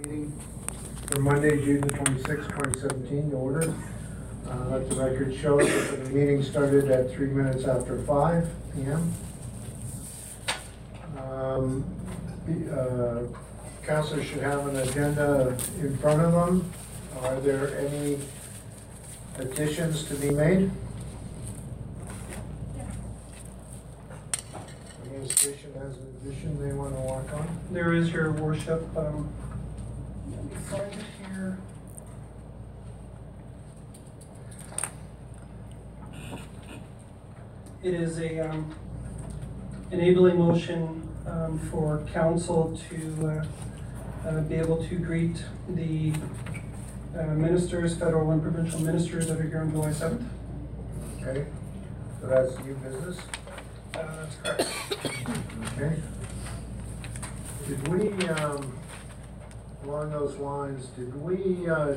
meeting for Monday, June the twenty-sixth, twenty seventeen, the order. Uh, let the record show that the meeting started at three minutes after five P M. Um, the, uh, councilors should have an agenda in front of them. Are there any additions to be made? Administration has an addition they want to walk on? There is your worship, um, let me find it here. It is a, um, enabling motion, um, for council to, uh, uh, be able to greet the, uh, ministers, federal and provincial ministers that are here on July seventh. Okay, so that's new business, Uh, that's correct. okay? Did we, um, along those lines, did we, uh,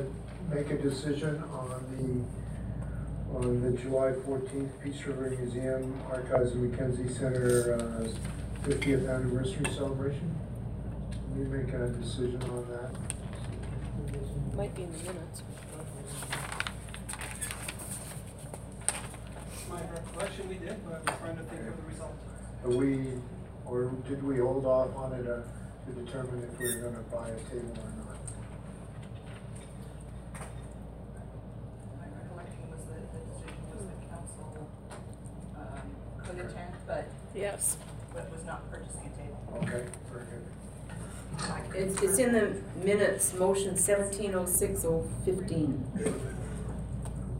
make a decision on the, on the July fourteenth Peace River Museum Archives and Mackenzie Center, uh, fiftieth anniversary celebration? Did we make a decision on that? Might be in the minutes. My recollection, we did, but I'm trying to think of the result. Are we, or did we hold off on it, uh, to determine if we were gonna buy a table or not? My recollection was that the decision was that council, um, could attend, but, Yes. but was not purchasing a table. Okay, very good. It's, it's in the minutes, motion seventeen oh six oh fifteen.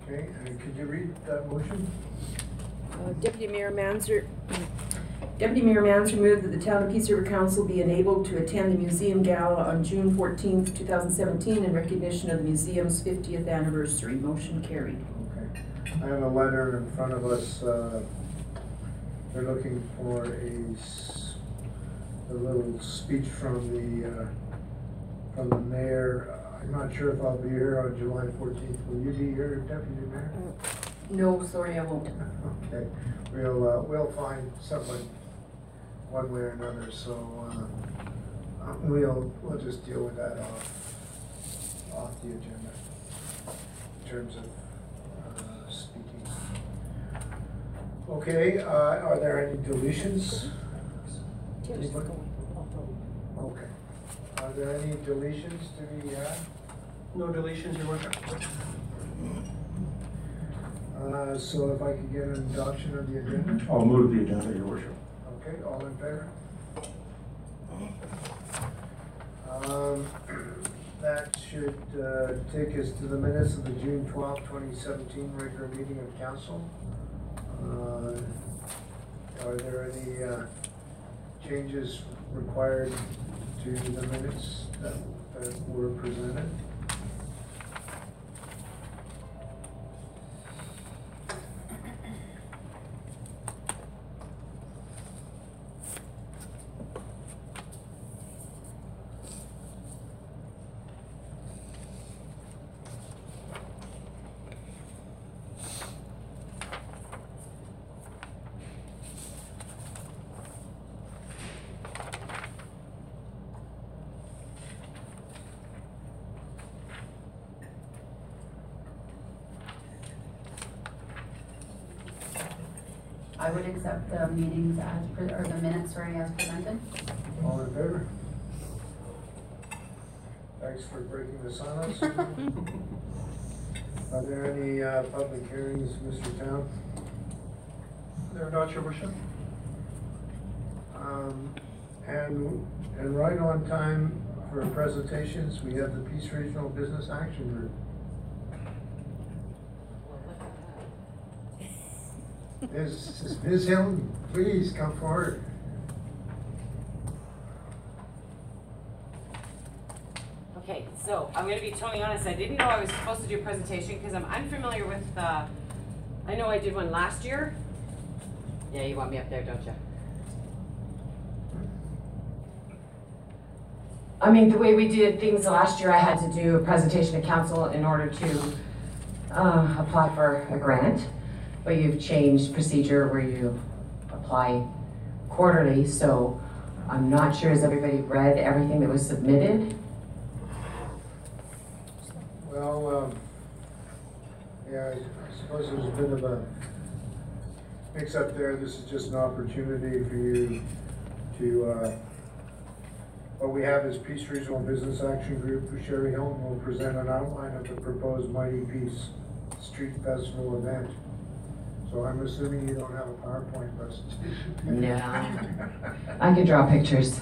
Okay, and could you read that motion? Uh, Deputy Mayor Manzer, Deputy Mayor Mans moved that the Town of Peace River Council be enabled to attend the museum gala on June fourteenth, two thousand seventeen in recognition of the museum's fiftieth anniversary. Motion carried. Okay. I have a letter in front of us, uh, they're looking for a, s- a little speech from the, uh, from the mayor. I'm not sure if I'll be here on July fourteenth. Will you be here, Deputy Mayor? No, sorry, I won't. Okay, we'll, uh, we'll find someone, one way or another, so, uh, uh, we'll, we'll just deal with that off, off the agenda, in terms of, uh, speaking. Okay, uh, are there any deletions? Tim's Anybody? going. Okay. Are there any deletions to be had? No deletions, your worship. Uh, so if I could get an adoption of the agenda? I'll move the agenda, your worship. Okay, all in favor? Um, that should, uh, take us to the minutes of the June twelfth, twenty seventeen regular meeting of council. Uh, Are there any, uh, changes required to the minutes that, that were presented? I would accept the meetings as, pre- or the minutes, sorry, as presented. All in favor? Thanks for breaking the silence. Are there any, uh, public hearings, Mr. Town? There are not, your worship. Um, and, and right on time for presentations, we have the Peace Regional Business Action Group. Ms. Ms. Hilton, please come forward. Okay, so I'm gonna be totally honest, I didn't know I was supposed to do a presentation because I'm unfamiliar with, uh, I know I did one last year. Yeah, you want me up there, don't you? I mean, the way we did things last year, I had to do a presentation to council in order to, uh, apply for a grant but you've changed procedure where you apply quarterly, so I'm not sure, has everybody read everything that was submitted? Well, um, yeah, I suppose there's a bit of a mix up there. This is just an opportunity for you to, uh, what we have is Peace Regional Business Action Group. Sherry Hilton will present an outline of the proposed Mighty Peace Street Festival event. So I'm assuming you don't have a PowerPoint presentation? No. I can draw pictures.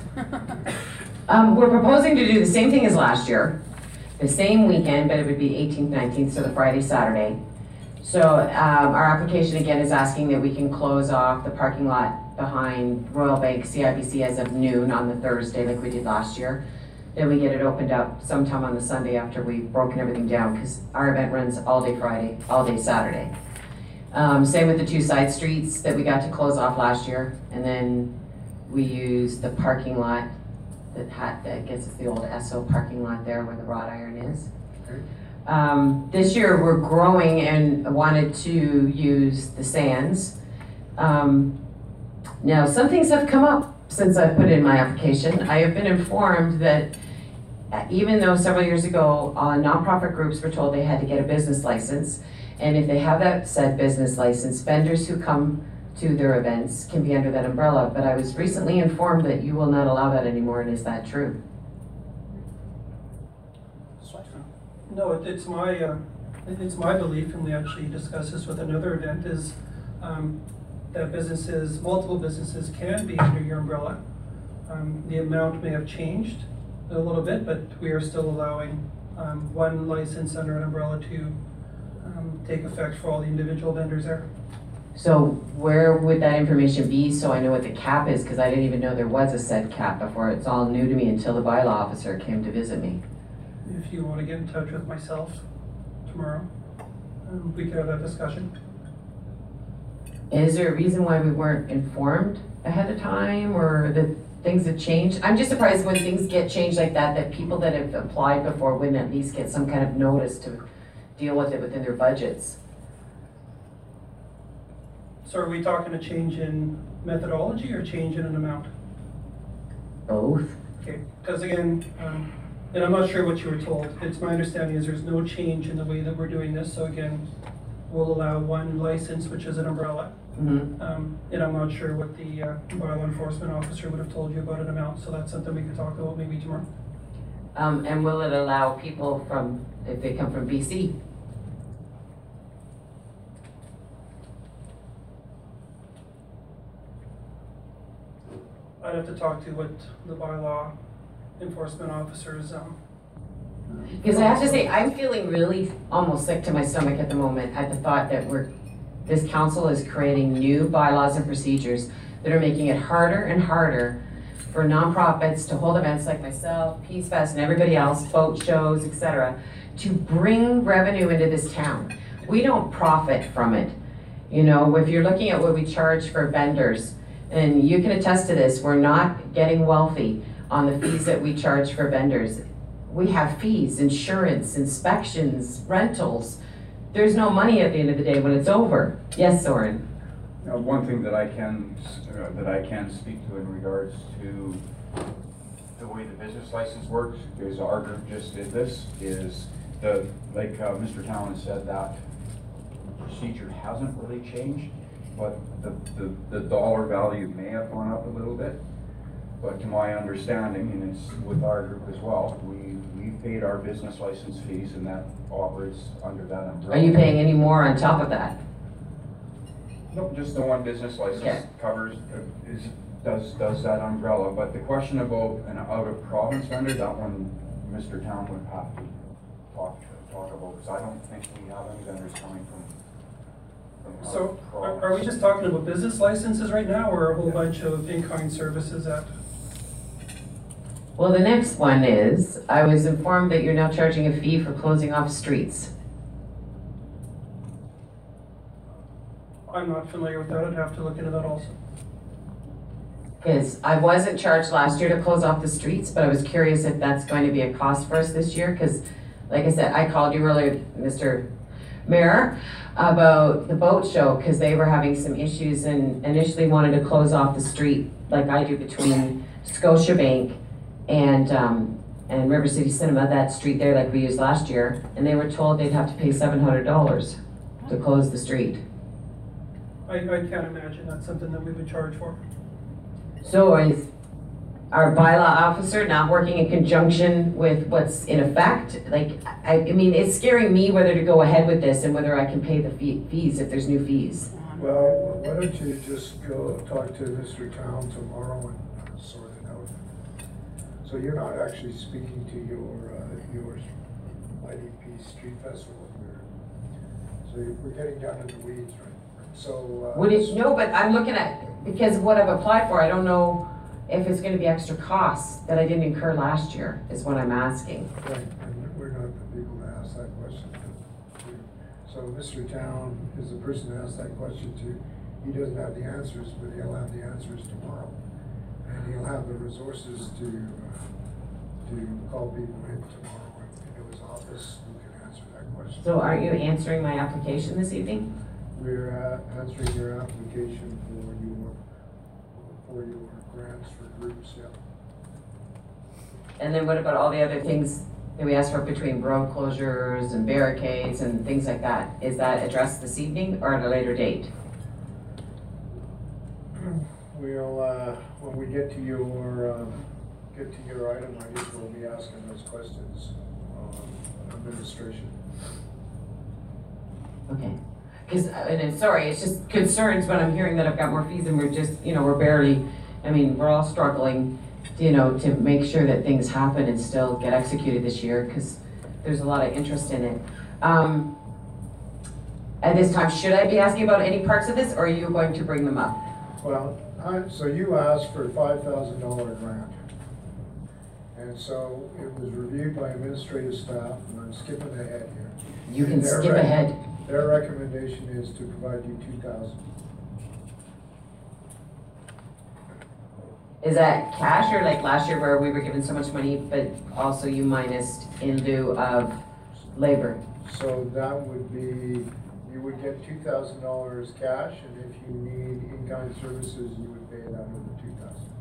Um, we're proposing to do the same thing as last year, the same weekend, but it would be 18th, 19th, so the Friday, Saturday. So, um, our application again is asking that we can close off the parking lot behind Royal Bank CIBC as of noon on the Thursday like we did last year. Then we get it opened up sometime on the Sunday after we've broken everything down, because our event runs all day Friday, all day Saturday. Um, same with the two side streets that we got to close off last year, and then we use the parking lot that had, that gets us the old Esso parking lot there where the wrought iron is. Um, this year, we're growing and wanted to use the sands. Um, now, some things have come up since I put in my application. I have been informed that uh, even though several years ago, uh, nonprofit groups were told they had to get a business license, and if they have that said business license, vendors who come to their events can be under that umbrella. But I was recently informed that you will not allow that anymore, and is that true? No, it- it's my, uh, it- it's my belief, and we actually discussed this with another event, is um, that businesses, multiple businesses can be under your umbrella. Um, The amount may have changed a little bit, but we are still allowing um, one license under an umbrella to um, take effect for all the individual vendors there. So where would that information be, so I know what the cap is, because I didn't even know there was a set cap before, it's all new to me until the bylaw officer came to visit me. If you want to get in touch with myself tomorrow, um, we could have that discussion. Is there a reason why we weren't informed ahead of time, or that things have changed? I'm just surprised when things get changed like that, that people that have applied before wouldn't at least get some kind of notice to deal with it within their budgets. So are we talking a change in methodology or change in an amount? Both. Okay, because again, um, and I'm not sure what you were told, it's my understanding is there's no change in the way that we're doing this, so again, we'll allow one license, which is an umbrella. Mhm. Um, and I'm not sure what the, uh, bylaw enforcement officer would have told you about an amount, so that's something we could talk about maybe tomorrow. Um, and will it allow people from, if they come from BC? I'd have to talk to what the bylaw enforcement officers, um. Because I have to say, I'm feeling really almost sick to my stomach at the moment at the thought that we're, this council is creating new bylaws and procedures that are making it harder and harder for nonprofits to hold events like myself, Peace Fest, and everybody else, boat shows, et cetera, to bring revenue into this town. We don't profit from it. You know, if you're looking at what we charge for vendors, and you can attest to this, we're not getting wealthy on the fees that we charge for vendors we have fees, insurance, inspections, rentals. There's no money at the end of the day when it's over. Yes, Soren? Now, one thing that I can, uh, that I can speak to in regards to the way the business license works is our group just did this, is the, like, uh, Mr. Talon said, that procedure hasn't really changed, but the, the, the dollar value may have gone up a little bit. But to my understanding, and it's with our group as well, we, we paid our business license fees and that operates under that umbrella. Are you paying any more on top of that? Nope, just the one business Okay. license covers, uh, is, does, does that umbrella, but the question about an out-of-province vendor, that one, Mr. Town would have to talk, talk about, because I don't think we have any vendors coming from, from out So, of are, are we province. just talking about business licenses right now, or a whole bunch of in-kind services that? Well, the next one is, I was informed that you're now charging a fee for closing off streets. I'm not familiar with that, I'd have to look into that also. Because I wasn't charged last year to close off the streets, but I was curious if that's going to be a cost for us this year, because like I said, I called you earlier, Mr. Mayor, about the boat show, because they were having some issues and initially wanted to close off the street like I do between Scotiabank and, um, and River City Cinema, that street there like we used last year, and they were told they'd have to pay seven hundred dollars to close the street. I, I can't imagine that's something that we would charge for. So is our bylaw officer not working in conjunction with what's in effect? Like, I, I mean, it's scaring me whether to go ahead with this and whether I can pay the fee, fees if there's new fees. Well, why don't you just go talk to Mr. Town tomorrow and uh, sort it out? So you're not actually speaking to your, uh, your IDP Street Festival here. So you- we're getting down in the weeds, right? So. uh, Would it, no, but I'm looking at, because what I've applied for, I don't know if it's gonna be extra costs that I didn't incur last year, is what I'm asking. Right, and we're not the people to ask that question. So Mr. Town is the person to ask that question to. He doesn't have the answers, but he'll have the answers tomorrow. And he'll have the resources to, uh, to call people in tomorrow into his office who can answer that question. So aren't you answering my application this evening? We're uh, answering your application for your, for your grants for groups, yeah. And then what about all the other things that we asked for between road closures and barricades and things like that? Is that addressed this evening or at a later date? We'll, uh, when we get to your, um, get to your item, I guess we'll be asking those questions, um, administration. Okay. Because, and it's, sorry, it's just concerns when I'm hearing that I've got more fees and we're just, you know, we're barely, I mean, we're all struggling, you know, to make sure that things happen and still get executed this year, because there's a lot of interest in it. Um, at this time, should I be asking about any parts of this, or are you going to bring them up? Well, I, so you asked for a five thousand dollar grant. And so it was reviewed by administrative staff, and I'm skipping ahead here. You can skip ready. ahead. Their recommendation is to provide you two thousand. Is that cash or like last year where we were given so much money, but also you minus in lieu of labor? So that would be, you would get two thousand dollars cash, and if you need in-kind services, you would pay that with the two thousand.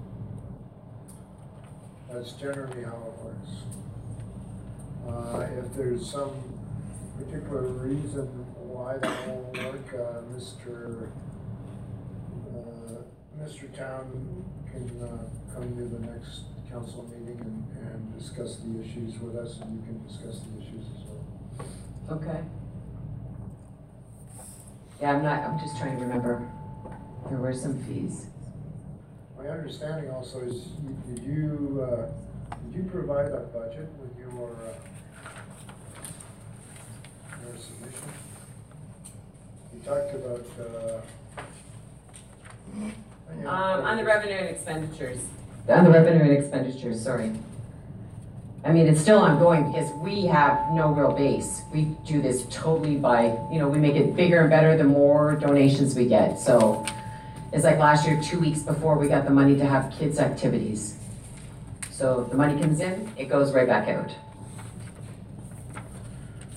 That's generally how it works. Uh, if there's some particular reason why that won't work, uh, Mr. Uh, Mr. Town can, uh, come to the next council meeting and, and discuss the issues with us, and you can discuss the issues as well. Okay. Yeah, I'm not, I'm just trying to remember. There were some fees. My understanding also is, you- did you, uh, did you provide a budget with your, uh, your submission? You talked about, uh. Um, on the revenue and expenditures. On the revenue and expenditures, sorry. I mean, it's still ongoing because we have no real base. We do this totally by, you know, we make it bigger and better the more donations we get, so. It's like last year, two weeks before we got the money to have kids' activities. So the money comes in, it goes right back out.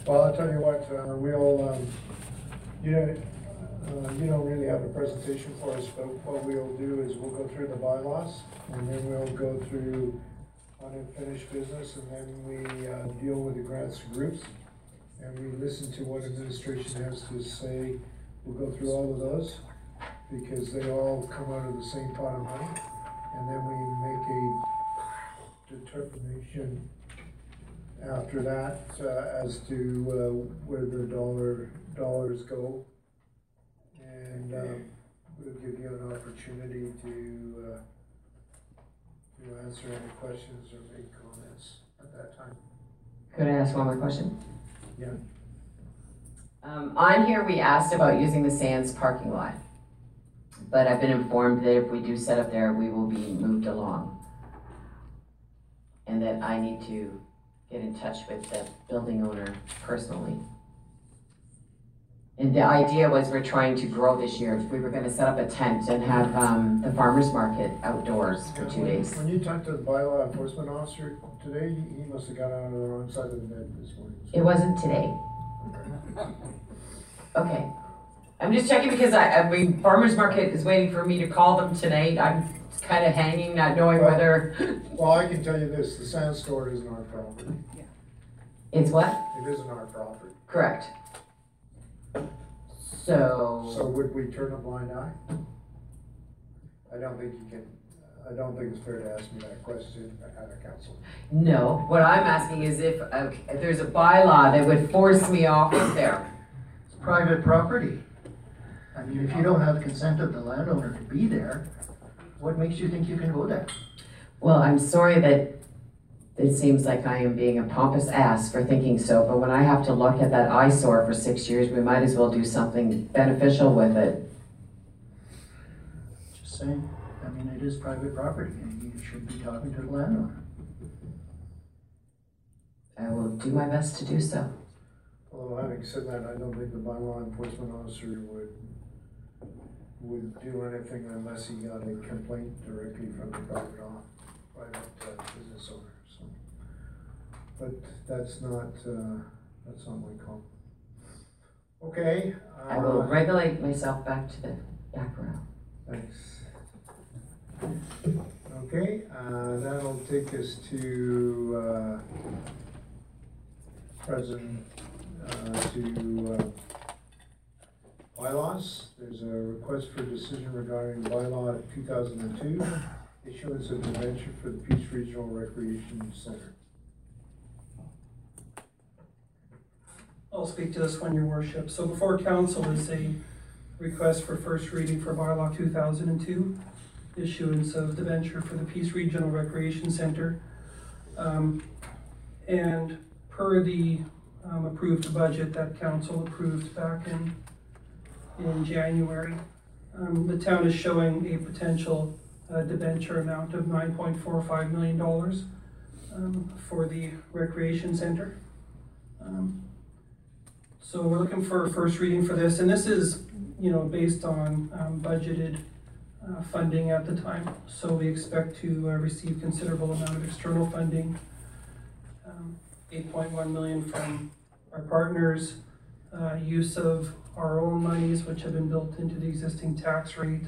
Well, I'll tell you what, uh, we'll, um, you know, uh, you don't really have a presentation for us, but what we'll do is we'll go through the bylaws, and then we'll go through unfinished business, and then we, uh, deal with the grants groups, and we listen to what administration has to say. We'll go through all of those, because they all come out of the same pot of money, and then we make a determination after that, uh, as to, uh, where the dollar, dollars go. And, um, we'll give you an opportunity to, uh, to answer any questions or make comments at that time. Could I ask one more question? Yeah. Um, on here, we asked about using the Sands parking lot. But I've been informed that if we do set up there, we will be moved along. And that I need to get in touch with the building owner personally. And the idea was we're trying to grow this year. We were gonna set up a tent and have, um, the farmer's market outdoors for two When- days. When you talked to the bylaw enforcement officer today, he must have got out of the wrong side of the bed this morning. It wasn't today. Okay. I'm just checking because I, I mean, farmer's market is waiting for me to call them tonight. I'm kind of hanging, not knowing whether, Well, I can tell you this, the sand store isn't our property. it's what? It isn't our property. Correct. So So, would we turn a blind eye? I don't think you can, I don't think it's fair to ask me that question at a council. no, what I'm asking is if, uh, if there's a bylaw that would force me off of there. It's private property. I mean, if you don't have consent of the landowner to be there, what makes you think you can go there? Well, I'm sorry that it seems like I am being a pompous ass for thinking so, but when I have to look at that eyesore for six years, we might as well do something beneficial with it. Just saying, I mean, it is private property and you should be talking to the landowner. I will do my best to do so. Although having said that, I don't think the bylaw enforcement officer would, would do anything unless he got a complaint directly from the private private uh, business owner, so. But that's not, uh, that's not my call. Okay. I will uh, regulate myself back to the background. Thanks. Okay, uh, that'll take us to, uh, present, uh, to, uh, bylaws. There's a request for a decision regarding bylaw two thousand and two, issuance of debenture for the Peace Regional Recreation Center. I'll speak to this one, your worship. So before council is a request for first reading for bylaw two thousand and two, issuance of debenture for the Peace Regional Recreation Center. Um, and per the, um, approved budget that council approved back in, in January, um, the town is showing a potential, uh, debenture amount of nine point four five million dollars, um, for the recreation center. Um, so we're looking for a first reading for this, and this is, you know, based on um, budgeted uh, funding at the time. So we expect to uh, receive considerable amount of external funding. Um, Eight point one million from our partners, uh, use of our own monies, which have been built into the existing tax rate.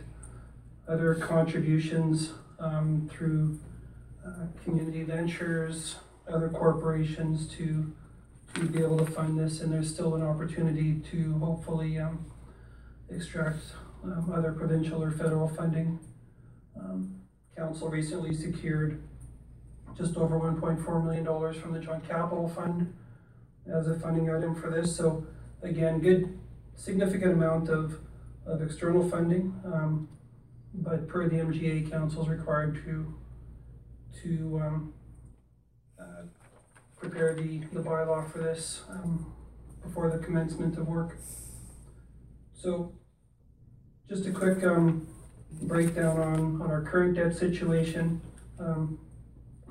Other contributions um, through uh, community ventures, other corporations to to be able to fund this, and there's still an opportunity to hopefully, um, extract, um, other provincial or federal funding. Um, council recently secured just over one point four million dollars from the Joint Capital Fund as a funding item for this, so again, good, significant amount of, of external funding, um, but per the MGA, council is required to, to, um, uh, prepare the, the bylaw for this, um, before the commencement of work. So, just a quick, um, breakdown on, on our current debt situation. Um,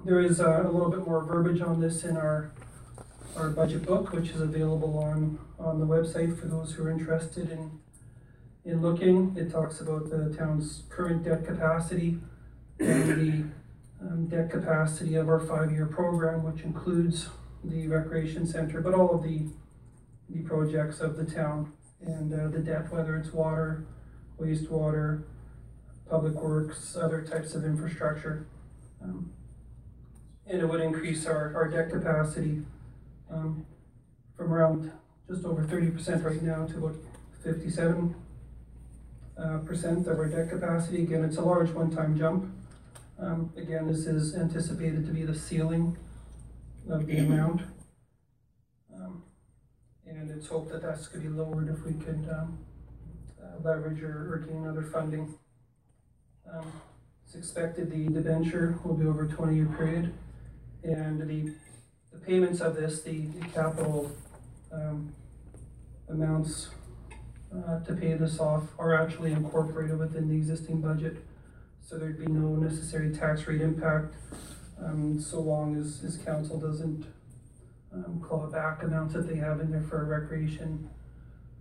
there is uh, a little bit more verbiage on this in our, our budget book, which is available on, on the website for those who are interested in, in looking. It talks about the town's current debt capacity and the um, debt capacity of our five-year program, which includes the recreation center, but all of the, the projects of the town and uh, the debt, whether it's water, wastewater, public works, other types of infrastructure. Um, And it would increase our, our debt capacity um, from around just over thirty percent right now to about fifty-seven uh, percent of our debt capacity. Again, it's a large one-time jump. Um, again, this is anticipated to be the ceiling of the amount. Um, and it's hoped that that's gonna be lowered if we could, um, uh, leverage or, or gain other funding. Um, it's expected the debenture will be over a twenty-year period, and the payments of this, the, the capital, um, amounts, uh, to pay this off are actually incorporated within the existing budget. So there'd be no necessary tax rate impact, um, so long as, as council doesn't, um, claw back amounts that they have in there for recreation,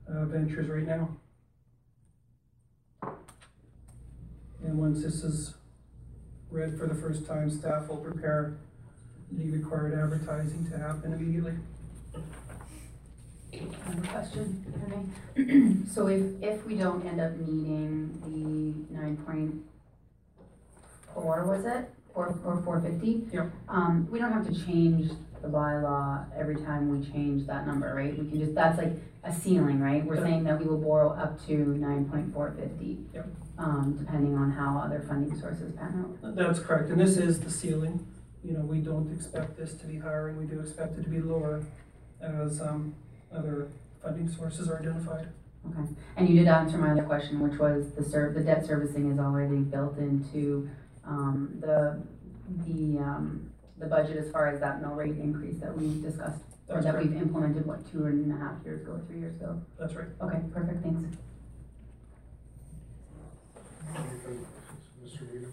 uh, ventures right now. And once this is read for the first time, staff will prepare the required advertising to happen immediately. Question, if I may. So if, if we don't end up meeting the nine point four, was it? Or, or four fifty? Yep. Um, we don't have to change the bylaw every time we change that number, right? We can just, that's like a ceiling, right? We're saying that we will borrow up to nine point four fifty. Yep. Um, depending on how other funding sources pan out. That's correct, and this is the ceiling. You know, we don't expect this to be higher, and we do expect it to be lower as, um, other funding sources are identified. Okay, and you did answer my other question, which was the ser, the debt servicing is already built into, um, the, the, um, the budget as far as that mill rate increase that we discussed, or That's that correct. we've implemented, what, two and a half years ago, three years ago? That's right. Okay, perfect, thanks. Any further questions? Mr. Weaver?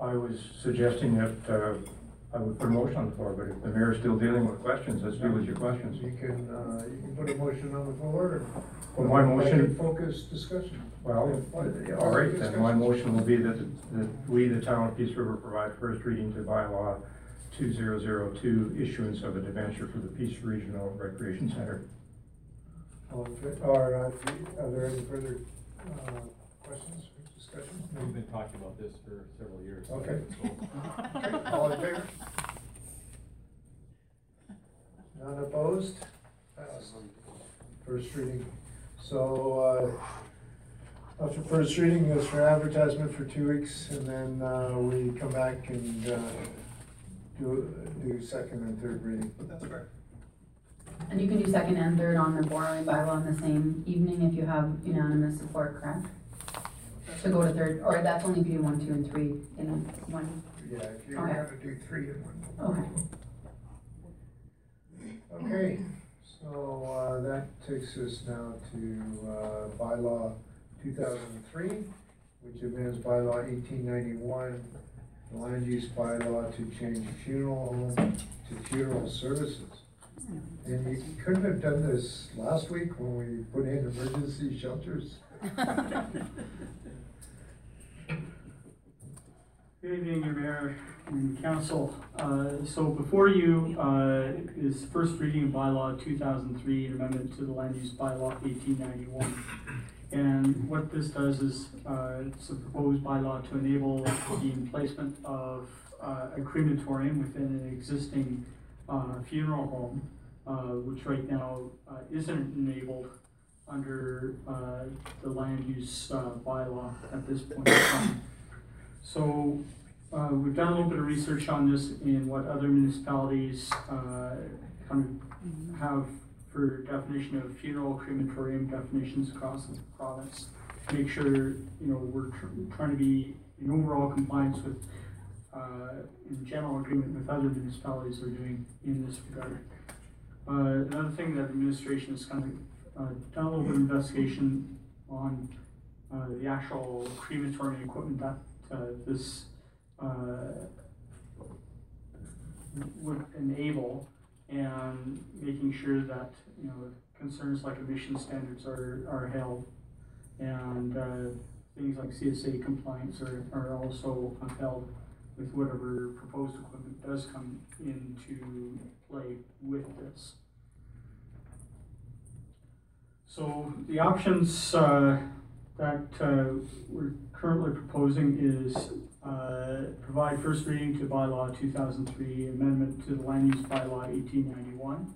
I was suggesting that uh, I would put a motion on the floor, but if the mayor's still dealing with questions, let's deal with your questions. You can, uh, you can put a motion on the floor Well, my motion- Focused discussion. Well, all right, then my motion will be that, that we, the town of Peace River, provide first reading to bylaw two zero zero two, issuance of a debenture for the Peace Regional Recreation Center. All in fa- Or, uh, are there any further, uh, questions discussion? We've been talking about this for several years. Okay. so- Okay, All in favor? None opposed? Passed. First reading. So, uh, after first reading, goes for advertisement for two weeks, and then, uh, we come back and, uh, do, do second and third reading. That's correct. And you can do second and third on the borrowing bylaw on the same evening if you have unanimous support, correct? To go to third, or that's only if you do one, two, and three in one, Yeah, if you're Okay. gonna do three in one. okay. Okay, so, uh, that takes us now to, uh, bylaw two thousand and three, which amends bylaw eighteen ninety-one, the land use bylaw to change funeral home to funeral services. And you couldn't have done this last week when we put in emergency shelters? Good evening, your mayor and council. Uh, So before you uh, is first reading of bylaw 2003, an amendment to the land use bylaw 1891. And what this does is, uh, it's a proposed bylaw to enable the placement of uh, a crematorium within an existing uh, funeral home, uh, which right now isn't enabled under the land use bylaw at this point in time. So, uh, we've done a little bit of research on this and what other municipalities, uh, kind of have for definition of funeral crematorium definitions across the province. to Make sure, you know, we're tr- trying to be in overall compliance with, uh, in general agreement with other municipalities are doing in this regard. Uh, another thing that the administration has kind of, uh, done a little bit of investigation on, uh, the actual crematorium equipment that this uh, would enable and making sure that, you know, concerns like emission standards are, are held. And uh, things like CSA compliance are, are also upheld with whatever proposed equipment does come into play with this. So the options uh, that uh, we're currently proposing is uh, provide first reading to bylaw 2003, amendment to the land use bylaw 1891.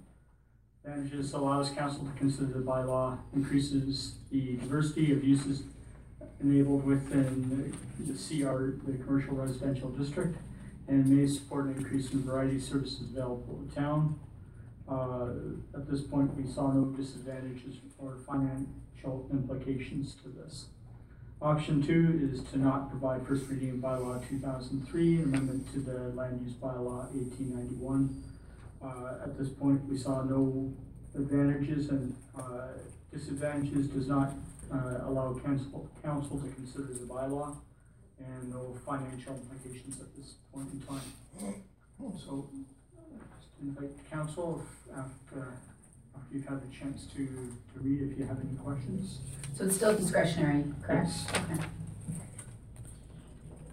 And just allows council to consider the bylaw increases the diversity of uses enabled within the CR, the commercial residential district, and may support an increase in variety of services available to town. Uh, At this point, we saw no disadvantages or financial implications to this. Option two is to not provide first reading of bylaw two thousand three, amendment to the land use bylaw eighteen ninety-one. Uh, at this point, we saw no advantages and, uh, disadvantages does not, uh, allow council, council to consider the bylaw and no financial implications at this point in time. So, invite the council if, after, after you've had the chance to, to read, if you have any questions. So it's still discretionary, correct? Yes. Okay.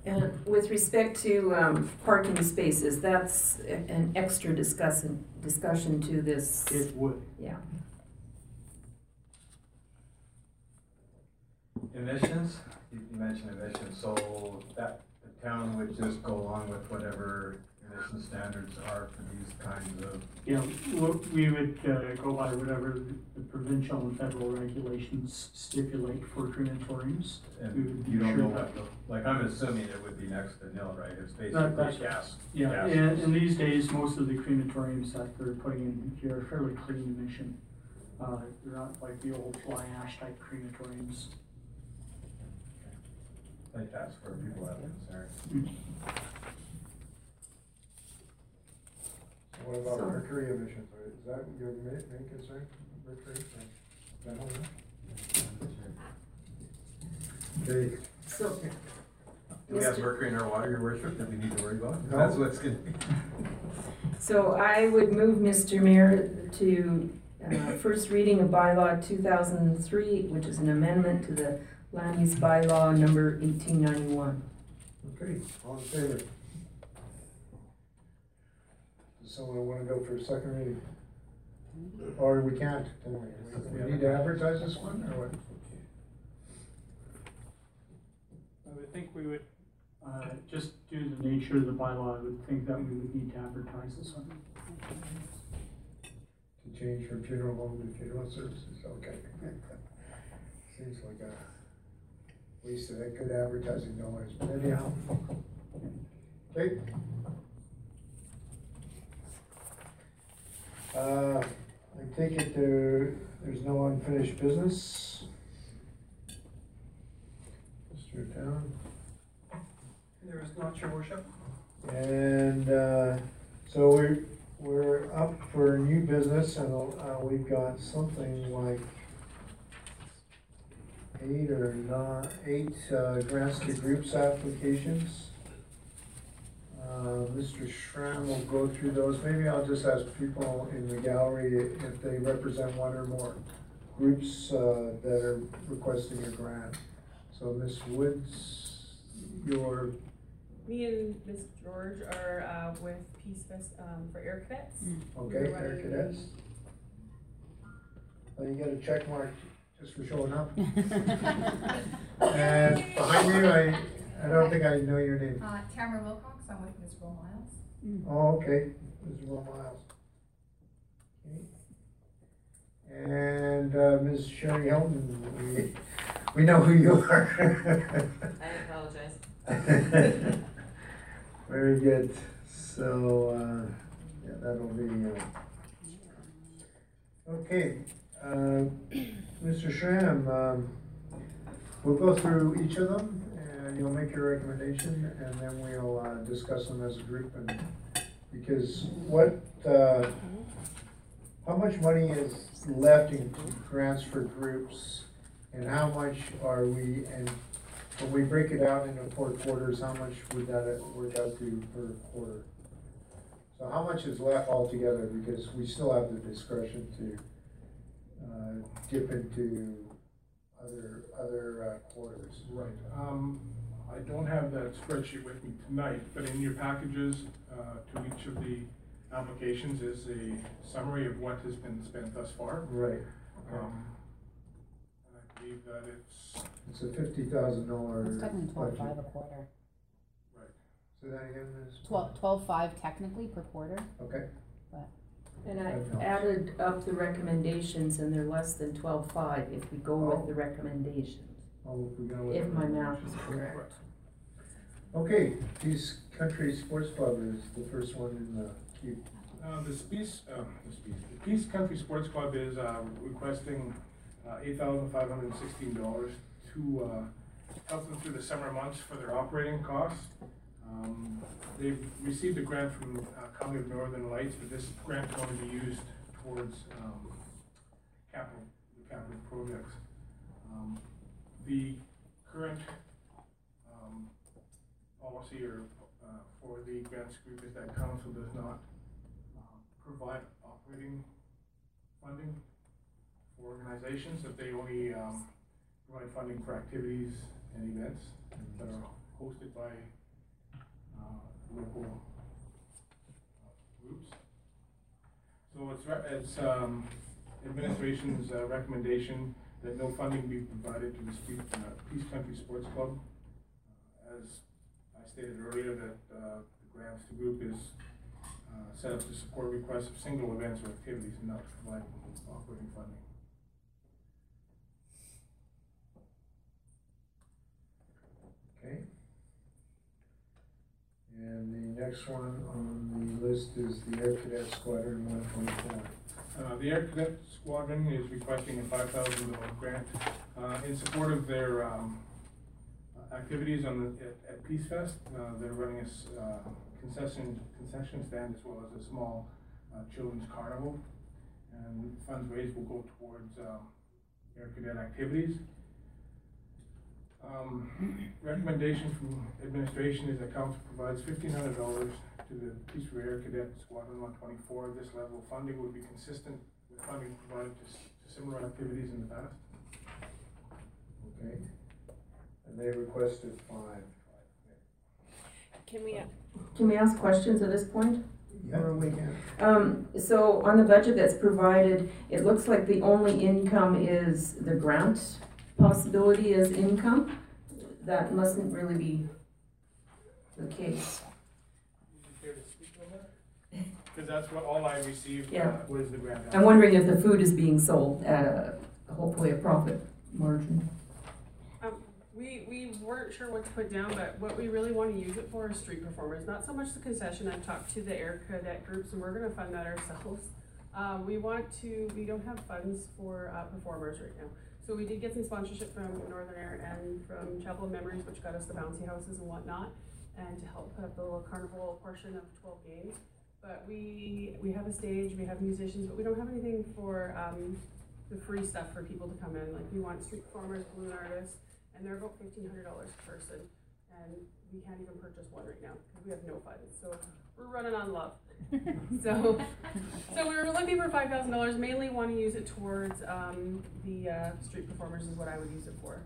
And with respect to um, parking spaces, that's an extra discussion, discussion to this. It would. Yeah. Emissions, you you mentioned emissions, so that, the town would just go along with whatever, you emission standards are for these kinds of, know, we would uh, go by whatever the provincial and federal regulations stipulate for crematoriums. We would and be you don't know that- the- like, I'm assuming it would be next to nil, right? It's That- that's- basically gas. Yeah, gas. and, and these days, most of the crematoriums that they're putting in here are fairly clean emission. Uh, they're not like the old fly ash type crematoriums. Like, that's where people have concern. So what about So- mercury emissions? Is that your main, main concern, mercury? Is that? Okay, So, Do we have mercury in our water, your worship, that we need to worry about? No. That's what's gonna so I would move, Mr. Mayor, to, uh, first reading of bylaw two thousand three, which is an amendment to the land use bylaw number eighteen ninety-one. okay, all in favor? Does someone wanna go for a second reading? Or we can't, can we? We need to advertise this one, or what? I would think we would, uh, just due to the nature of the bylaw, I would think that we would need to advertise this one. To change from funeral home to funeral services, okay. Seems like a waste of good advertising dollars, but anyhow. Okay. Uh, I take it there, there's no unfinished business? Mr. Town? There is not, your worship. And, uh, so we're, we're up for new business and, uh, we've got something like eight or nine, eight, uh, grants to groups applications. Uh, Mr. Schramm will go through those. Maybe I'll just ask people in the gallery if they represent one or more groups, uh, that are requesting a grant. So Ms. Woods, your Me and Ms. George are uh, with Peace Fest um, for Air Cadets. Okay, Air Cadets. Well, you get a check mark just for showing up. And behind you, I, I don't think I know your name. Uh, Tamara Wilcox, I'm with Ms. Will Miles. Oh, okay, Ms. Will Miles. Okay. And, uh, Ms. Sherry Hilton, we, we know who you are. I apologize. Very good, so, uh, yeah, that'll be, uh, okay, uh, Mr. Schramm, um, we'll go through each of them, and you'll make your recommendation, and then we'll, uh, discuss them as a group, and, because what, uh, how much money is left in grants for groups, and how much are we, and when we break it out into four quarters, how much would that work out to per quarter? So how much is left altogether, because we still have the discretion to, uh, dip into other, other uh, quarters. Right, um, I don't have that spreadsheet with me tonight, but in your packages, uh, to each of the applications is a summary of what has been spent thus far. Right, Um, and I believe that it's, it's a fifty thousand dollar It's technically twelve budget. a quarter. right, So that again, Ms. Twelve, twelve five technically per quarter, Okay, but And I've added up the recommendations and they're less than twelve-five if we go with the recommendations, oh, we're gonna. if my math is correct. Okay, Peace Country Sports Club is the first one in the queue. Uh, the Peace, uh, the Peace, the Peace Country Sports Club is, uh, requesting, uh, eight thousand five hundred and sixteen dollars to, uh, help them through the summer months for their operating costs. Um, they've received a grant from, uh, County of Northern Lights, but this grant is going to be used towards, um, capital, the capital projects. Um, the current, um, policy or, uh, for the grants group is that council does not uh, provide operating funding for organizations, that they only, um, provide funding for activities and events that are hosted by, uh, local uh, groups. So it's, it's, um, administration's uh, recommendation that no funding be provided to the uh, Peace Country Sports Club. Uh, As I stated earlier, that, uh, the grants. The group is uh, set up to support requests of single events or activities and not to provide operating funding. Okay. And the next one on the list is the Air Cadet Squadron one twenty-four. Uh, the Air Cadet Squadron is requesting a five thousand dollar grant, uh, in support of their, um, activities on the, at, at Peace Fest. Uh, they're running a uh, concession, concession stand as well as a small, uh, children's carnival. And funds raised will go towards, um, Air Cadet activities. Um, recommendation from administration is that council provides fifteen hundred dollars to the Peace River Air Cadet Squadron one twenty-four. This level of funding would be consistent with funding provided to, to similar activities in the past. Okay. And they requested five. Can we, uh, Can we ask questions at this point? Yeah, we can. Um, so on the budget that's provided, it looks like the only income is the grant possibility as income. That mustn't really be the case. Care to speak on that? Cause that's what, all I received, uh, Yeah. was the grant. I'm wondering if the food is being sold at a, hopefully a profit margin. Um, we, we weren't sure what to put down, but what we really wanna use it for is street performers, not so much the concession, I've talked to the air cadet groups and we're gonna fund that ourselves. Uh, we want to, we don't have funds for, uh, performers right now. So we did get some sponsorship from Northern Air and from Chapel of Memories, which got us the bouncy houses and whatnot, and to help put up the little carnival portion of twelve games. But we, we have a stage, we have musicians, but we don't have anything for, um, the free stuff for people to come in, like we want street performers, balloon artists, and they're about fifteen hundred dollars per person. And we can't even purchase one right now, because we have no funds, so we're running on love. So, so we were looking for five thousand dollars, mainly wanna use it towards, um, the, uh, street performers is what I would use it for.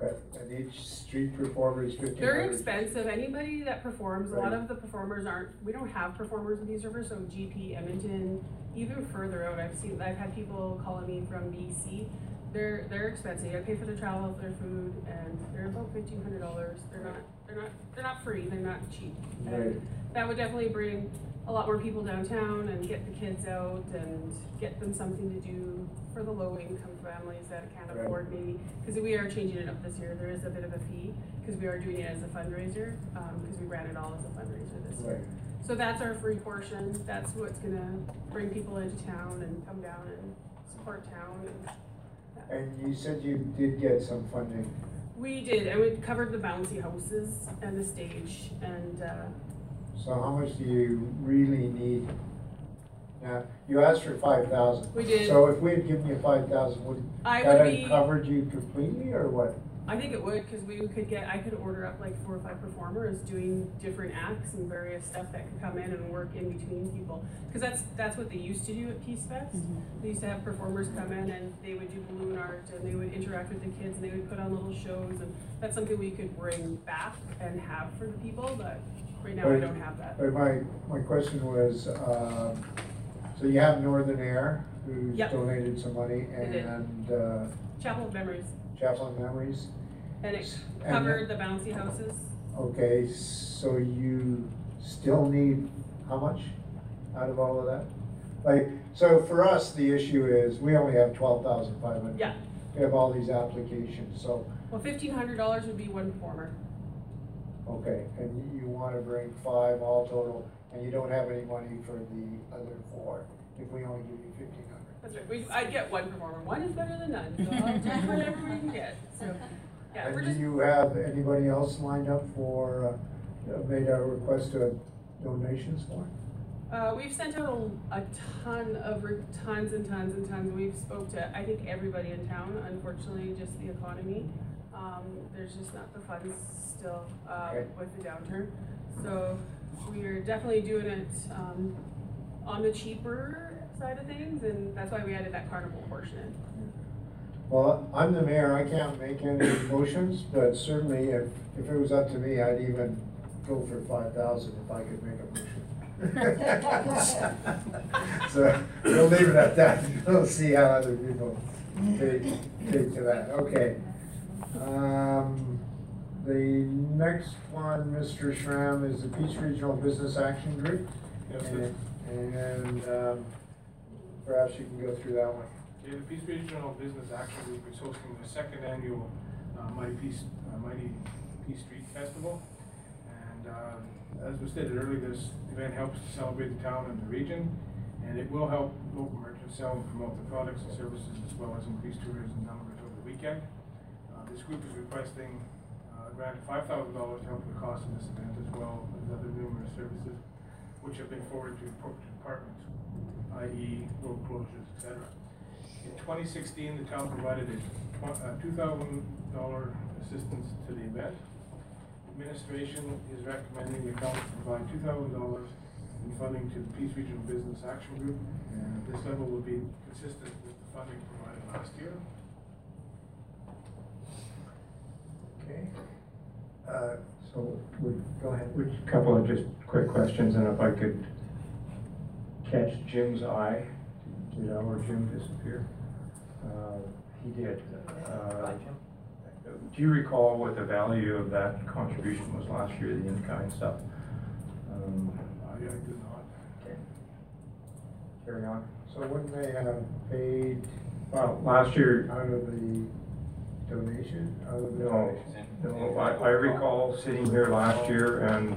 Okay, and each street performer is fifteen They're hundred? expensive, anybody that performs, a lot Right. of the performers aren't, we don't have performers in Peace River, so GP, Edmonton, even further out, I've seen, I've had people calling me from BC. They're, they're expensive, you gotta pay for their travel, their food, and they're about fifteen hundred dollars, they're not, they're not, they're not free, they're not cheap. Right. And that would definitely bring a lot more people downtown and get the kids out and get them something to do for the low income families that can't Right. afford maybe. Cause we are changing it up this year, there is a bit of a fee, cause we are doing it as a fundraiser, um, cause we ran it all as a fundraiser this year. So that's our free portion, that's what's gonna bring people into town and come down and support town and. And you said you did get some funding. We did, and we covered the bouncy houses and the stage and, uh, So how much do you really need? Now, you asked for five thousand. We did. So if we had given you five thousand, would I that would have be- covered you completely or what? I think it would, cause we could get, I could order up like four or five performers doing different acts and various stuff that could come in and work in between people. Cause that's, that's what they used to do at Peace Fest. Mm-hmm. They used to have performers come in and they would do balloon art and they would interact with the kids and they would put on little shows and that's something we could bring back and have for the people, but right now we But- don't have that. But my, my question was, um, so you have Northern Air, who's Yep. donated some money, did. and, uh, Chapel of Memories, Chaplain Memories. and it And- covered the bouncy houses. Okay, so you still need how much out of all of that? Like, so for us, the issue is, we only have twelve thousand five hundred. Yeah. We have all these applications, so, Well, fifteen hundred dollars would be one performer. Okay, and you wanna bring five all total, and you don't have any money for the other four, if we only give you fifteen hundred. That's right, we, I'd get one performer, one is better than none, so I'll take whatever we can get, so, yeah, we're And just. do you have anybody else lined up for, uh, made a request to donations for? Uh, we've sent out a, a ton of, re- tons and tons and tons, we've spoke to, I think, everybody in town, unfortunately, just the economy. Um, there's just not the funds still, uh, Okay. with the downturn, so we're definitely doing it, um, on the cheaper side of things, and that's why we added that carnival portion in. Well, I'm the mayor, I can't make any motions, but certainly if, if it was up to me, I'd even go for five thousand if I could make a motion. So, we'll leave it at that, we'll see how other people take, take to that, okay. Um, The next one, Mr. Schramm, is the Peace Regional Business Action Group. Yes, And, and, um, perhaps you can go through that one. Okay, the Peace Regional Business Action Group is hosting the second annual uh, Mighty Peace, uh, Mighty Peace Street Festival. And uh, as was stated earlier, this event helps to celebrate the town and the region, and it will help local merchants sell and promote their products and services as well as increase tourism numbers over the weekend. Uh, This group is requesting uh, grant of five thousand dollars to help with the cost of this event as well as other numerous services which have been forwarded to appropriate departments, i.e. road closures, etc. In twenty sixteen, the town provided a uh, two thousand dollar assistance to the event. Administration is recommending the council provide two thousand dollars in funding to the Peace Regional Business Action Group, and this level will be consistent with the funding provided last year. Okay. Uh, So, would, go ahead. which, couple of just quick questions, and if I could catch Jim's eye, did our Jim disappear? Uh, He did. Uh, Do you recall what the value of that contribution was last year, the in-kind stuff? Um, I, I do not. okay. Carry on. So wouldn't they have paid Well, last year, out of the donation, of the No, donation? no, I, I recall sitting here last year and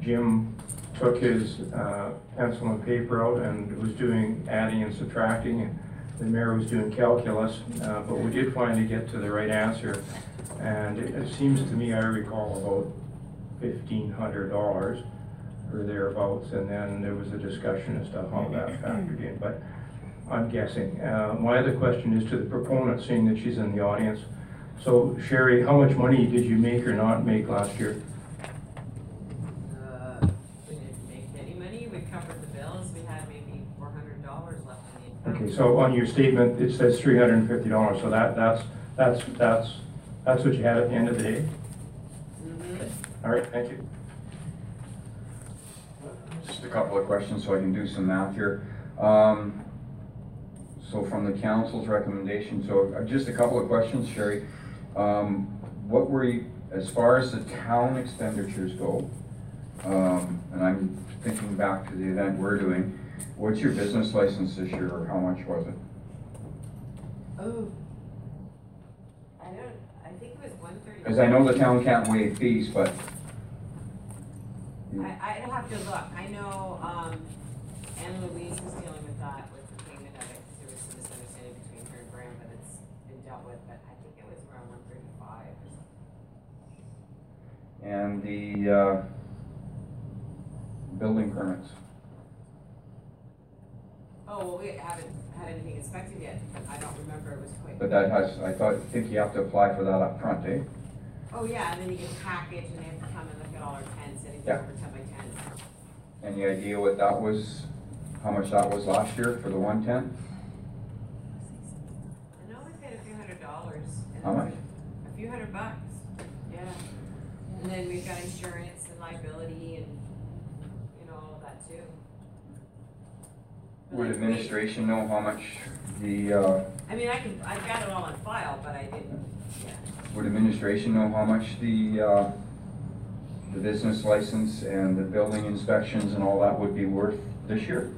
Jim took his, uh, pencil and paper out and was doing adding and subtracting, and the mayor was doing calculus, uh, but we did finally get to the right answer. And it, it seems to me, I recall about fifteen hundred dollars or thereabouts, and then there was a discussion as to how that factored in, but I'm guessing. Uh, my other question is to the proponent, seeing that she's in the audience. So Sherry, how much money did you make or not make last year? Uh, we didn't make any money, we covered the bills, we had maybe four hundred dollars left in the account. Okay, so on your statement, it says three hundred and fifty dollars, so that, that's, that's, that's, that's what you had at the end of the day? Mhm. All right, thank you. Just a couple of questions so I can do some math here. Um, So from the council's recommendation, so uh, just a couple of questions, Sherry. Um, What were you, as far as the town expenditures go, um, and I'm thinking back to the event we're doing, what's your business license this year, or how much was it? Oh. I don't, I think it was one thirty. Because I know the town can't waive fees, but I, I'd have to look, I know, um, Anne Louise was dealing with that, with the payment of it, because there was some misunderstanding between her and Graham, but it's been dealt with, but I think it was around one thirty-five or something. And the uh, building permits. Oh, well, we haven't had anything inspected yet, I don't remember, it was quite. But that has, I thought, think you have to apply for that up front, eh? Oh, yeah, and then you get a package, and they have to come and look at all our tents, anything Yeah. over ten by tens. Any idea what that was, how much that was last year for the one tent? I know we paid a few hundred dollars. and How much? A few hundred bucks. And then we've got insurance and liability and, you know, all of that too. Would administration know how much the, uh, I mean, I can, I've got it all on file, but I didn't, yeah. would administration know how much the, uh, the business license and the building inspections and all that would be worth this year?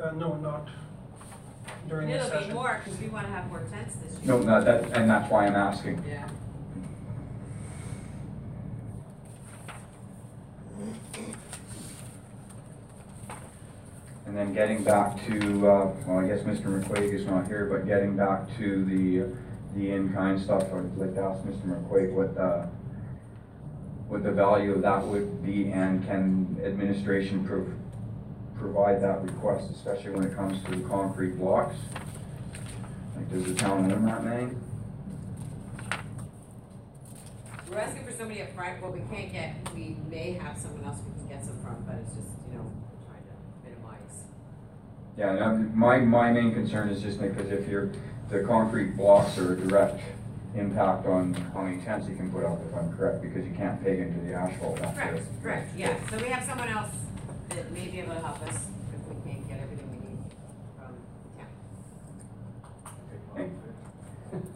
Uh, no, not during And the it'll be session. more, cause we wanna have more tents this year. No, not that, and that's why I'm asking. Yeah. And then getting back to, uh, well, I guess Mr. McQuaig is not here, but getting back to the, the in-kind stuff, I'd like to ask Mr. McQuaig what, uh, what the value of that would be, and can administration prov- provide that request, especially when it comes to concrete blocks? Like, does the town own that many? We're asking for somebody up front, what we can't get, we may have someone else we can get some from, but it's just, you know, trying to minimize. Yeah, I'm- my, my main concern is just because if you're, the concrete blocks are a direct impact on how many tents you can put up, if I'm correct, because you can't peg into the asphalt. Correct, correct, yeah, so we have someone else that may be able to help us if we can't get everything we need from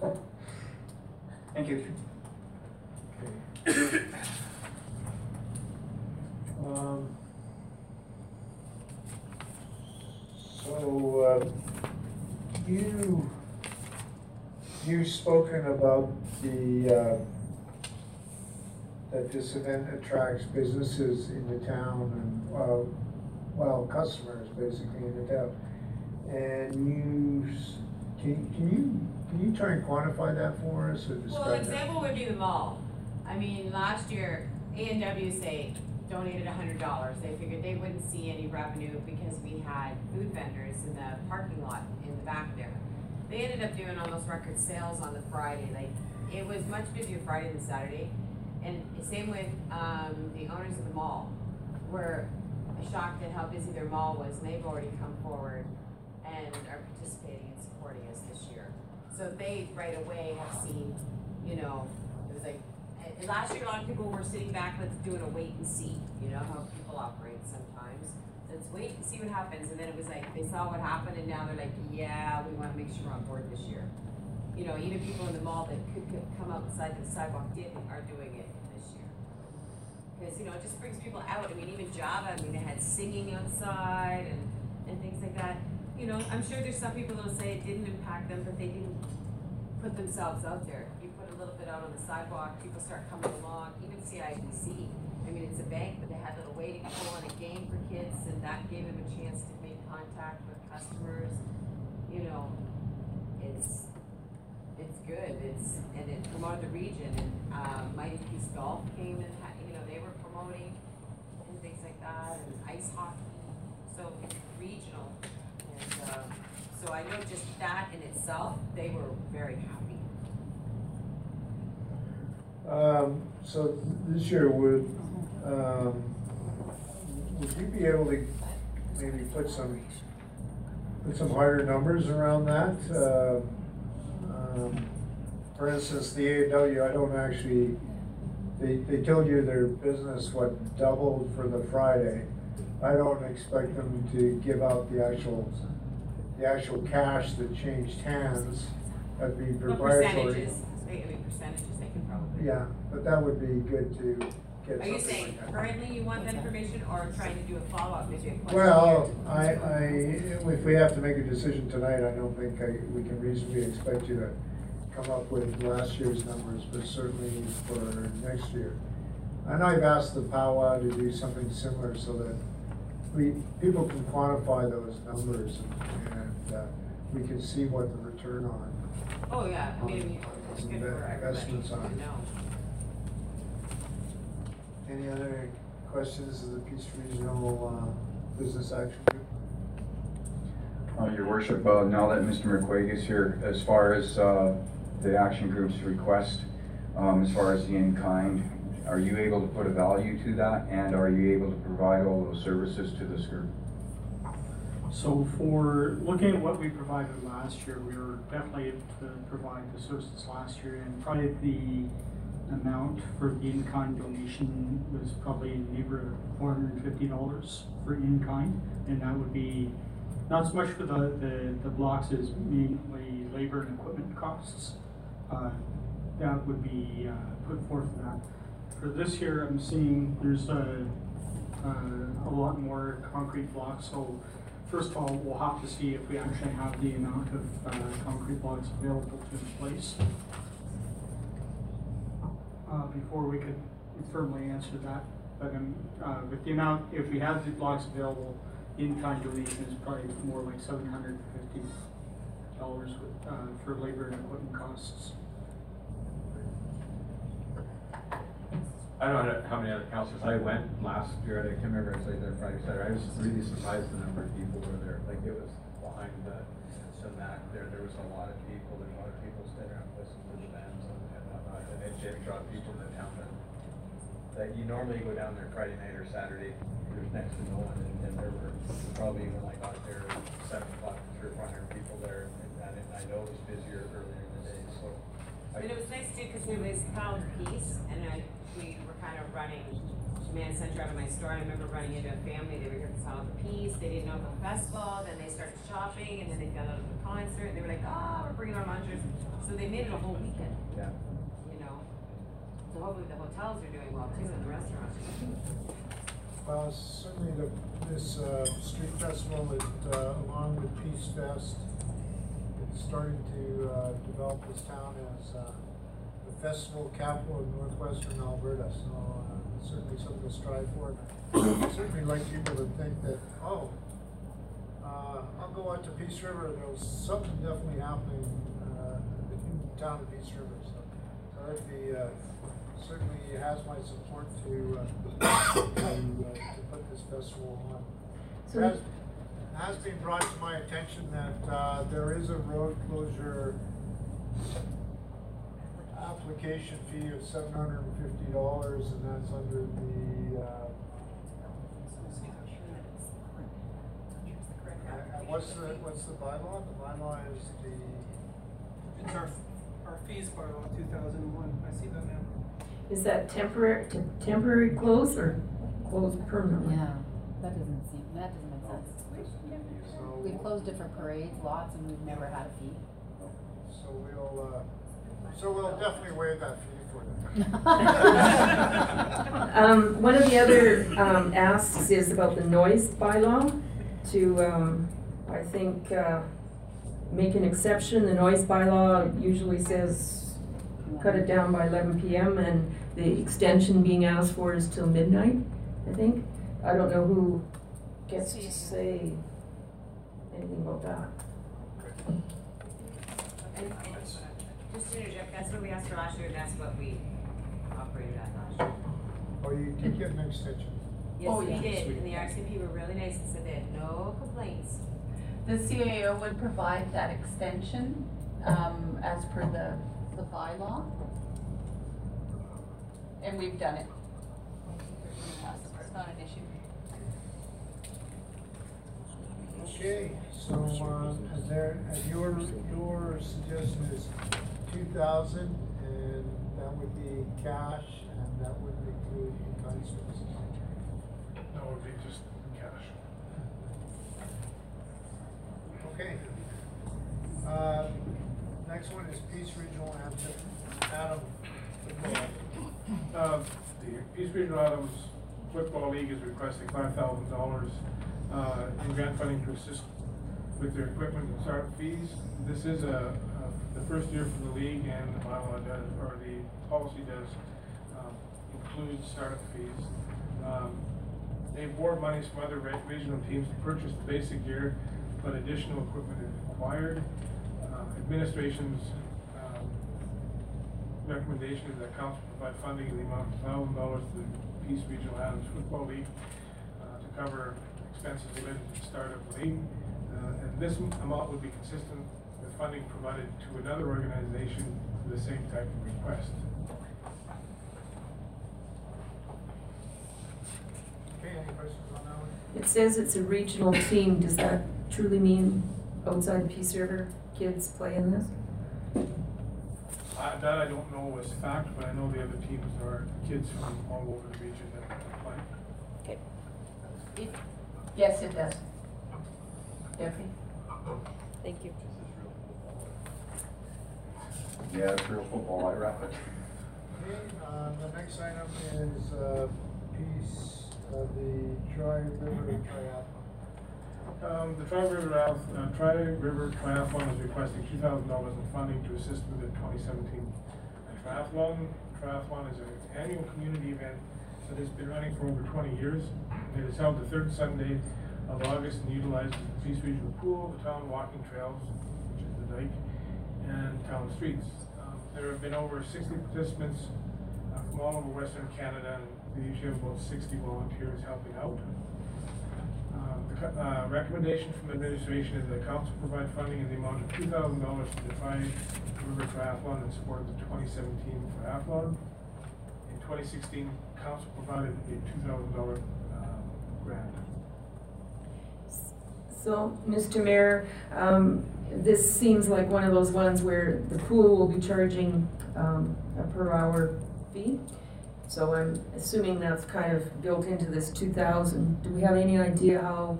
town. Thank you. Okay. Um, So, uh, you, you've spoken about the, uh, that this event attracts businesses in the town and, uh, well, customers basically in the town. And you, can, can you, can you try and quantify that for us or Well, describe that? example would be the mall. I mean, last year, A and W say donated a hundred dollars. They figured they wouldn't see any revenue because we had food vendors in the parking lot in the back there. They ended up doing almost record sales on the Friday, like, it was much busier Friday than Saturday. And same with, um, the owners of the mall, were shocked at how busy their mall was, and they've already come forward and are participating and supporting us this year. So they right away have seen, you know, it was like, and last year, a lot of people were sitting back, let's do a wait and see, you know, how people operate sometimes. Let's wait and see what happens, and then it was like, they saw what happened, and now they're like, yeah, we wanna make sure we're on board this year. You know, even people in the mall that could, could come outside the sidewalk didn't, are doing. Cause, you know, it just brings people out, I mean, even Java, I mean, they had singing outside and, and things like that. You know, I'm sure there's some people that'll say it didn't impact them, but they didn't put themselves out there. You put a little bit out on the sidewalk, people start coming along, even CIBC. I mean, it's a bank, but they had little waiting pool and a game for kids, and that gave them a chance to make contact with customers. You know, it's, it's good, it's, and it promoted the region, and, uh, Mighty Peace Golf came and had, you know, they were promoting and things like that, and ice hockey, so it's regional. And, uh, so I know just that in itself, they were very happy. Um, so this year, would, um, would you be able to maybe put some, put some higher numbers around that? Uh, um, For instance, the A and W, I don't actually, they, they told you their business, what, doubled for the Friday. I don't expect them to give out the actual, the actual cash that changed hands. That'd be What proprietary. percentages, they, I mean, percentages they can probably. Yeah, but that would be good to get Are you saying currently you want that information or trying to do a follow-up, question? Well, I, I, if we have to make a decision tonight, I don't think I, we can reasonably expect you to come up with last year's numbers, but certainly for next year. And I've asked the powwow to do something similar so that we, people can quantify those numbers and, and, uh, we can see what the return on. Oh, yeah, I mean, it's good for Investments to on. Any other questions of the Peace Regional, uh, Business Action Group? Uh, Your worship, uh, now that Mr. McQuaig is here, as far as, uh, the action group's request, um, as far as the in-kind, are you able to put a value to that? And are you able to provide all those services to this group? So for looking at what we provided last year, we were definitely able to provide the services last year and probably the amount for the in-kind donation was probably in the neighborhood of four hundred and fifty dollars for in-kind. And that would be not so much for the, the, the blocks as mainly labor and equipment costs. Uh, that would be, uh, put forth for that. For this year, I'm seeing there's a, uh, a lot more concrete blocks, so first of all, we'll have to see if we actually have the amount of, uh, concrete blocks available to place. Uh, before we could firmly answer that, but, um, uh, with the amount, if we have the blocks available, in-kind donation is probably more like seven hundred and fifty dollars, uh, for labor and equipment costs. I don't know how many other councils, I went last year, I can't remember, I was like there Friday, Saturday, I was really surprised the number of people were there, like it was behind the, Sumac there, there was a lot of people, there were a lot of people standing around listening to the bands and and whatnot, and it did draw people in the town that, that you normally go down there Friday night or Saturday, there's next to no one, and, and there were probably when I got there, seven o'clock, three or four hundred people there, and, and I know it was busier earlier in the day, so. But it was nice too, cause it was called Peace, and I, we kind of running Command Center out of my store, I remember running into a family, they were here for Sound of Peace, they didn't know about the festival, then they started shopping, and then they found out about the concert, and they were like, oh, we're bringing our lunches, so they made it a whole weekend, Yeah. you know. So hopefully the hotels are doing well too, and the restaurants. Well, certainly the, this, uh, street festival, it, uh, along with Peace Fest, it's starting to, uh, develop this town as, uh, the festival capital of northwestern Alberta, so, uh, certainly something to strive for. And I'd Certainly like people to think that, oh, uh, I'll go out to Peace River, and there's something definitely happening, uh, in the town of Peace River, so. So that'd be, uh, certainly has my support to, uh, to, uh, to put this festival on. So- It has, it has been brought to my attention that, uh, there is a road closure application fee of seven hundred and fifty dollars, and that's under the, uh, what's the, what's the bylaw? The bylaw is the, It's our, our fees bylaw, two thousand and one, I see that now. Is that temporary, te- temporary close or closed permanently? Yeah, that doesn't seem, that doesn't make sense. so. We've closed it for parades, lots, and we've never had a fee. So we'll, uh, so we'll definitely waive that fee for them. Um, one of the other, um, asks is about the noise bylaw to, um, I think, uh, make an exception. The noise bylaw usually says cut it down by eleven PM and the extension being asked for is till midnight, I think. I don't know who gets to say anything about that. And, and just to interject, that's what we asked for last year, and that's what we operated at last year. Or you did get an extension. Yes, Oh, we yeah. did, and the RCMP were really nice and said they had no complaints. The CAO would provide that extension, um, as per the, the bylaw. And we've done it. It's not an issue. Okay, so, um, is there, uh, your, your suggestion is two thousand, and that would be cash, and that would include in-kind services? No, it would be just cash. Okay. Uh, next one is Peace Regional Anthem, Adam. Uh, the Peace Regional Adams Football League is requesting five thousand dollars, uh, in grant funding to assist with their equipment and startup fees. This is a, the first year for the league and the bylaw does, or the policy does, um, include startup fees. Um, They award monies from other re- regional teams to purchase the basic gear, but additional equipment is required. Uh, Administration's, um, recommendation is that council provide funding in the amount of thousand dollars to the Peace Regional Adams Football League uh, to cover expenses related to the start league. Uh, And this amount would be consistent funding provided to another organization for the same type of request. Okay, any questions on that one? It says it's a regional team. Does that truly mean outside of Peace River kids play in this? Uh, That I don't know as fact, but I know the other teams are kids from all over the region that play. Okay. It- Yes, it does. Debbie? Thank you. Yeah, it's real football, I wrap it. Okay, uh, the next item is, uh, piece of the Tri River Triathlon. Um, the Tri River uh, Tri River Triathlon is requesting two thousand dollars in funding to assist with the twenty seventeen triathlon. Triathlon is an annual community event that has been running for over twenty years. It is held the third Sunday of August and utilizes the Peace Regional Pool, the town walking trails, which is the dike, and town streets. Um, There have been over sixty participants uh, from all over Western Canada, and we usually have about sixty volunteers helping out. Uh, The uh, recommendation from the administration is that council provide funding in the amount of two thousand dollars to the Tri River Triathlon in support of the twenty seventeen triathlon. In twenty sixteen, council provided a two thousand dollar uh, grant. So, Mr. Mayor, um, this seems like one of those ones where the pool will be charging, um, a per hour fee. So I'm assuming that's kind of built into this two thousand. Do we have any idea how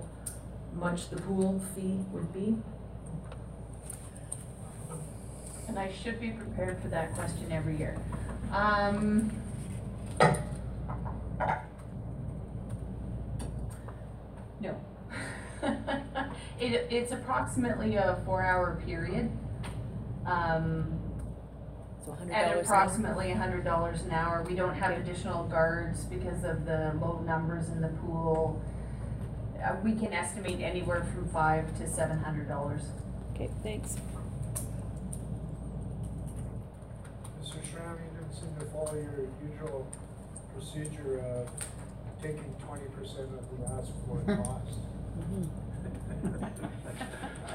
much the pool fee would be? And I should be prepared for that question every year. Um, No. It, it's approximately a four-hour period. Um, So a hundred at approximately a hundred dollars an hour. We don't have additional guards because of the low numbers in the pool. Uh, we can estimate anywhere from five to seven hundred dollars. Okay, thanks. Mr. Schramm, you didn't seem to follow your usual procedure of taking twenty percent of the asked for cost.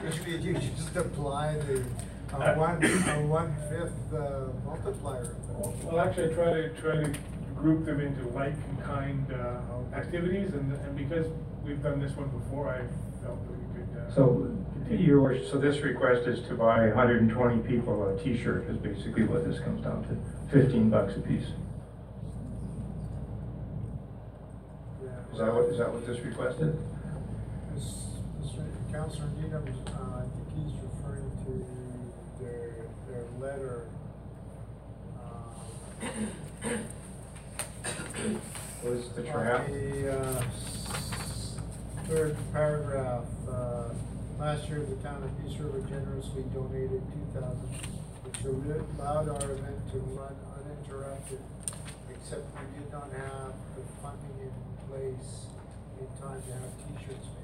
Usually you just apply the, uh, one, uh, one-fifth uh, multiplier. Well, actually, I try to, try to group them into like and kind, uh, activities, and, and because we've done this one before, I felt that we could, uh. So, your worship, so this request is to buy hundred and twenty people a T-shirt is basically what this comes down to, fifteen bucks a piece. Is that what, is that what this request is? Mr. Counselor Needham, uh, I think he's referring to their, their letter. What is the on? The, uh, s- third paragraph, uh, last year the town of Peace River generously donated two thousand, which allowed our event to run uninterrupted, except we did not have the funding in place in time to have T-shirts made.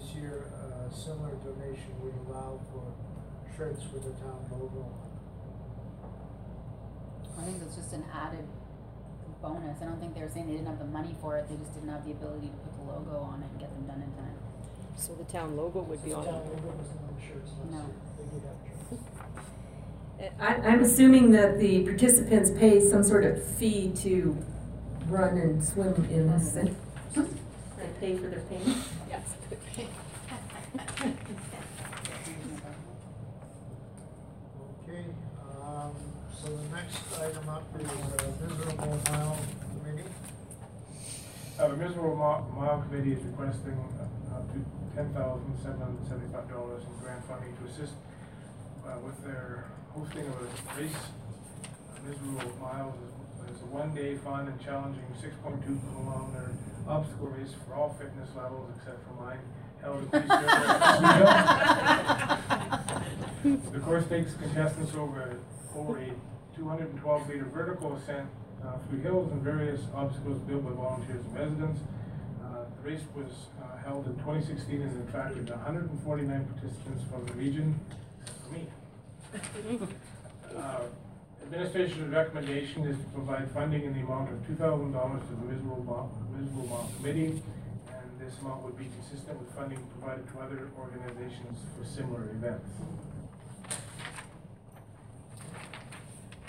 This year, a similar donation would allow for shirts with the town logo on. I think it's just an added bonus. I don't think they were saying they didn't have the money for it, they just didn't have the ability to put the logo on it and get them done in time. So the town logo would be on it. No. I, I'm assuming that the participants pay some sort of fee to run and swim in this thing. They pay for their paint? Yes. Okay, um, so the next item up is uh, miserable mile committee. Uh, the Miserable Mile, Mile Committee is requesting uh, up to ten thousand seven hundred seventy-five dollars in grant funding to assist uh, with their hosting of a race. Uh, Miserable Miles is, is a one-day fun and challenging six point two kilometer obstacle race for all fitness levels except for mine, held in The course takes contestants over, over a two hundred and twelve meter vertical ascent uh, through hills and various obstacles built by volunteers and residents. Uh, The race was uh, held in 2016 and attracted 149 participants from the region, for me. Administration's recommendation is to provide funding in the amount of $2,000 to the Miserable Mount, Miserable Mount Committee, and this amount would be consistent with funding provided to other organizations for similar events.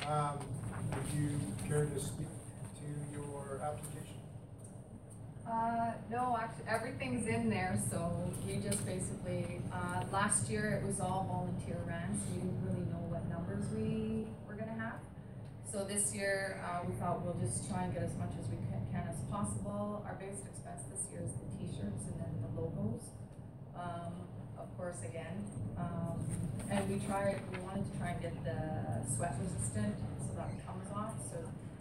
Um, would you care to speak to your application? Uh, no, actually, everything's in there, so we just basically, uh, last year it was all volunteer ran, so we didn't really know what numbers we were gonna have. So this year, uh, we thought we'll just try and get as much as we can, can as possible. Our biggest expense this year is the t-shirts and then the logos. Um, of course, again, um, and we tried, we wanted to try and get the sweat resistant, so that comes off, so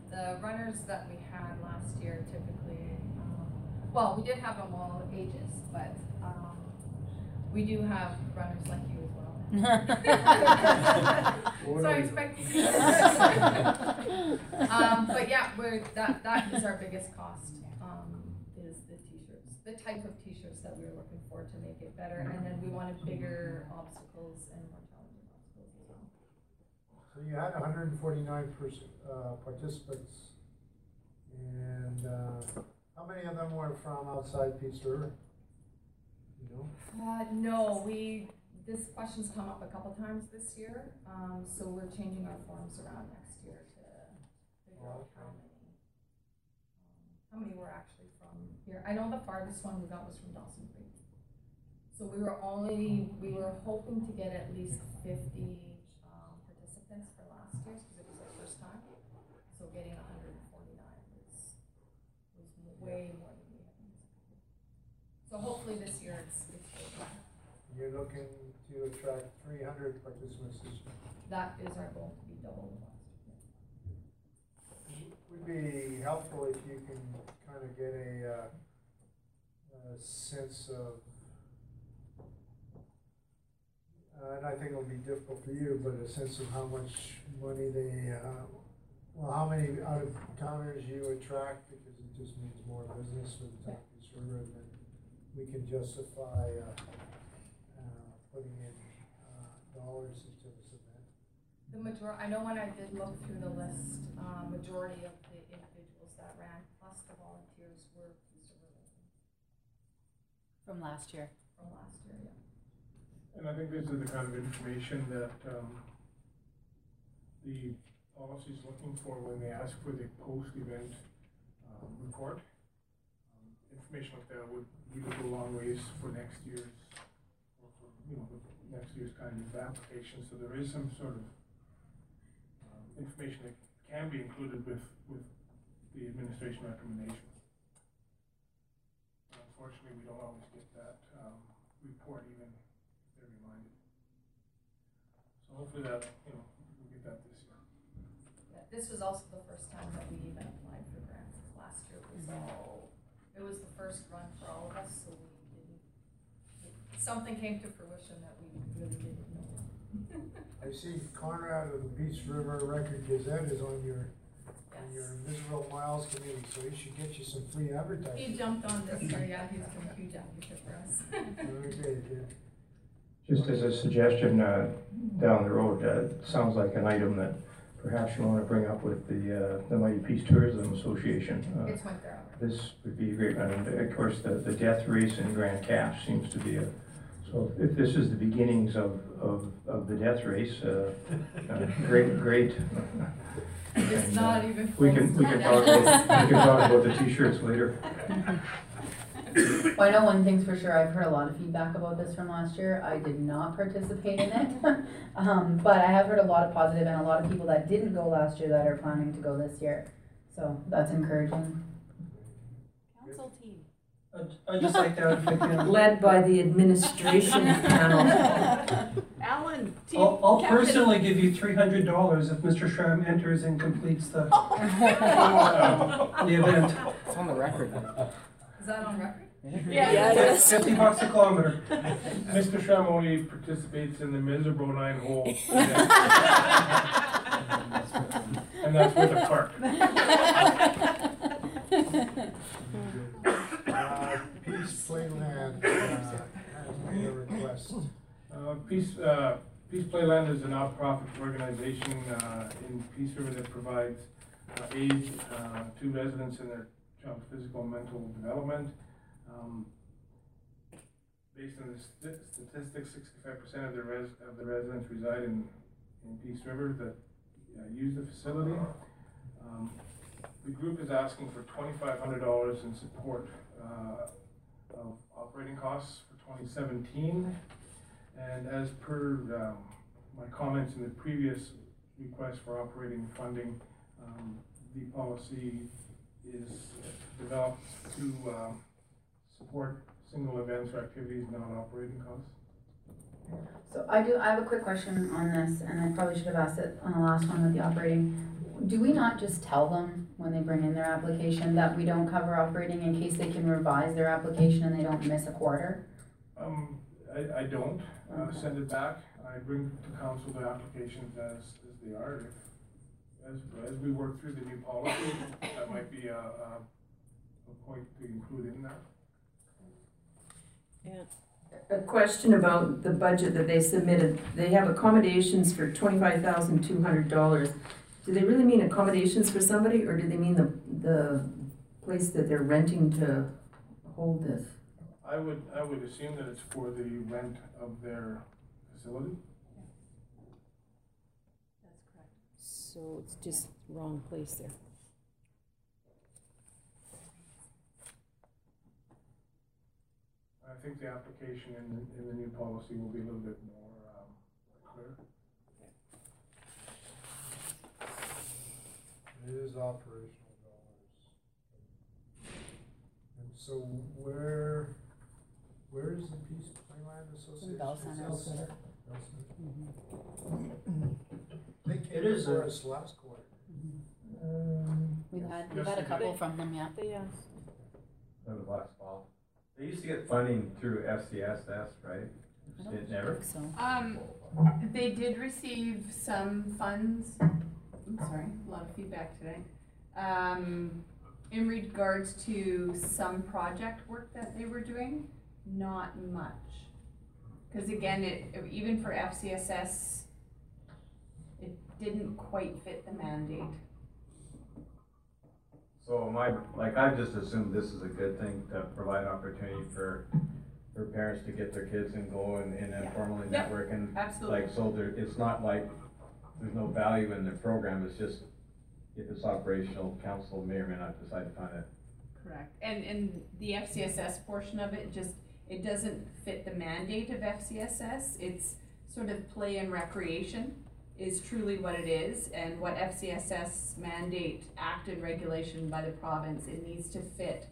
the runners that we had last year typically, um, well, we did have them all ages, but, um, we do have runners like you as well. So I expect. Um, but yeah, we're, that, that is our biggest cost, um, is the t-shirts, the type of t-shirts that we were looking for to make it better, and then we wanted bigger obstacles and more challenging obstacles as well. So you had hundred and forty-nine uh, participants. And, uh, how many of them were from outside Peace River? You know? Uh, no, we, this question's come up a couple times this year, um, so we're changing our forms around next year to figure out how many. um, How many were actually from here, I know the farthest one we got was from Dawson Creek. So we were only, we were hoping to get at least fifty, um, participants for last year's, cause it was our first time. So getting hundred and forty-nine was, was way more than we had anticipated. So hopefully this year it's, it's. You're looking to attract three hundred participants this year. That is our goal, to be double the last year. would be helpful if you can kind of get a, uh, a sense of, uh, and I think it'll be difficult for you, but a sense of how much money they, uh, well, how many out-of-towners you attract, because it just means more business for the town of Peace and then we can justify, uh, putting in, uh, dollars into this event. The major, I know when I did look through the list, um, majority of the individuals that ran, plus the volunteers were Peace River From last year. from last year, yeah. And I think this is the kind of information that, um, the policy is looking for when they ask for the post-event, um, report. Um, Information like that would really go a long ways for next year's, or for, you know, the next year's kind of application, so there is some sort of, um, information that can be included with, with the administration recommendation. Unfortunately, we don't always get that, um, report even if they're reminded. So hopefully that, you know, we'll get that this year. Yeah, This was also the first time that we even applied for grants. last year was all, it was the first run for all of us, so we didn't, something came to fruition that we really didn't know. I see Conrad of the Peace River Record Gazette is on your, on your Miserable Miles committee, so he should get you some free advertising. He jumped on this, so yeah, he's a huge advocate for us. Okay, good. Just as a suggestion, uh, down the road, uh, it sounds like an item that perhaps you wanna bring up with the, uh, the Mighty Peace Tourism Association. Uh, It's winter hour. This would be great, and of course, the, the death race in Grande Cache seems to be a, so if this is the beginnings of, of, of the death race, uh, uh, great, great. It's And, not uh, even We can, we can talk about, we can talk about the t-shirts later. Well, I know one thing's for sure, I've heard a lot of feedback about this from last year, I did not participate in it. Um, but I have heard a lot of positive and a lot of people that didn't go last year that are planning to go this year, so that's encouraging. Council team. I'd, I'd just like to add, if I can. Led by the administration panel. Alan, team I'll, I'll personally give you three hundred dollars if Mr. Schramm enters and completes the, oh. uh, the event. It's on the record. Is that on record? Yeah. Yeah, it is. Fifty bucks a kilometer. Mr. Schramm only participates in the miserable nine hole. And that's with a clerk. Peace Playland, uh, has made a request. Uh, Peace, uh, Peace Playland is a nonprofit organization, uh, in Peace River that provides, uh, aid, uh, to residents in their child's physical and mental development. Um, Based on the st- statistics, sixty-five percent of the res, of the residents reside in, in Peace River that, uh, use the facility. Um, The group is asking for twenty-five hundred dollars in support, uh, of operating costs for twenty seventeen. And as per, um, my comments in the previous request for operating funding, um, the policy is developed to, um, support single events or activities, not operating costs. So I do, I have a quick question on this, and I probably should have asked it on the last one with the operating. Do we not just tell them when they bring in their application that we don't cover operating in case they can revise their application and they don't miss a quarter? Um, I, I don't, uh, send it back, I bring to council the applications as, as they are. If, as, as we work through the new policy, that might be a, a, a point to include in that. Yeah. A question about the budget that they submitted. They have accommodations for twenty-five thousand two hundred dollars. Do they really mean accommodations for somebody, or do they mean the, the place that they're renting to hold this? I would, I would assume that it's for the rent of their facility. That's correct. So it's just wrong place there. I think the application in, the- in the new policy will be a little bit more, um, clear. It is operational dollars. And so where, where is the Peace Playland Association? Bell Center. Bell Center. Bell Center. Mm-hmm. They came is before a- us last quarter. Um, We've had, we've had a they couple did. from them, yeah. They, uh, That was last fall. They used to get funding through FCSS, right? I don't It never? think so. Um, they did receive some funds, I'm sorry, a lot of feedback today. Um, in regards to some project work that they were doing, not much. Cause again, it, even for FCSS, it didn't quite fit the mandate. So my, like, I just assumed this is a good thing to provide opportunity for, for parents to get their kids and go and, and Yeah. informally network and absolutely. like, so there, it's not like, there's no value in the program, it's just, if it's operational, council may or may not decide to fund it. Correct. And, and the FCSS portion of it just, it doesn't fit the mandate of FCSS. It's sort of play and recreation is truly what it is. And what FCSS mandate, act and regulation by the province, it needs to fit.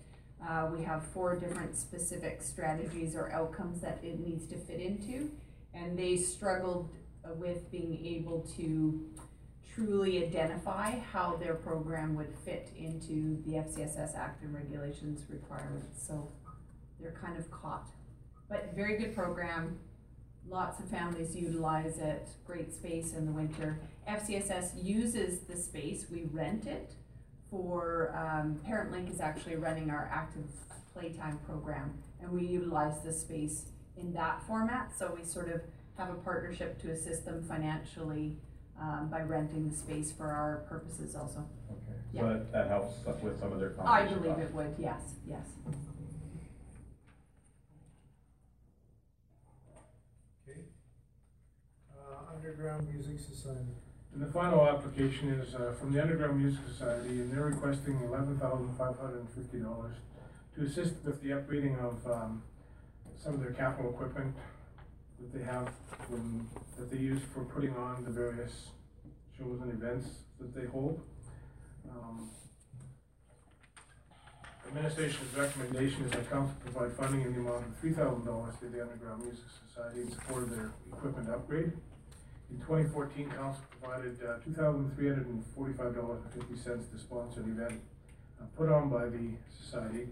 Uh, we have four different specific strategies or outcomes that it needs to fit into. And they struggled with being able to truly identify how their program would fit into the FCSS Act and Regulations requirements, so they're kind of caught. But very good program, lots of families utilize it, great space in the winter. FCSS uses the space, we rent it for, um, Parent Link is actually running our active playtime program, and we utilize the space in that format, so we sort of have a partnership to assist them financially um, by renting the space for our purposes also. Okay. Yeah. So that, that helps with some of their I conversation believe costs. it would, yes, yes. Okay. Uh, Underground Music Society. And the final application is uh, from the Underground Music Society, and they're requesting eleven thousand five hundred and fifty dollars to assist with the upgrading of um, some of their capital equipment that they have, when- that they use for putting on the various shows and events that they hold. Um, Administration's recommendation is that council provide funding in the amount of three thousand dollars to the Underground Music Society in support of their equipment upgrade. In twenty fourteen, council provided uh, two thousand three hundred and forty-five dollars and fifty cents to sponsor the event uh, put on by the society.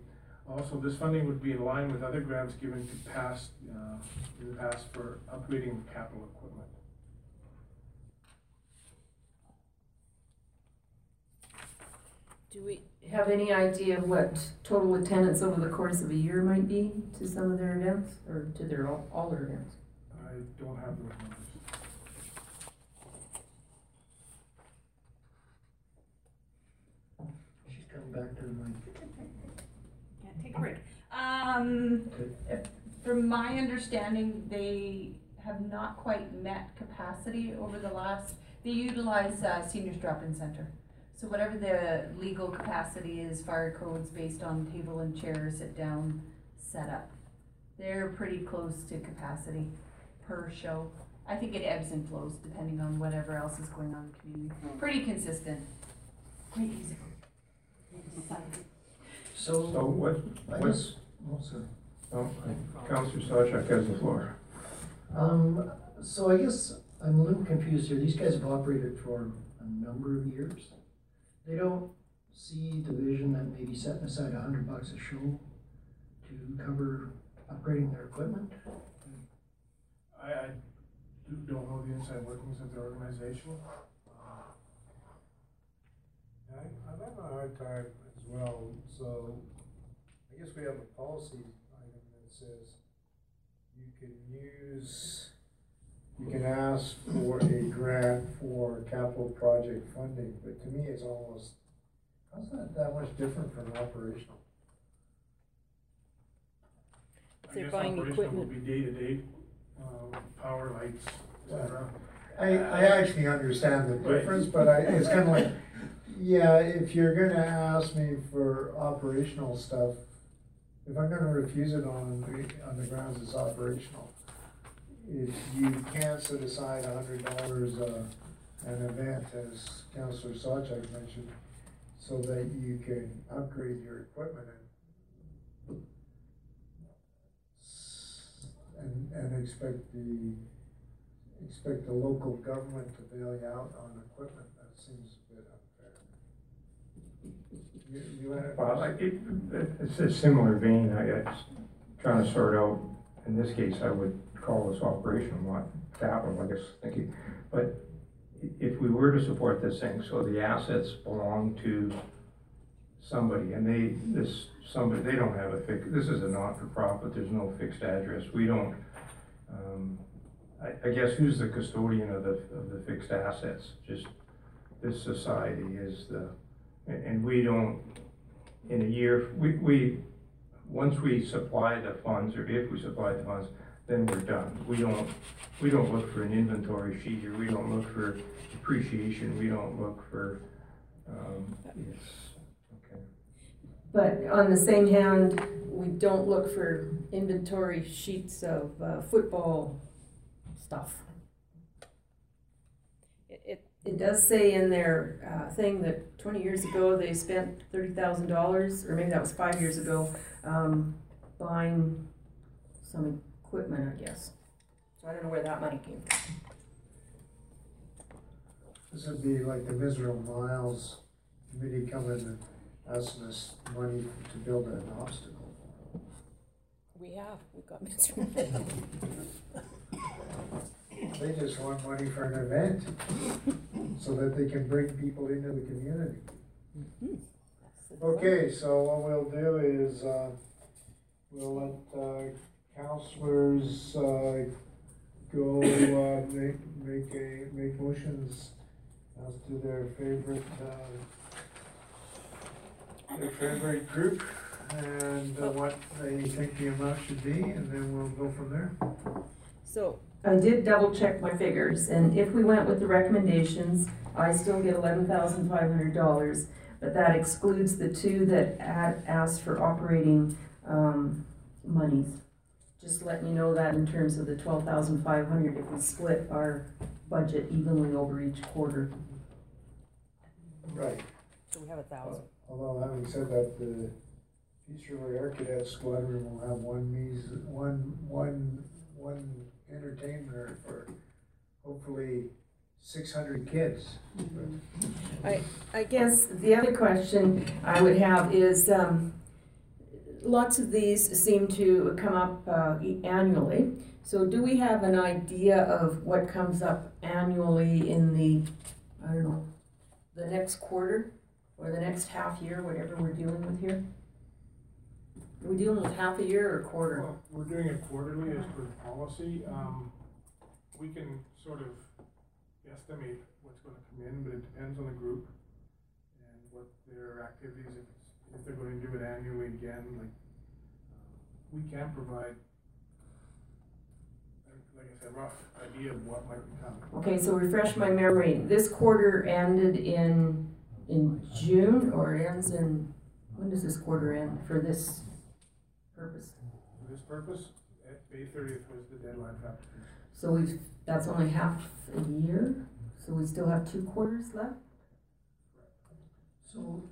Also, this funding would be in line with other grants given to past, uh, in the past for upgrading capital equipment. Do we have any idea what total attendance over the course of a year might be to some of their events, or to their, all, all their events? I don't have those numbers. She's coming back to the mic. Um, from my understanding, they have not quite met capacity over the last, they utilize, uh, seniors drop-in center. So whatever the legal capacity is, fire codes based on table and chair, sit down, setup. They're pretty close to capacity per show. I think it ebbs and flows depending on whatever else is going on in the community. Pretty consistent. Music. So So, what, I what's, guess, oh, sorry. oh, Counselor Sawchuk has the floor. Um, so I guess I'm a little confused here. These guys have operated for a number of years. They don't see the vision that maybe setting aside a hundred bucks a show to cover upgrading their equipment? I, I do- don't know the inside workings of the organization. Uh, I, I'm having a hard time as well, so I guess we have a policy item that says you can use, you can ask for a grant for capital project funding, but to me, it's almost, how's that that much different from operational? If I they're guess buying operational would equipment. be day-to-day, um, power lights, et cetera. I, I actually understand the difference, but I, it's kind of like, yeah, if you're gonna ask me for operational stuff, if I'm gonna refuse it on, the- on the grounds it's operational, if you can't set aside a hundred dollars, uh, an event, as Councilor Sawchuk mentioned, so that you can upgrade your equipment and and, and expect the, expect the local government to bail you out on equipment, that seems a bit unfair. You, you had. Well, it, it's a similar vein, I, guess, trying to sort out, in this case, I would call this operation operational, that one, I guess, thinking. But if we were to support this thing, so the assets belong to somebody, and they, this, somebody, they don't have a fix, this is a not-for-profit, there's no fixed address, we don't, um, I, I guess who's the custodian of the, of the fixed assets? Just this society is the, and, we don't, in a year, we, we, once we supply the funds, or if we supply the funds, then we're done. We don't, we don't look for an inventory sheet, we don't look for depreciation, we don't look for, um, it's, okay. But on the same hand, we don't look for inventory sheets of uh, football stuff. It, it, it does say in their uh, thing that twenty years ago, they spent thirty thousand dollars, or maybe that was five years ago, um, buying some equipment, I guess. So I don't know where that money came from. This would be like the Miserable Miles committee coming and asking us money to build an obstacle. We have, we've got miserable. They just want money for an event, so that they can bring people into the community. Okay, so what we'll do is, uh, we'll let, uh, counselors, uh, go, uh, make, make a, make motions as to their favorite, uh, their favorite group, and uh, what they think the amount should be, and then we'll go from there. So, I did double check my figures, and if we went with the recommendations, I still get eleven thousand five hundred dollars. But that excludes the two that had asked for operating, um, monies. Just letting you know that in terms of the twelve thousand five hundred, if we split our budget evenly over each quarter. Right. so we have a thousand. Although having said that, the Peace River Air Cadet Squadron will have one means, one, one, one entertainer for hopefully six hundred kids. I, I guess the other question I would have is, um, lots of these seem to come up, uh, e- annually. So do we have an idea of what comes up annually in the, I don't know, the next quarter? Or the next half year, whatever we're dealing with here? Are we dealing with half a year or a quarter? Well, we're doing it quarterly as per policy. Um, we can sort of estimate what's gonna come in, but it depends on the group and what their activities, if, it's- if they're going to do it annually again, like, uh, we can provide, like I said, rough idea of what might be coming. Okay, so refresh my memory. This quarter ended in, in June or it ends in, when does this quarter end for this purpose? For this purpose, at May thirtieth was the deadline for application. So we've, that's only half a year, so we still have two quarters left? So,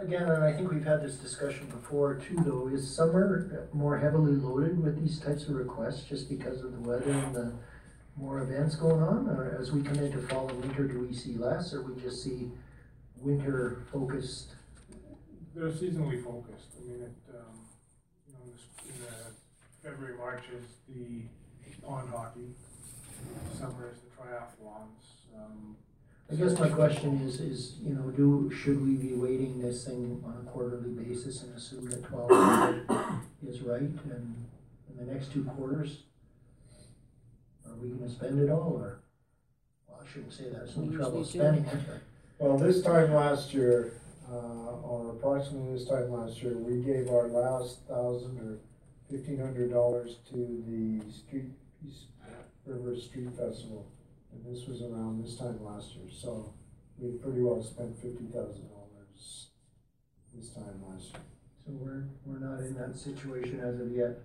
again, and I think we've had this discussion before too, though, is summer more heavily loaded with these types of requests just because of the weather and the more events going on? Or as we come into fall and winter, do we see less, or we just see winter focused? They're seasonally focused. I mean, it, um, you know, in the, s- in the February, March is the pond hockey. Summer is the triathlons. Um, I guess my question is, is, you know, do, should we be weighting this thing on a quarterly basis and assume that twelve hundred is right and in the next two quarters? Are we gonna spend it all or, well, I shouldn't say that, it's no trouble spending it, but Well, this time last year, uh, or approximately this time last year, we gave our last thousand or fifteen hundred dollars to the street, Peace River Street Festival. And this was around this time last year, so we pretty well spent fifty thousand dollars this time last year. So we're, we're not in that situation as of yet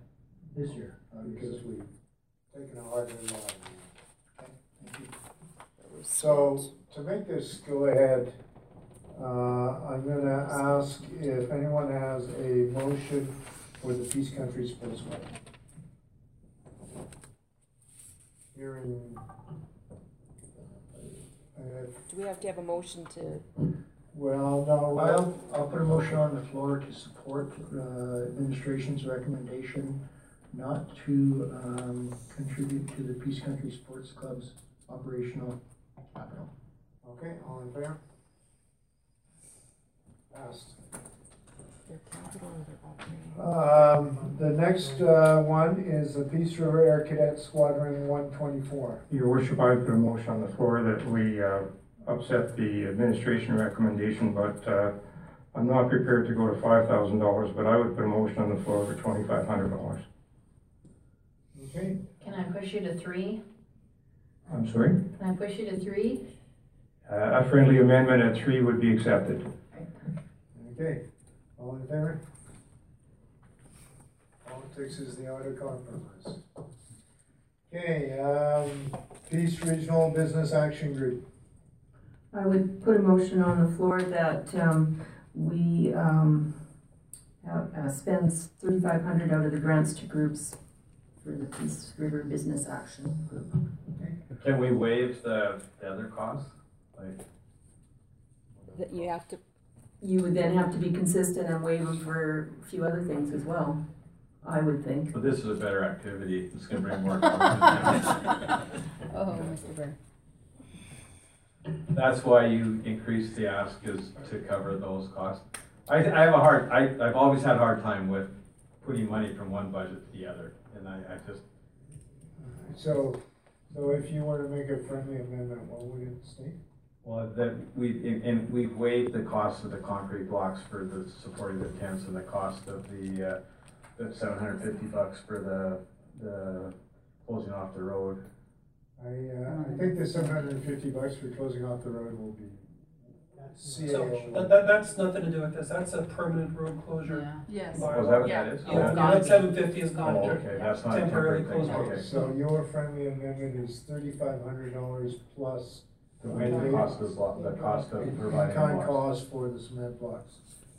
this year, obviously. Because we've taken a harder look. Thank you. So, to make this go ahead, uh, I'm gonna ask if anyone has a motion for the Peace Country Sports Club. Hearing. uh, Do we have to have a motion to, Well, no, I'll, I'll put a motion on the floor to support, uh, administration's recommendation not to, um, contribute to the Peace Country Sports Club's operational capital. okay, all in favor? Passed. Their capital or their operating? Um, the next, uh, one is the Peace River Air Cadet Squadron one twenty-four. Your worship, I put a motion on the floor that we, uh, upset the administration recommendation, but, uh, I'm not prepared to go to five thousand dollars, but I would put a motion on the floor for twenty-five hundred dollars. Okay, Can I push you to three? I'm sorry? Can I push you to three? Uh, a friendly amendment at three would be accepted. okay, all in favor? Politics is the art of compromise. Okay, um, Peace Regional Business Action Group. I would put a motion on the floor that, um, we, um, have- uh, spends thirty-five hundred out of the grants to groups for the Peace River Business Action Group. Okay. Can we waive the, the other costs? Like, That you have to, You would then have to be consistent and waive them for a few other things as well, I would think. but this is a better activity, it's gonna bring more. Oh, Mr. Burr. That's why you increase the ask is to cover those costs. I, I have a hard, I, I've always had a hard time with putting money from one budget to the other, and I, I just, So, so if you were to make a friendly amendment, what would it state? Well, that we, and- and we've waived the cost of the concrete blocks for the supporting the tents and the cost of the, uh, the seven hundred fifty bucks for the, the closing off the road. I, uh, I think the seven hundred and fifty bucks for closing off the road will be So, CAO. that, that, that's nothing to do with this, that's a permanent road closure. Yeah. Yes. bylaw. Oh, is that what Yeah. that is? Yeah, It's that gotta be. seven fifty is Oh, gone. okay, that's not a Temporary temporary thing, closure. okay. So your friendly amendment is thirty-five hundred dollars plus The the cost of, block- the cost of providing in-kind blocks. cost for the cement blocks.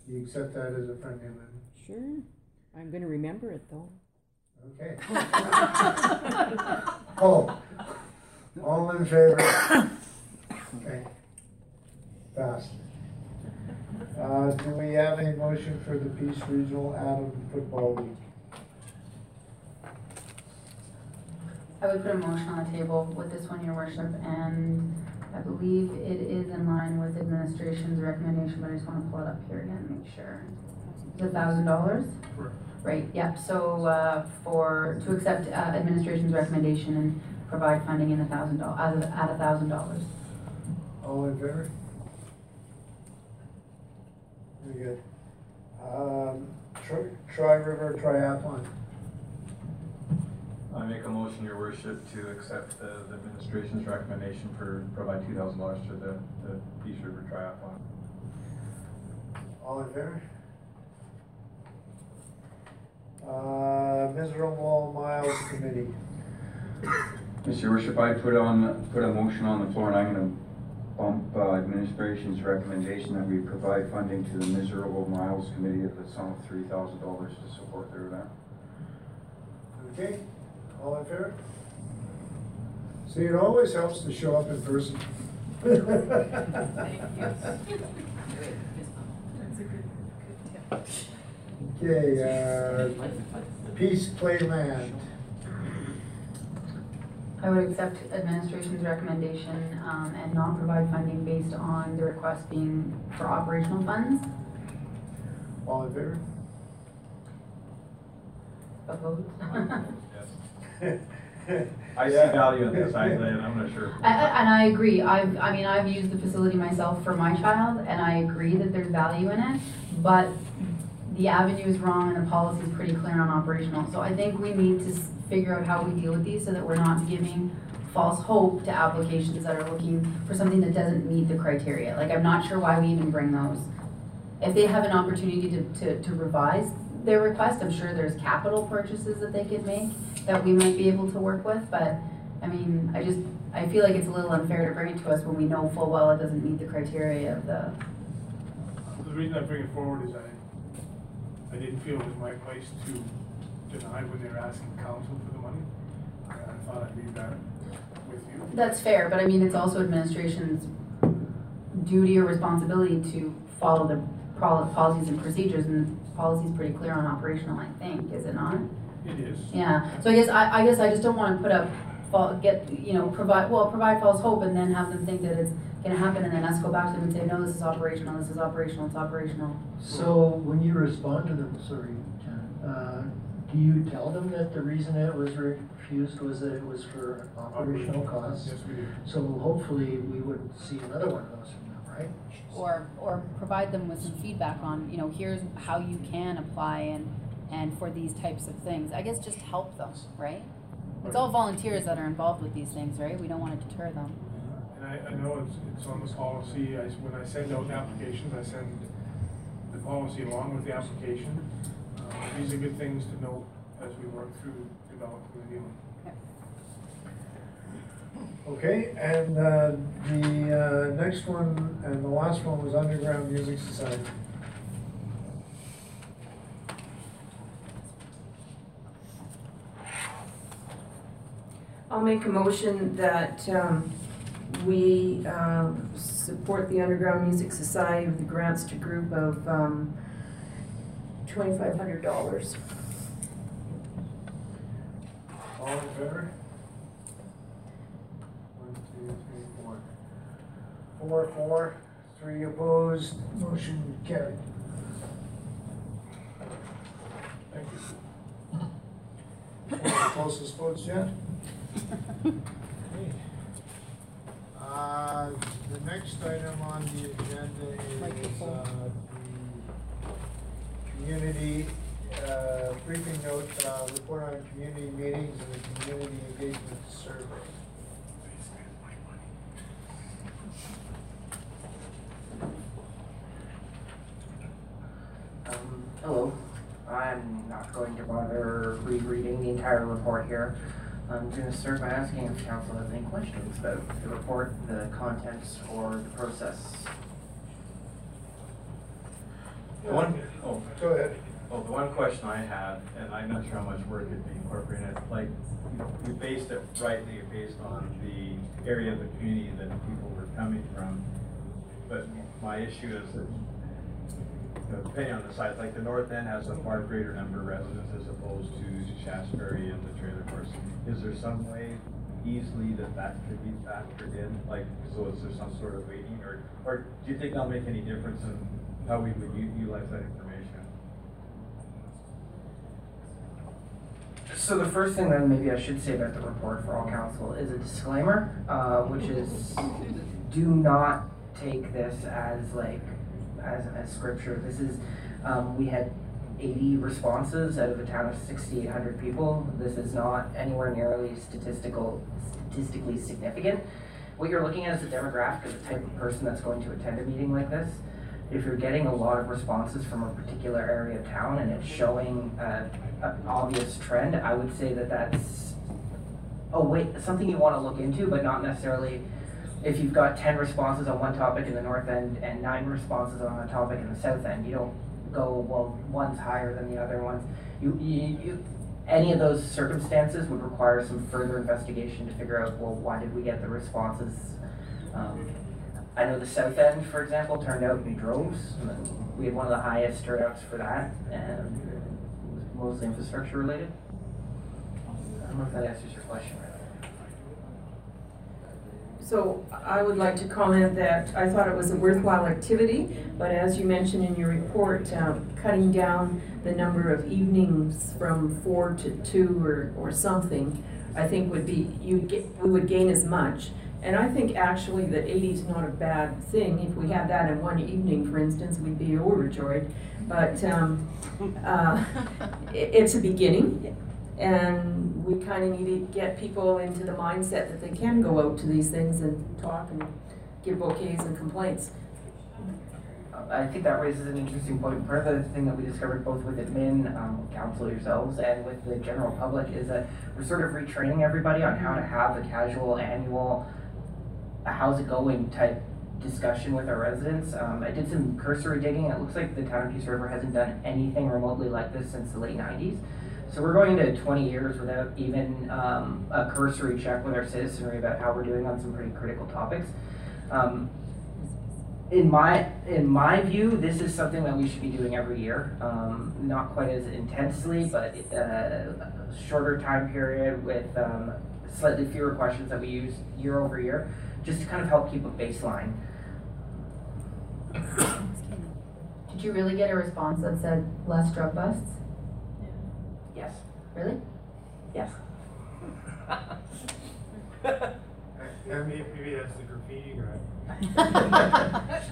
You accept that as a friendly amendment? sure, I'm gonna remember it though. Okay. Oh, all in favor? Okay. Passed. Uh, do we have a motion for the Peace Regional Atom Football League? I would put a motion on the table with this one, your worship, and I believe it is in line with administration's recommendation, but I just wanna pull it up here again, and make sure. It's a thousand dollars? Right, yep, so, uh, for, to accept, uh, administration's recommendation and provide funding in a thousand doll, at a, at a thousand dollars. All in favor? Very good. Um, Tri- Tri-River Triathlon. I make a motion, your worship, to accept the, the administration's recommendation for provide two thousand dollars to the, the Peace River Triathlon. All in favor? Uh, Miserable Miles Committee. Mr. Worship, I put on, put a motion on the floor and I'm gonna bump uh, administration's recommendation that we provide funding to the Miserable Miles Committee at the sum of three thousand dollars to support their event. Okay, all in favor? See, it always helps to show up in person. That's a good, good tip. Okay, uh, Peace Playland. I would accept administration's recommendation, um, and not provide funding based on the request being for operational funds. All in favor? Opposed? I see value in this, I, I'm not sure. I- I- And I agree, I've, I mean, I've used the facility myself for my child, and I agree that there's value in it, but the avenue is wrong and the policy is pretty clear on operational, so I think we need to s- figure out how we deal with these so that we're not giving false hope to applications that are looking for something that doesn't meet the criteria, like, I'm not sure why we even bring those. If they have an opportunity to, to, to revise their request, I'm sure there's capital purchases that they could make that we might be able to work with, but, I mean, I just, I feel like it's a little unfair to bring it to us when we know full well it doesn't meet the criteria of the, The reason I bring it forward is I, I didn't feel it was my place to deny when they were asking council for the money. I I thought I'd leave that with you. that's fair, but I mean, it's also administration's duty or responsibility to follow the policies and procedures, and the policy's pretty clear on operational, I think, is it not? It is. Yeah, so I guess, I, I guess I just don't wanna put up, fa- get, you know, provide, well, provide false hope and then have them think that it's gonna happen and then us go back to them and say, no, this is operational, this is operational, it's operational. So when you respond to them, sorry, Jan, uh, do you tell them that the reason it was refused was that it was for operational costs? Yes, we do. So hopefully we wouldn't see another one of those right? Or, or provide them with some feedback on, you know, here's how you can apply and, and for these types of things. I guess just help them, right? It's all volunteers that are involved with these things, right? We don't wanna deter them. And I, I know it's, it's on the policy, I, when I send out applications, I send the policy along with the application. Uh, these are good things to know as we work through developing the new. Okay, and uh, the uh, next one and the last one was Underground Music Society. I'll make a motion that um, we um, support the Underground Music Society with the grants to group of um, twenty-five hundred dollars. All in favor? One, two, three, four. Four, four, three opposed, motion carried. Thank you. One of the closest votes yet? Okay. Uh, the next item on the agenda is, uh, the community, uh, briefing note, uh, report on community meetings and the community engagement survey. Um, hello. I'm not going to bother rereading the entire report here. I'm going to start by asking if council has any questions about the report, the contents, or the process. The one, oh, Go ahead. oh, the one question I had, and I'm not sure how much work it'd be incorporated, like, you based it rightly based on the area of the community that people were coming from. But my issue is that, you know, depending on the site, like the north end has a far greater number of residents as opposed to Shaftesbury and the trailer course. Is there some way easily that that could be factored in? Like, so is there some sort of weighting, or, or do you think that'll make any difference in how we would utilize that information? So the first thing then maybe I should say about the report for all council is a disclaimer, uh, which is do not take this as like, as, as scripture. This is, um, we had eighty responses out of a town of sixty-eight hundred people. This is not anywhere nearly statistical, statistically significant. What you're looking at is the demographic of the type of person that's going to attend a meeting like this. If you're getting a lot of responses from a particular area of town and it's showing uh, an obvious trend, I would say that that's a way, something you want to look into, but not necessarily if you've got ten responses on one topic in the north end and nine responses on a topic in the south end, you don't go, well, one's higher than the other ones. You, you, you, any of those circumstances would require some further investigation to figure out, well, why did we get the responses? Um, I know the south end, for example, turned out in droves. We had one of the highest turnouts for that, and it was mostly infrastructure related. I don't know if that answers your question. So I would like to comment that I thought it was a worthwhile activity, but as you mentioned in your report, um, cutting down the number of evenings from four to two or, or something, I think would be, you'd get, we would gain as much. And I think actually that eighty is not a bad thing. If we had that in one evening, for instance, we'd be overjoyed. But, um, uh, it, it's a beginning. And we kind of need to get people into the mindset that they can go out to these things and talk and give bouquets and complaints. I think that raises an interesting point. Part of the thing that we discovered both with admin, um, council yourselves, and with the general public is that we're sort of retraining everybody on how to have a casual annual, how's it going type discussion with our residents. Um, I did some cursory digging. It looks like the town of Peace River hasn't done anything remotely like this since the late nineties. So we're going to 20 years without even um, a cursory check with our citizenry about how we're doing on some pretty critical topics. Um, in my in my view, this is something that we should be doing every year. Um, not quite as intensely, but uh, a shorter time period with um, slightly fewer questions that we use year over year, just to kind of help keep a baseline. Did you really get a response that said less drug busts? Yes. Really? Yes. Maybe, maybe that's the graffiti guy.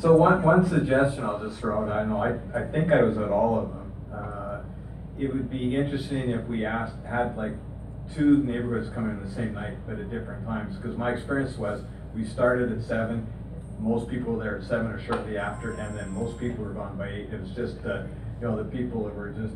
So one, one suggestion I'll just throw out, I know, I, I think I was at all of them. Uh, It would be interesting if we asked, had like two neighborhoods come in the same night, but at different times. Because my experience was, we started at seven, most people were there at seven or shortly after, and then most people were gone by eight. It was just, uh, you know, the people that were just,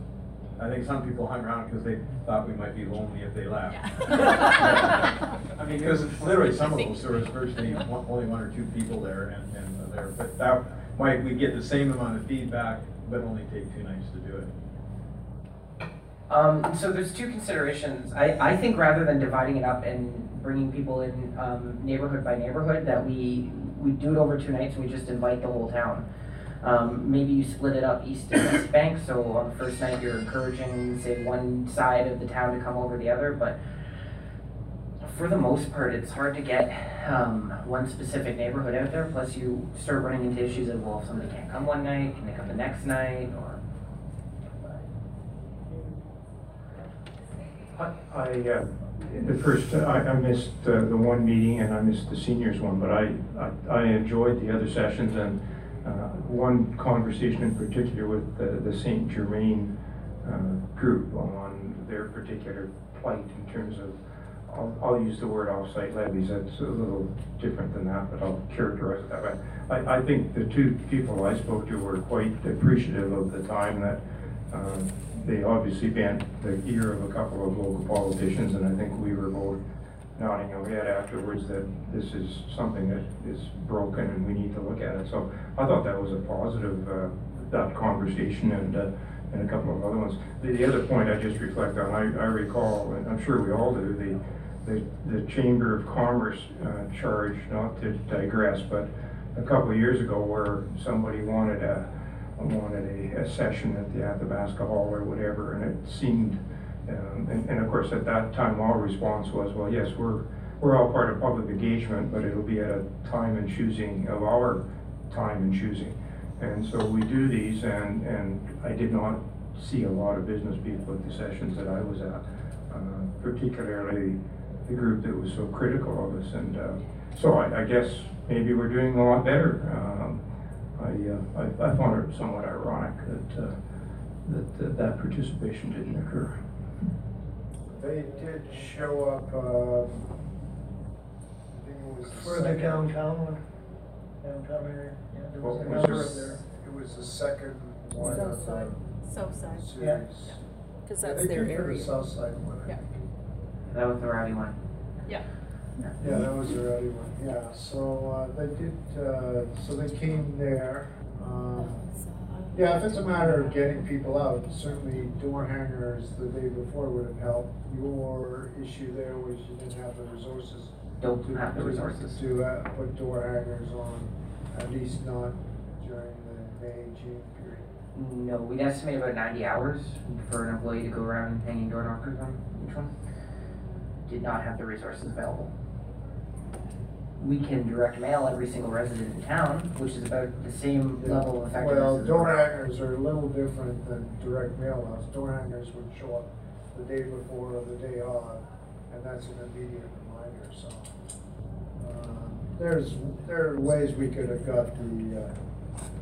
I think some people hung around because they thought we might be lonely if they left. I mean, because literally some of those, there was virtually one- only one or two people there and, and there, but that, might, we get the same amount of feedback, but only take two nights to do it. Um, so there's two considerations. I, I think rather than dividing it up and bringing people in um, neighborhood by neighborhood, that we we do it over two nights and we just invite the whole town. Um, maybe you split it up east and west bank, so on the first night you're encouraging, say, one side of the town to come over the other, but for the most part, it's hard to get um, one specific neighborhood out there. Plus, you start running into issues of well, if somebody can't come one night, can they come the next night, or I, uh, the first, I, I missed uh, the one meeting and I missed the seniors one, but I, I, I enjoyed the other sessions and uh, one conversation in particular with the, the Saint Germain uh, group on their particular plight in terms of, I'll, I'll use the word off-site levies, that's a little different than that, but I'll characterize it that way. I, I think the two people I spoke to were quite appreciative of the time that uh, they obviously bent the ear of a couple of local politicians, and I think we were both nodding our head afterwards that this is something that is broken and we need to look at it. So I thought that was a positive, uh, that conversation and, uh, and a couple of other ones. The, the other point I just reflect on, I, I recall, and I'm sure we all do, the, the, the Chamber of Commerce uh, charge, not to digress, but a couple of years ago where somebody wanted a, wanted a, a session at the Athabasca Hall or whatever, and it seemed, and, and of course, at that time, our response was, well, yes, we're, we're all part of public engagement, but it'll be at a time and choosing of our time and choosing. And so we do these, and, and I did not see a lot of business people at the sessions that I was at, uh, particularly the group that was so critical of us. And uh, so I, I guess maybe we're doing a lot better. Um, I, uh, I, I found it somewhat ironic that, uh, that, that that participation didn't occur. They did show up, um, I think it was the For the second- downtown one, downtown area, yeah, there was a It number was- up there. It was the second one of the Southside. Southside. series. Yeah. Because Yeah, that's they their did for the area. south side one, I Yeah. think. that was the rowdy one. Yeah. Yeah, that was the early one, yeah, so, uh, they did, uh, so they came there, um, yeah, if it's a matter of getting people out, certainly door hangers the day before would have helped. Your issue there was you didn't have the resources. Don't to- have the resources. To, uh, put door hangers on, at least not during the May, June period. No, we'd estimate about ninety hours for an employee to go around hanging door knockers on each one. Did not have the resources available. We can direct mail every single resident in town, which is about the same level of effectiveness. Well, as- door hangers are a little different than direct mail outs. Door hangers would show up the day before or the day of, and that's an immediate reminder, so. um, There's, there are ways we could have got the, uh,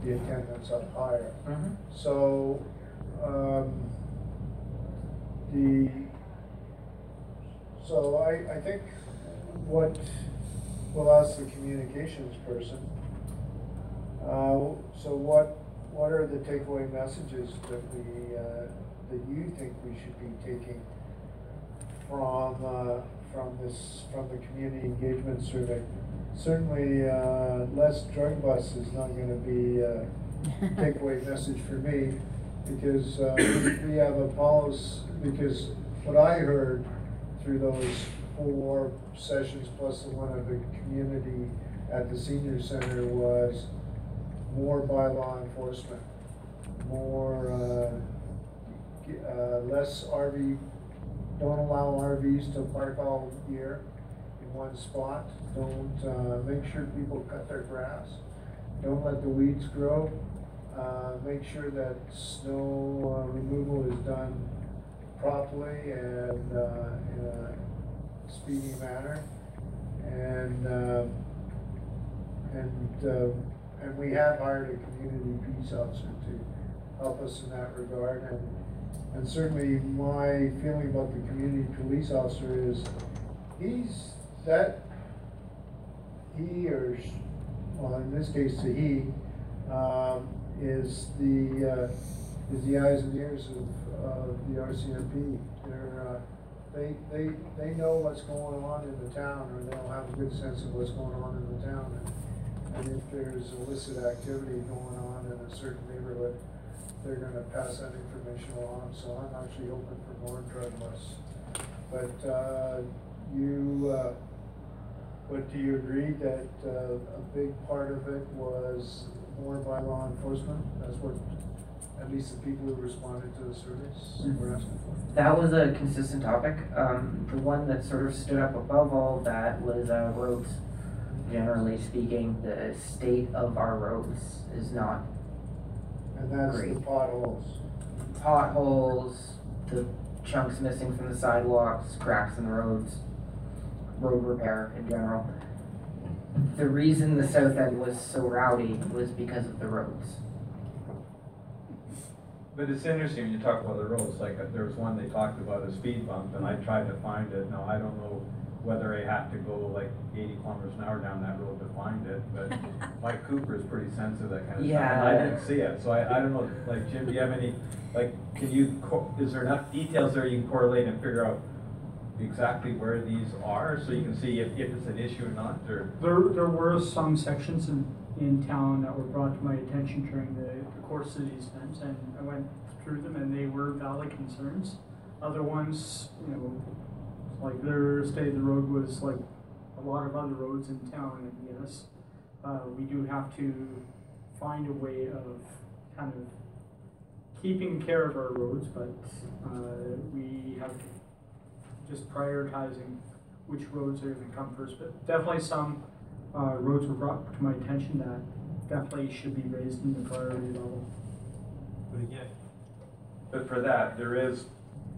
the attendance up higher. Mhm. So, um, the, so I, I think what, we'll ask the communications person, uh, so what, what are the takeaway messages that we, uh, that you think we should be taking from, uh, from this, from the community engagement survey? Certainly, uh, less drug busts is not gonna be a takeaway message for me, because, uh, we- we have a policy, because what I heard through those four sessions plus the one of the community at the senior center was more bylaw enforcement, more, uh, uh, less RV, don't allow RVs to park all year in one spot. Don't, uh, make sure people cut their grass. Don't let the weeds grow. Uh, make sure that snow uh, removal is done properly and, uh, in a speedy manner. And, uh, and, uh, and we have hired a community peace officer to help us in that regard. And, and certainly my feeling about the community police officer is, he's, that, he or, well, in this case, the he, um, is the, uh, is the eyes and ears of, of the RCMP. They're, uh, they, they, they know what's going on in the town, or they'll have a good sense of what's going on in the town. And, and if there's illicit activity going on in a certain neighborhood, they're gonna pass that information along, so I'm actually hoping for more drug busts. But, uh, you, uh, but do you agree that, uh, a big part of it was more by law enforcement? That's what, at least the people who responded to the surveys were asking for? That was a consistent topic. Um, the one that sort of stood up above all that was uh, roads. Generally speaking, the state of our roads is not And that's the Great. potholes. potholes, the chunks missing from the sidewalks, cracks in the roads, road repair in general. The reason the south end was so rowdy was because of the roads. But it's interesting when you talk about the roads, like uh, there was one they talked about a speed bump and I tried to find it. Now, I don't know whether I have to go like eighty kilometers an hour down that road to find it, but Mike Cooper is pretty sensitive to that kind of stuff. And I Yeah. didn't see it, so I, I don't know, like Jim, do you have any, like, can you, co- is there enough details there you can correlate and figure out exactly where these are, so you can see if, if it's an issue or not, or? There, there were some sections in, in town that were brought to my attention during the, the course of these events, and I went through them, and they were valid concerns. Other ones, you know, like their state of the road was like a lot of other roads in town, and yes, uh, we do have to find a way of kind of keeping care of our roads, but, uh, we have just prioritizing which roads are gonna come first, but definitely some, uh, roads were brought to my attention that definitely should be raised in the priority level. But again. But for that, there is,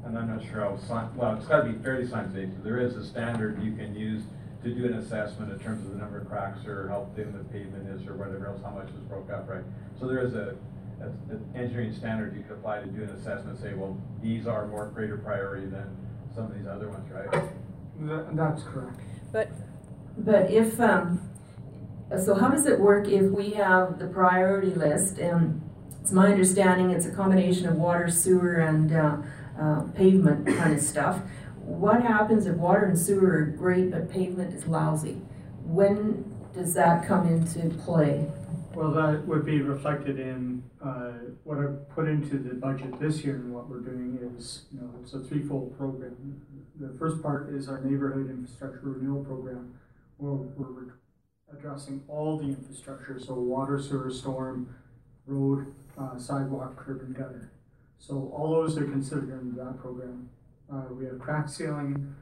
and I'm not sure how, well, it's gotta be fairly science-based, there is a standard you can use to do an assessment in terms of the number of cracks or how thin the pavement is or whatever else, how much is broke up, right? So there is a, a- an engineering standard you could apply to do an assessment, say, well, these are more greater priority than some of these other ones, right? That, that's correct. But But if, um, so how does it work if we have the priority list and it's my understanding it's a combination of water, sewer and, uh, uh, pavement kind of stuff. What happens if water and sewer are great but pavement is lousy? When does that come into play? Well, that would be reflected in, uh, what I put into the budget this year and what we're doing is, you know, it's a threefold program. The first part is our neighborhood infrastructure renewal program, where we're addressing all the infrastructure, so water, sewer, storm, road, uh, sidewalk, curb and gutter. So all those are considered under that program. Uh, we have crack sealing,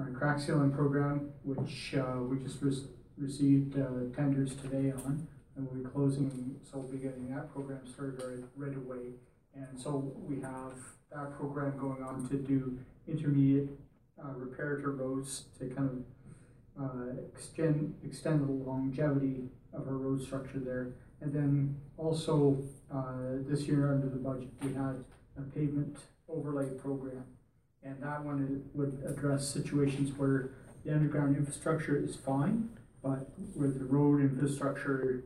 uh, crack sealing program, which, uh, we just re- received, uh, tenders today on. And we'll be closing, so we'll be getting that program started right, right away. And so we have that program going on to do intermediate, uh, repair to roads to kind of, uh, extend, extend the longevity of our road structure there. And then also, uh, this year under the budget, we had a pavement overlay program. And that one would address situations where the underground infrastructure is fine, but where the road infrastructure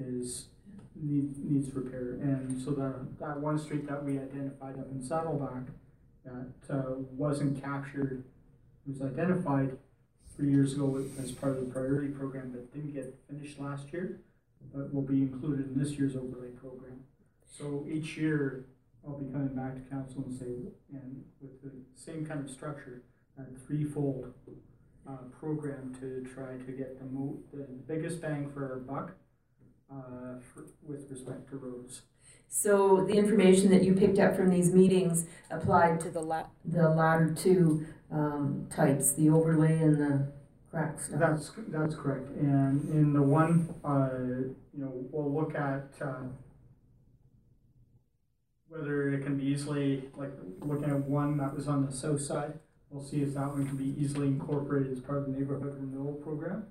is, need, needs repair. And so that, that one street that we identified up in Saddleback that, uh, wasn't captured, was identified three years ago as part of the priority program, that didn't get finished last year, but will be included in this year's overlay program. So each year, I'll be coming back to council and say, and with the same kind of structure, that threefold uh, program to try to get the mo, the biggest bang for our buck, for, with respect to roads. So the information that you picked up from these meetings applied to the la- the latter two um, types, the overlay and the crack stuff. That's, that's correct, and in the one, uh, you know, we'll look at, uh, whether it can be easily, like, looking at one that was on the south side, we'll see if that one can be easily incorporated as part of the neighborhood renewal program.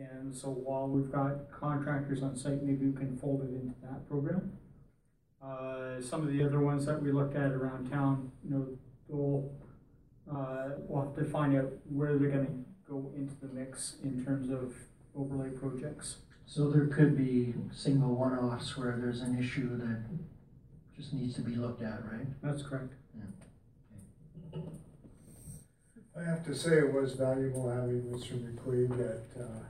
And so while we've got contractors on site, maybe we can fold it into that program. Uh, some of the other ones that we looked at around town, you know, we'll, uh, we'll have to find out where they're gonna go into the mix in terms of overlay projects. So there could be single one-offs where there's an issue that just needs to be looked at, right? That's correct. I have to say it was valuable having Mr. McQueen at, uh,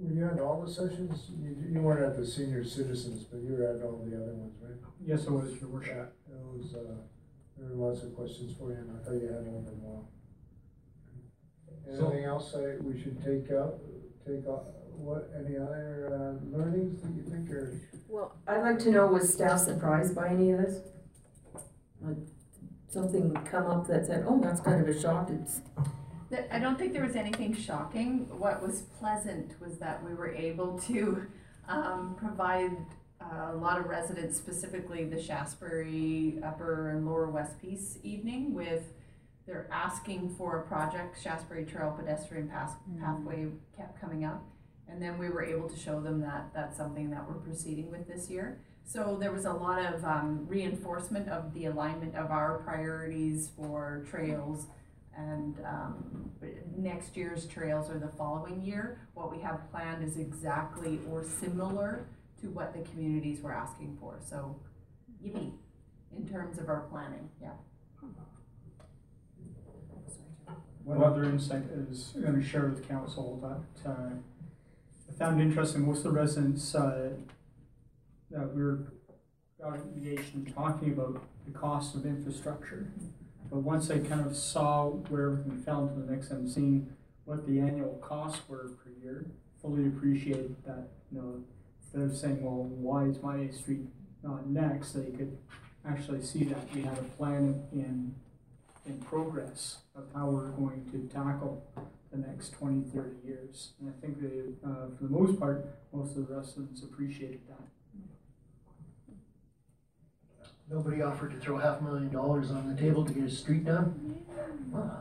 were you at all the sessions? You, you weren't at the senior citizens, but you were at all the other ones, right? Yes, it was, your worship. Yeah, it was, uh, there were lots of questions for you, and I thought you handled them well. So- Anything else I, we should take out, take, out? what, any other, uh, learnings that you think are? Well, I'd like to know, was staff surprised by any of this? Like, something come up that said, oh, that's kind of a shock, it's, There- I don't think there was anything shocking. What was pleasant was that we were able to um, provide uh, a lot of residents, specifically the Shaftesbury Upper and Lower West Peace evening with, they're asking for a project, Shaftesbury Trail Pedestrian Path, Pathway kept coming up. And then we were able to show them that that's something that we're proceeding with this year. So there was a lot of um, reinforcement of the alignment of our priorities for trails and um, next year's trails or the following year. What we have planned is exactly or similar to what the communities were asking for. So, yippee, in terms of our planning, yeah. One other insight is I'm gonna share with council that, uh, I found interesting, most of the residents, uh, that we were, got engaged in talking about the cost of infrastructure. But once they kind of saw where everything fell into the mix and seeing what the annual costs were per year, fully appreciated that, you know, instead of saying, well, why is my street not next, they could actually see that we had a plan in, in progress of how we're going to tackle the next 20, 30 years. And I think they, uh, for the most part, most of the residents appreciated that. Nobody offered to throw half a million dollars on the table to get a street done? Wow.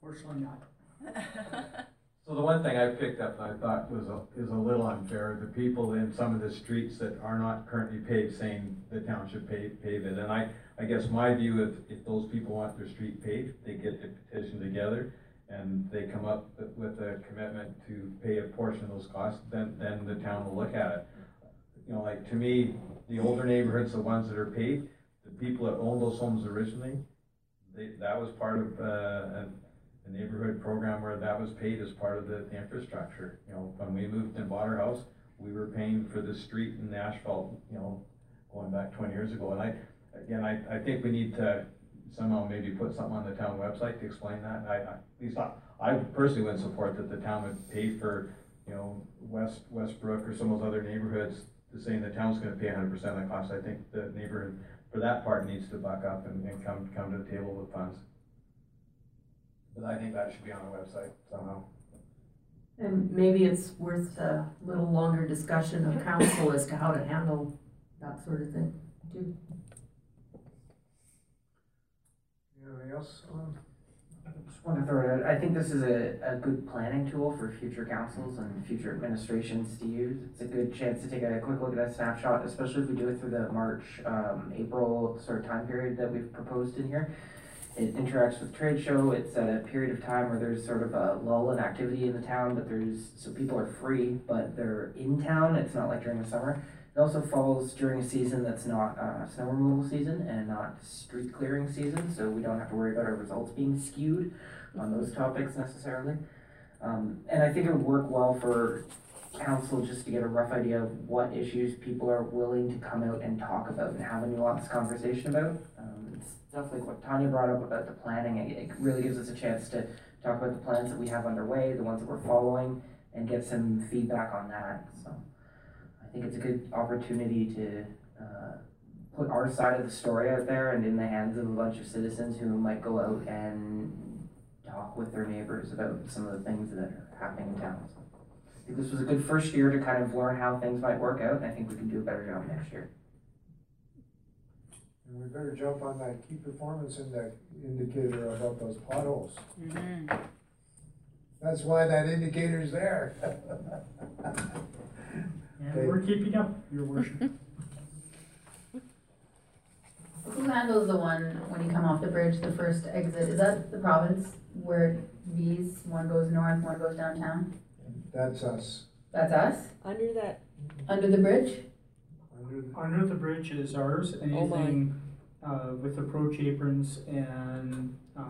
Fortunately not. So the one thing I picked up, I thought was a, is a little unfair, the people in some of the streets that are not currently paved saying the town should pave, pave it. And I, I guess my view, if, if those people want their street paved, they get the petition together and they come up with a commitment to pay a portion of those costs, then, then the town will look at it. You know, like, to me, the older neighborhoods, the ones that are paved, the people that owned those homes originally, they, that was part of, uh, a, a neighborhood program where that was paid as part of the, the infrastructure. You know, when we moved and bought our house, we were paying for the street and the asphalt, you know, going back twenty years ago. And I, again, I, I think we need to somehow maybe put something on the town website to explain that. I, I, at least I, I personally wouldn't support that the town would pay for, you know, West, Westbrook or some of those other neighborhoods, to saying the town's gonna pay hundred percent of the cost. I think the neighborhood, for that part, needs to buck up and, and come, come to the table with funds. But I think that should be on the website somehow. and maybe it's worth a little longer discussion of council as to how to handle that sort of thing, too. Anything else on? I think this is a, a good planning tool for future councils and future administrations to use. It's a good chance to take a quick look at a snapshot, especially if we do it through the March, um, April sort of time period that we've proposed in here. It interacts with trade show, it's at a period of time where there's sort of a lull in activity in the town, but there's, so people are free, but they're in town, it's not like during the summer. It also falls during a season that's not uh, snow removal season and not street clearing season, so we don't have to worry about our results being skewed on those topics necessarily. Um, and I think it would work well for council just to get a rough idea of what issues people are willing to come out and talk about and have a nuanced conversation about. Um, it's stuff like what Tanya brought up about the planning, it, it really gives us a chance to talk about the plans that we have underway, the ones that we're following, and get some feedback on that, so. I think it's a good opportunity to, uh, put our side of the story out there and in the hands of a bunch of citizens who might go out and talk with their neighbors about some of the things that are happening in town. So I think this was a good first year to kind of learn how things might work out, and I think we can do a better job next year. And we better jump on that key performance index indicator about those potholes. That's why that indicator's there. And we're keeping up, your worship. Who handles the one when you come off the bridge, the first exit? Is that the province where V's, one goes north, one goes downtown? That's us. That's us? Under that, Under the bridge? Under the- Under the bridge is ours, Oh my. anything, uh, with approach aprons and, uh,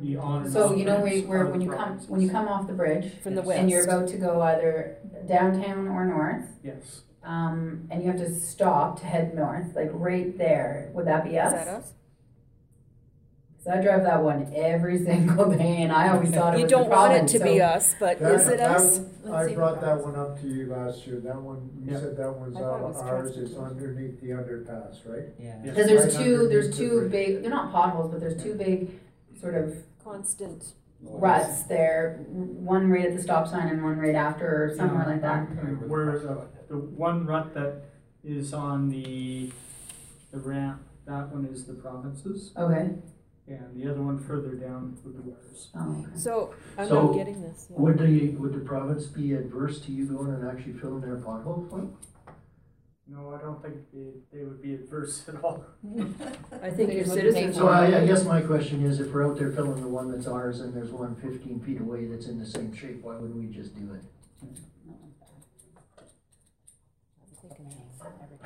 the on So you know where, ramps you- where, are when you come, when you come off the bridge? From the And you're west. about to go either downtown or north, Yes, um, and you have to stop to head north, like right there, would that be is us? that us? So I drive that one every single day and I always thought it You was the don't want it province, to be so- us, but That- is it that- us? I brought that one up to you last year, that one, you Yeah. said that one's I thought it was ours, it's transportation. underneath the underpass, right? Yeah. yes. Cause there's Right two, there's underneath the two bridge. big, they're not potholes, but there's two big sort of Constant. ruts there, one right at the stop sign and one right after or somewhere like that. Where the, the one rut that is on the, the ramp, that one is the provinces, Okay, and the other one further down would be ours. oh, okay. So, I'm So, not getting this. yeah. Would the, would the province be adverse to you going and actually filling their pothole for them? No, I don't think they, they would be adverse at all. I think They your citizens. So I, I guess my question is, if we're out there filling the one that's ours and there's one fifteen feet away that's in the same shape, why wouldn't we just do it?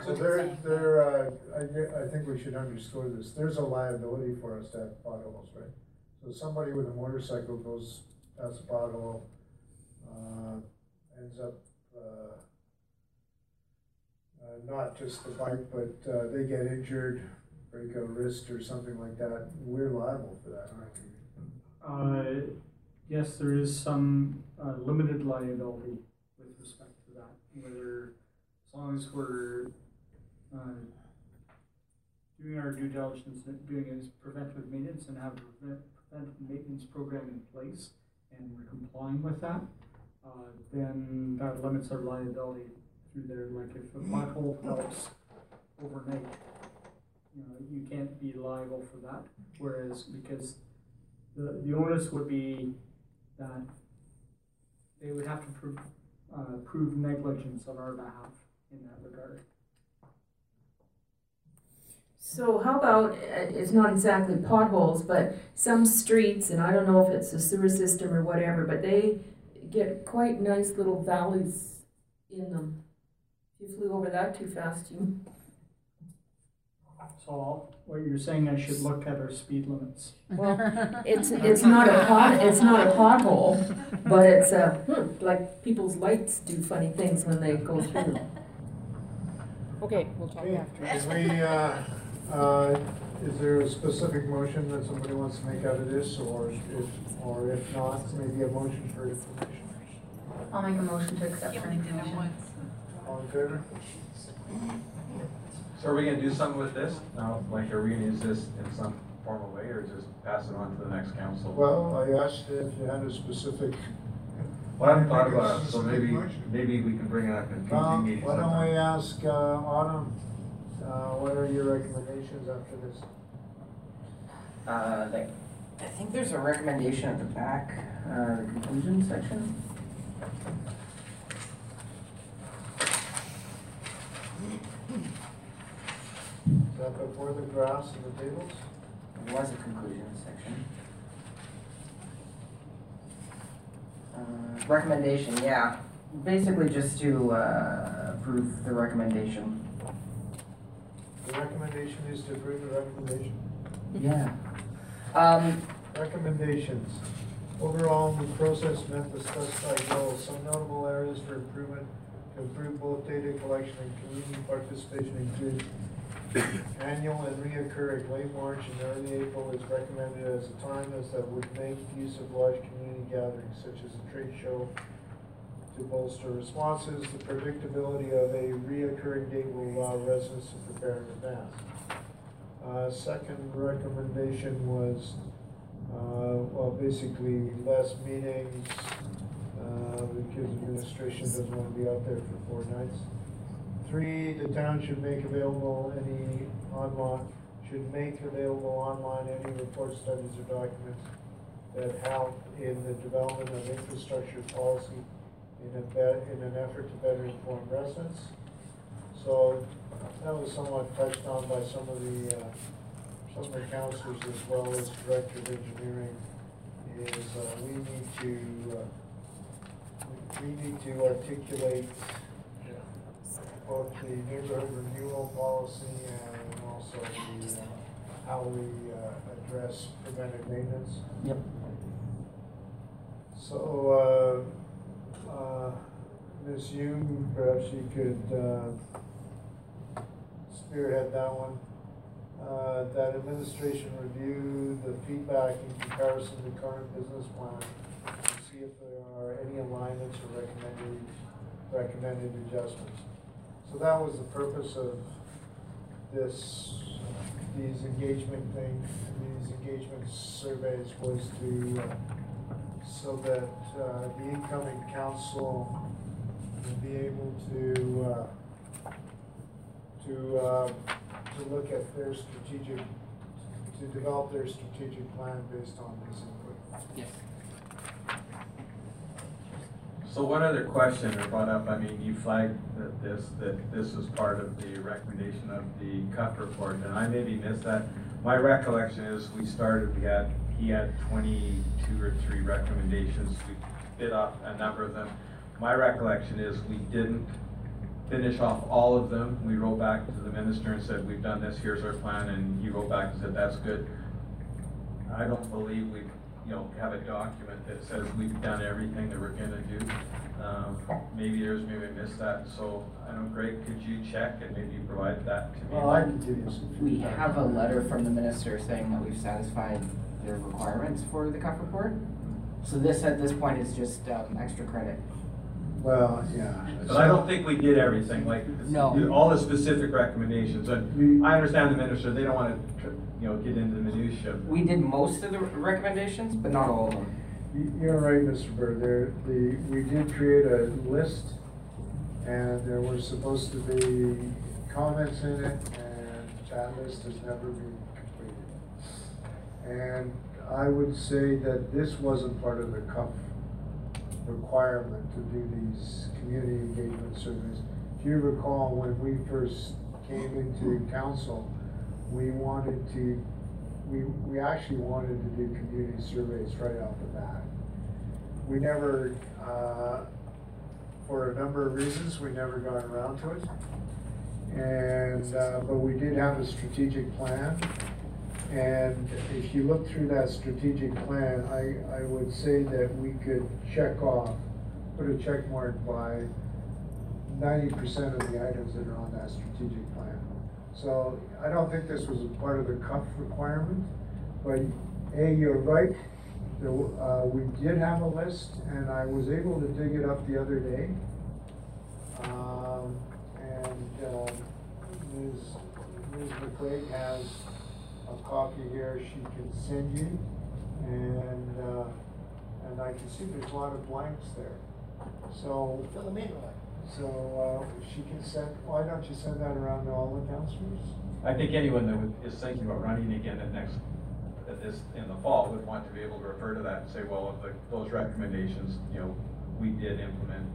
So there, there, uh, I, ge- I think we should underscore this, there's a liability for us to have potholes, right? So somebody with a motorcycle goes past a pothole, uh, ends up, uh, not just the bike, but, uh, they get injured, break a wrist or something like that, we're liable for that, aren't we? Uh, yes, there is some, uh, limited liability with respect to that, whether, as long as we're, uh, doing our due diligence, doing is preventive maintenance and have a preventive maintenance program in place, and we're complying with that, uh, then that limits our liability through there, like if a pothole helps overnight, you know, you can't be liable for that, whereas, because the, the onus would be that they would have to prove, uh, prove negligence on our behalf in that regard. So how about, uh, it's not exactly potholes, but some streets, and I don't know if it's a sewer system or whatever, but they get quite nice little valleys in them. If you flew over that too fast, you, So what you're saying, I should look at our speed limits. well, it's, it's not a pot, it's not a pothole, but it's a, hmm, like people's lights do funny things when they go through. Okay, we'll talk Okay, after. Can we, uh, uh, is there a specific motion that somebody wants to make out of this, or if, or if not, maybe a motion for information? I'll make a motion to accept You for only did it information. Once. All in favor? So are we gonna do something with this? Now, like, are we gonna use this in some formal way, or just pass it on to the next council? Well, I asked if you had a specific. Well, I haven't thought about it, so maybe, maybe we can bring it up in PG meeting why don't we sometime. ask, uh, Atom, uh, what are your recommendations after this? Uh, like, I think there's a recommendation at the back, uh, the conclusion section. Is that before the graphs and the tables? There was a conclusion section. Uh, recommendation, yeah, basically just to, uh, approve the recommendation. The recommendation is to approve the recommendation. Yeah. Um, Recommendations. Overall, the process met the specified goals. Some notable areas for improvement to improve both data collection and community participation include Annual and reoccurring late March and early April is recommended as a time as that would make use of large community gatherings such as a trade show to bolster responses. The predictability of a reoccurring date will allow residents to prepare in advance. Uh, second recommendation was, uh, well, basically less meetings, uh, because administration doesn't want to be out there for four nights. Three, the town should make available any online, should make available online any report studies or documents that help in the development of infrastructure policy in a in an effort to better inform residents. So that was somewhat touched on by some of the, uh, some of the councilors as well as director of engineering is, uh, we need to, uh, we need to articulate both the neighborhood renewal policy and also the, uh, how we, uh, address preventive maintenance. Yep. So, uh, uh, Ms. Young, perhaps you could, uh, spearhead that one. Uh, that administration review the feedback in comparison to current business plan and see if there are any alignments or recommended, recommended adjustments. So that was the purpose of this, these engagement thing, these engagement surveys was to, uh, so that, uh, the incoming council would be able to, uh, to, uh, to look at their strategic, to develop their strategic plan based on this input. Yes. So one other question that brought up, I mean, you flagged that this, that this was part of the recommendation of the CUF report, and I maybe missed that. My recollection is we started, we had, he had twenty-two or three recommendations, we bit off a number of them. My recollection is we didn't finish off all of them. We wrote back to the minister and said, we've done this, here's our plan, and he wrote back and said, that's good. I don't believe we, you know, have a document that says we've done everything that we're gonna do. Um, maybe there's, maybe I missed that, so, I don't know, Greg, could you check and maybe provide that to me? Well, I can give you some We have a letter from the minister saying that we've satisfied their requirements for the CUF report. So this, at this point, is just, um, extra credit. Well, yeah. But I don't think we did everything, like, No. all the specific recommendations, and I understand the minister, they don't wanna, you know, get into the minutia. We did most of the recommendations, but not all of them. You- You're right, Mr. Bird, there, the, we did create a list, and there were supposed to be comments in it, and that list has never been completed. And I would say that this wasn't part of the CUF requirement to do these community engagement surveys. If you recall, when we first came into council, we wanted to, we, we actually wanted to do community surveys right off the bat. We never, uh, for a number of reasons, we never got around to it. And, uh, but we did have a strategic plan. And if you look through that strategic plan, I, I would say that we could check off, put a check mark by ninety percent of the items that are on that strategic. So I don't think this was part of the CUF requirement, but A, you're right, there, uh, we did have a list, and I was able to dig it up the other day. Um, and, um, Ms., Ms. McQuaid has a copy here she can send you, and, uh, and I can see there's a lot of blanks there. So. Fill them in, So, uh, she can send, why don't you send that around to all the counselors? I think anyone that would- is thinking about running again at next, at this, in the fall, would want to be able to refer to that and say, well, if the- those recommendations, you know, we did implement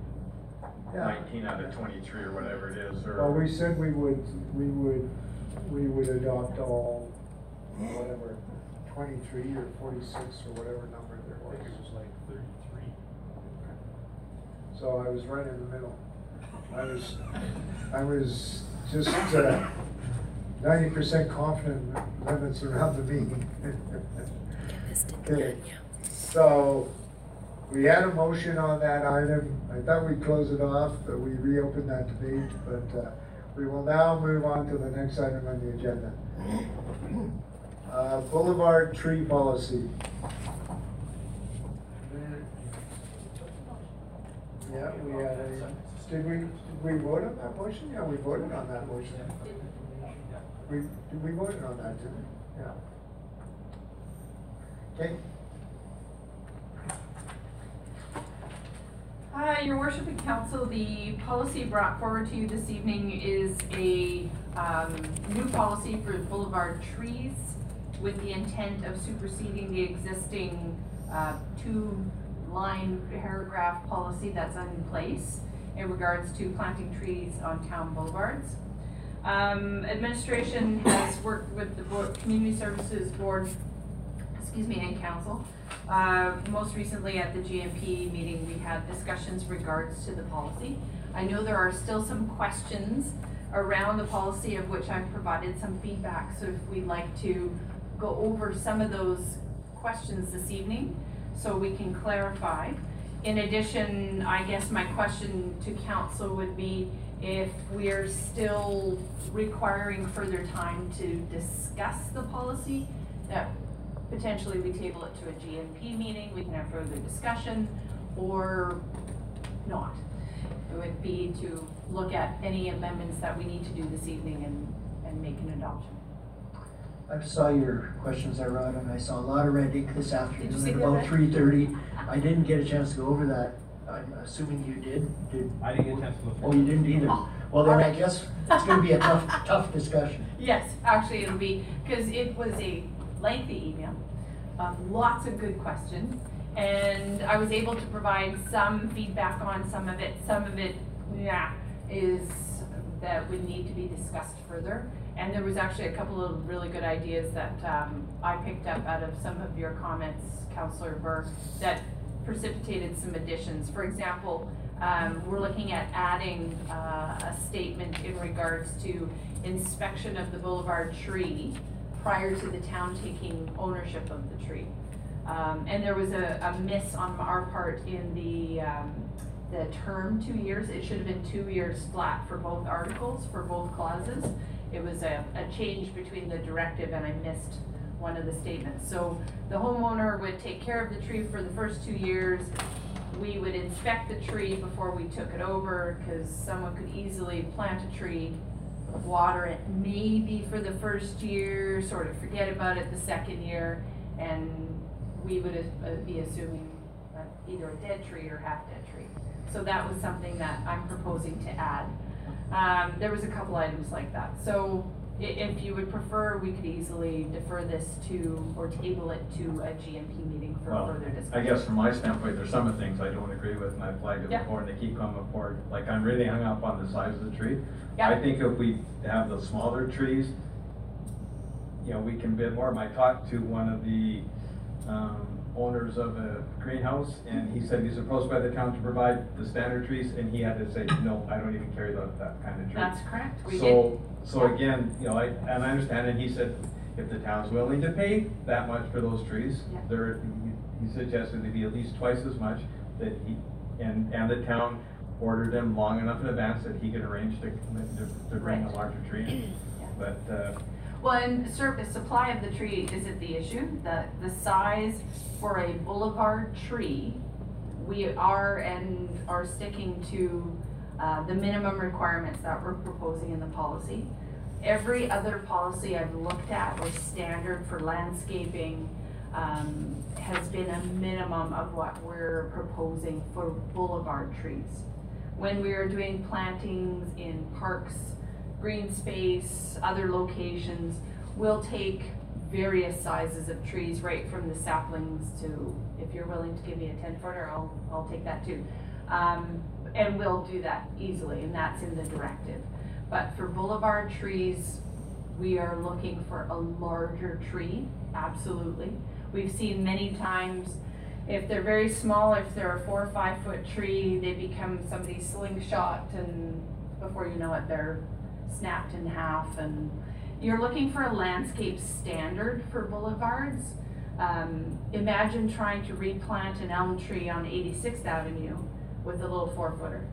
Yeah. nineteen out of twenty-three or whatever it is, or. Well, we said we would, we would, we would adopt all, whatever, twenty-three or forty-six or whatever number there was. it was like thirty-three. So I was right in the middle. I was, I was just, uh, ninety percent confident limits around the meeting. Okay, so, we had a motion on that item. I thought we'd close it off, but we reopened that debate, but, uh, We will now move on to the next item on the agenda. Uh, Boulevard tree policy. Yeah, we had a, did we, did we vote on that motion? Yeah, we voted on that motion. We, did we voted on that, didn't we? Yeah. Okay, Uh, your worship and council, the policy brought forward to you this evening is a, um, new policy for boulevard trees with the intent of superseding the existing, uh, two-line paragraph policy that's in place in regards to planting trees on town boulevards. Um, administration has worked with the board, community services board, excuse me, and council. Uh, most recently at the GMP meeting, we had discussions regards to the policy. I know there are still some questions around the policy of which I've provided some feedback, so if we'd like to go over some of those questions this evening, so we can clarify. In addition, I guess my question to council would be if we're still requiring further time to discuss the policy, that potentially we table it to a GMP meeting, we can have further discussion, or not. It would be to look at any amendments that we need to do this evening and, and make an adoption. I saw your questions I Rod, and I saw a lot of red ink this afternoon at about three thirty. I didn't get a chance to go over that. I'm assuming you did, did? I didn't get a chance to go through. Oh, you didn't either? Well, then I Alright. guess it's gonna be a tough, tough discussion. Yes, actually it'll be, because it was a lengthy email, uh, lots of good questions. And I was able to provide some feedback on some of it, some of it, yeah, is, that would need to be discussed further. And there was actually a couple of really good ideas that, um, I picked up out of some of your comments, Counselor Burr, that precipitated some additions. For example, um, we're looking at adding, uh, a statement in regards to inspection of the boulevard tree prior to the town taking ownership of the tree. Um, and there was a, a miss on our part in the, um, the term two years. It should have been two years flat for both articles, for both clauses. It was a, a change between the directive and I missed one of the statements. So the homeowner would take care of the tree for the first two years. We would inspect the tree before we took it over, cause someone could easily plant a tree, water it maybe for the first year, sort of forget about it the second year, and we would uh, be assuming uh, either a dead tree or half-dead tree. So that was something that I'm proposing to add. Um, there was a couple items like that. So if you would prefer, we could easily defer this to, or table it to a GMP meeting for Well, further discussion. I guess from my standpoint, there's some of the things I don't agree with, and I flagged it Yeah. before, and they keep coming forward. Like, I'm really hung up on the size of the tree. Yeah. I think if we have the smaller trees, you know, we can bid more. I talked to one of the, um, owners of a greenhouse, and he said he's approached by the town to provide the standard trees, and he had to say, no, I don't even carry that, that kind of tree. That's correct. We did. So, so again, you know, I, and I understand, and he said, if the town's willing to pay that much for those trees, Yeah. there, he- he suggested it'd be at least twice as much, that he, and, and the town ordered them long enough in advance that he could arrange to, to, to bring a Right. larger tree in. But, uh, Well, and the supply of the tree isn't the issue. The, the size for a boulevard tree, we are and are sticking to, uh, the minimum requirements that we're proposing in the policy. Every other policy I've looked at or standard for landscaping, um, has been a minimum of what we're proposing for boulevard trees. When we are doing plantings in parks, green space, other locations, we'll take various sizes of trees, right from the saplings to, if you're willing to give me a ten footer, I'll, I'll take that too. Um, and we'll do that easily, and that's in the directive. But for boulevard trees, we are looking for a larger tree, absolutely. We've seen many times, if they're very small, if they're a four or five foot tree, they become somebody's slingshot and before you know it, they're snapped in half and you're looking for a landscape standard for boulevards. Um, imagine trying to replant an elm tree on 86th Avenue with a little four footer.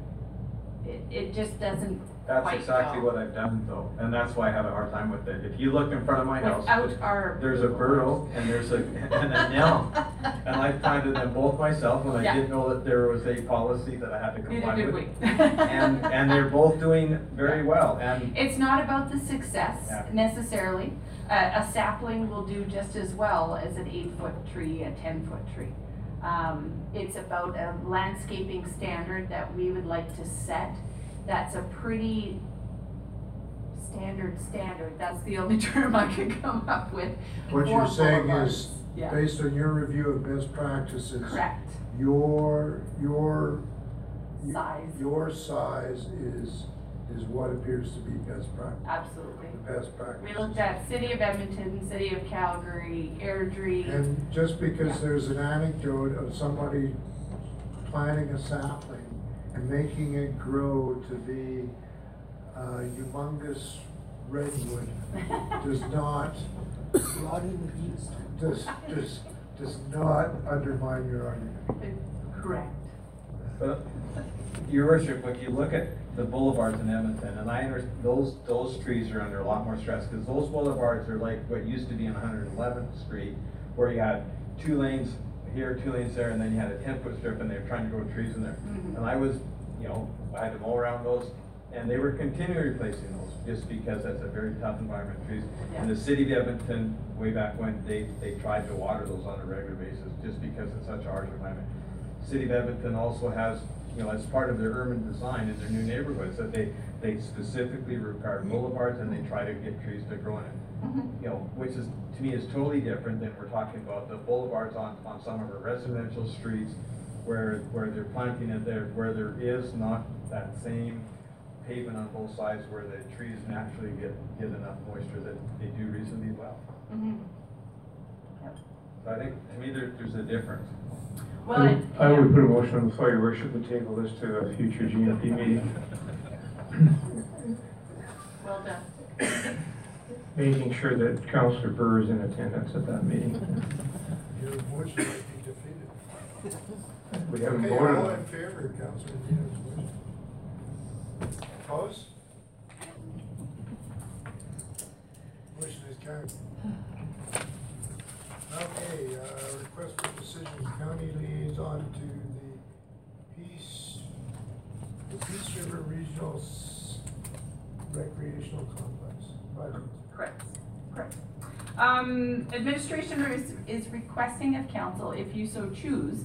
it, it just doesn't That's quite exactly go. what I've done though, and that's why I have a hard time with it. If you look in front of my house, Without there's- our there's a burr oak and there's a, and a nail. And I planted them both myself when I didn't know that there was a policy that I had to comply Neither with. And, and they're both doing very well, and It's not about the success Yeah. necessarily. A, a sapling will do just as well as an eight-foot tree, a ten-foot tree. Um, it's about a landscaping standard that we would like to set. That's a pretty standard standard. That's the only term I could come up with. What you're saying is, Yeah. based on your review of best practices. Correct. Your, your. Size. Your size is, is what appears to be best practice. Absolutely. The best practice. We looked at City of Edmonton, City of Calgary, Airdrie. And just because Yeah. there's an anecdote of somebody planting a sapling and making it grow to be a humongous redwood does not, does, does, does not undermine your argument. Correct. But, Your worship, if you look at the boulevards in Edmonton, and I under, those, those trees are under a lot more stress, because those boulevards are like what used to be on 111th Street, where you had two lanes here, two lanes there, and then you had a ten-foot strip, and they were trying to grow trees in there. Mhm. And I was, you know, I had to mow around those, and they were continually replacing those, just because that's a very tough environment, trees. And the city of Edmonton, way back when, they, they tried to water those on a regular basis, just because it's such a harsh environment. City of Edmonton also has, you know, as part of their urban design in their new neighborhoods, that they, they specifically require boulevards and they try to get trees to grow in it. You know, which is, to me, is totally different than we're talking about the boulevards on, on some of our residential streets where, where they're planting it there, where there is not that same pavement on both sides where the trees naturally get, get enough moisture that they do reasonably well. Mhm. So I think, to me, there, there's a difference. Well, it- I would put a motion on the floor, your worship, to table this to a future GMP meeting, Well done. making sure that Councillor Burr is in attendance at that meeting. Your motion might be defeated. We haven't Okay, voted all on in it. favor, Councilor Dino's motion. Opposed? Motion is carried. Okay, uh, request for decisions, county liaison to the Peace, the Peace River Regional S- Recreational Complex project. Correct, correct. Um, administration is, is requesting of council, if you so choose,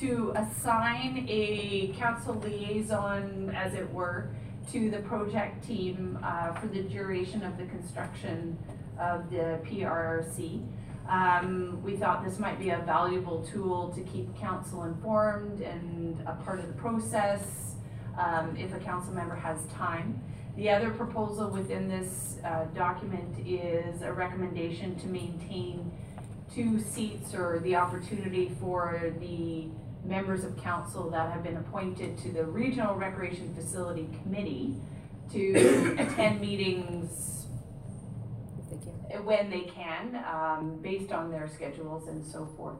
to assign a council liaison, as it were, to the project team, uh, for the duration of the construction of the PRRC. Um, we thought this might be a valuable tool to keep council informed and a part of the process, um, if a council member has time. The other proposal within this uh, document is a recommendation to maintain two seats or the opportunity for the members of council that have been appointed to the Regional Recreation Facility Committee to attend meetings when they can, um, based on their schedules and so forth.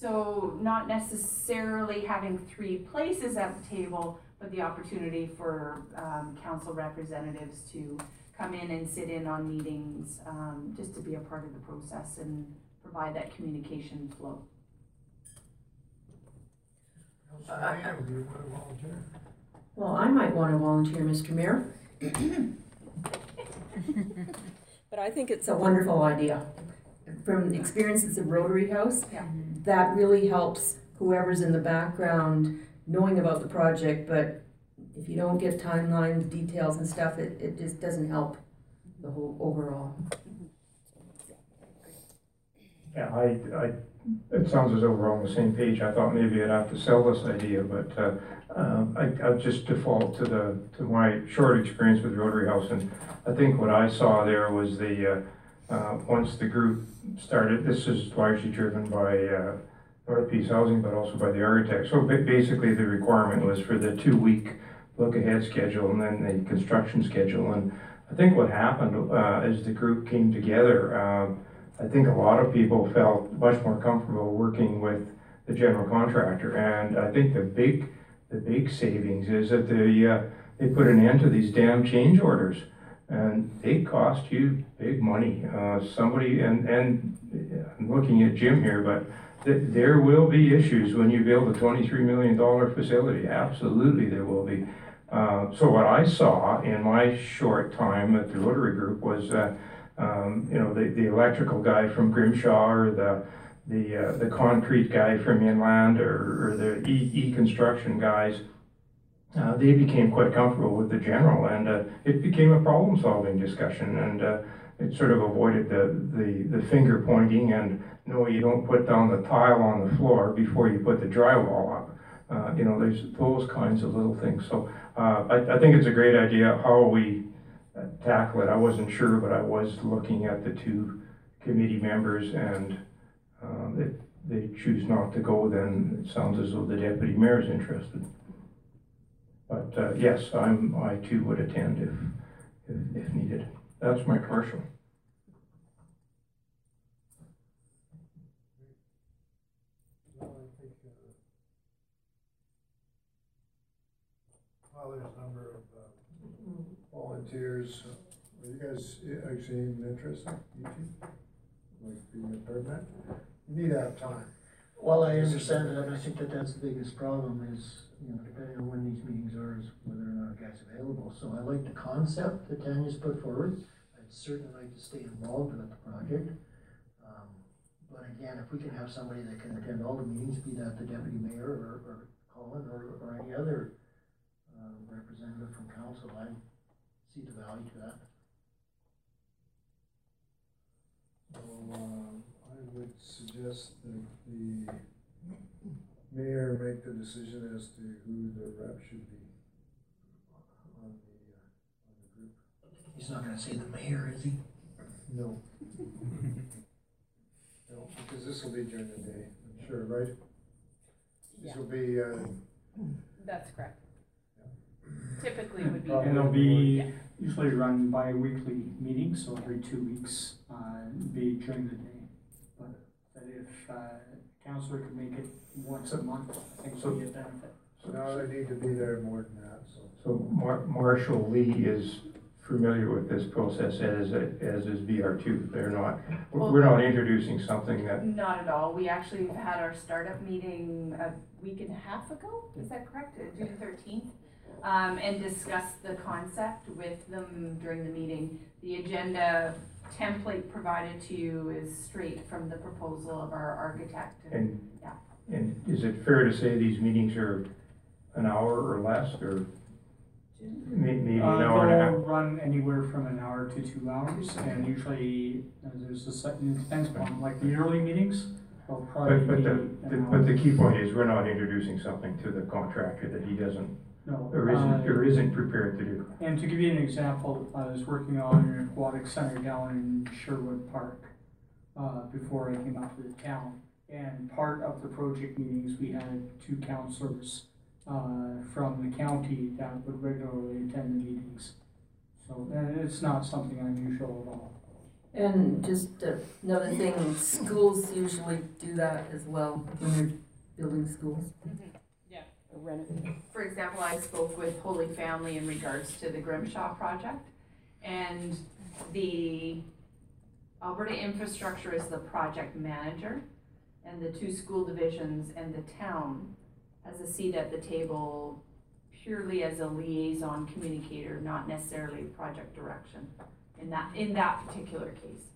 So not necessarily having three places at the table, the opportunity for, um, council representatives to come in and sit in on meetings, um, just to be a part of the process and provide that communication flow. Councilor Dino, do you want to volunteer? Well, I might want to volunteer, Mr. Mayor. But I think it's a wonderful idea. From experiences of Rotary House, Yeah. that really helps whoever's in the background knowing about the project, but if you don't get timelines, details and stuff, it, it just doesn't help the whole overall. Yeah, I, I, it sounds as though we're on the same page. I thought maybe I'd have to sell this idea, but, uh, um, I, I'll just default to the, to my short experience with Rotary House. And I think what I saw there was the, uh, uh, once the group started, this is largely driven by, uh, North Peace Housing, but also by the architect. So basically, the requirement was for the two-week look-ahead schedule and then the construction schedule. And I think what happened, uh, as the group came together, um, I think a lot of people felt much more comfortable working with the general contractor. And I think the big, the big savings is that the, uh, they put an end to these damn change orders. And they cost you big money. Uh, somebody, and, and I'm looking at Jim here, but there will be issues when you build a twenty-three million dollar facility. Absolutely, there will be. Uh, so what I saw in my short time at the Rotary Group was, uh, um, you know, the, the electrical guy from Grimshaw or the, the, uh, the concrete guy from Inland or, or the E, E-construction guys, uh, they became quite comfortable with the general and, uh, it became a problem-solving discussion and, uh, it sort of avoided the, the, the finger pointing and, no, you don't put down the tile on the floor before you put the drywall up. Uh, you know, there's those kinds of little things. So, uh, I, I think it's a great idea how we tackle it. I wasn't sure, but I was looking at the two committee members and, um, if they choose not to go, then it sounds as though the deputy mayor is interested. But, uh, yes, I'm, I too would attend if, if, if needed. That's my commercial. Well, I think, uh, Well, there's a number of uh, volunteers. Are you guys actually interested, you two? Like being a permit? You need to have time. Well, I understand that, and I think that that's the biggest problem is, you know, depending on when these meetings are, is whether or not a guy's available. So I like the concept that Tanya's put forward. I'd certainly like to stay involved with the project. Um, But again, if we can have somebody that can attend all the meetings, be that the deputy mayor or, or Colin or, or any other representative from council, I see the value to that. So, um, I would suggest that the mayor make the decision as to who the rep should be on the, uh, on the group. He's not gonna say the mayor, is he? No. No, because this will be during the day, I'm sure, right? This will be, uh, That's correct. Typically would be. And it'll be Yeah. usually run bi-weekly meetings, so every two weeks, uh, be during the day. But but if, uh, councillor could make it once a month, I think would be a benefit. so now they need to be there more than that, so. So Mar- Marshall Lee is familiar with this process as, as is VR two. They're not, we're not introducing something that, Not at all. We actually had our startup meeting a week and a half ago, is that correct? Uh, June thirteenth? Um, and discuss the concept with them during the meeting. The agenda template provided to you is straight from the proposal of our architect and, and, yeah. and is it fair to say these meetings are an hour or less or may- maybe an Uh, hour and a half? They'll run anywhere from an hour to two hours, and usually, uh, there's a certain, it depends on, like, the early meetings, But, but the, the- but the key point is, we're not introducing something to the contractor that he doesn't, No, or isn't, uh, or isn't prepared to do. And to give you an example, I was working on an aquatic center down in Sherwood Park, uh, before I came out to the town. And part of the project meetings, we had two counselors, uh, from the county that would regularly attend the meetings. So, and it's not something unusual at all. And just another thing, schools usually do that as well when they're building schools. Yeah. Or. For example, I spoke with Holy Family in regards to the Grimshaw project. And the Alberta Infrastructure is the project manager. And the two school divisions and the town has a seat at the table purely as a liaison communicator, not necessarily project direction in that, in that particular case.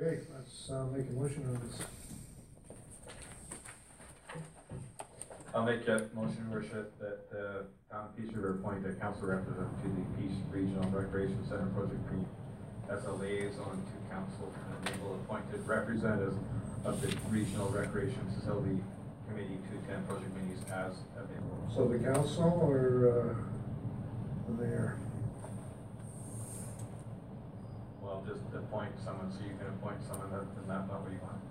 Okay, let's, uh, make a motion on this. I'll make a motion, worship, that of Peace River appoint a council representative to the Peace Regional Recreation Center Project Group as a liaison to council and enable appointed representatives of the Regional Recreation Facility Committee to attend project meetings as available. So the council or, uh, the mayor? Well, just appoint someone, so you can appoint someone that, not what you want.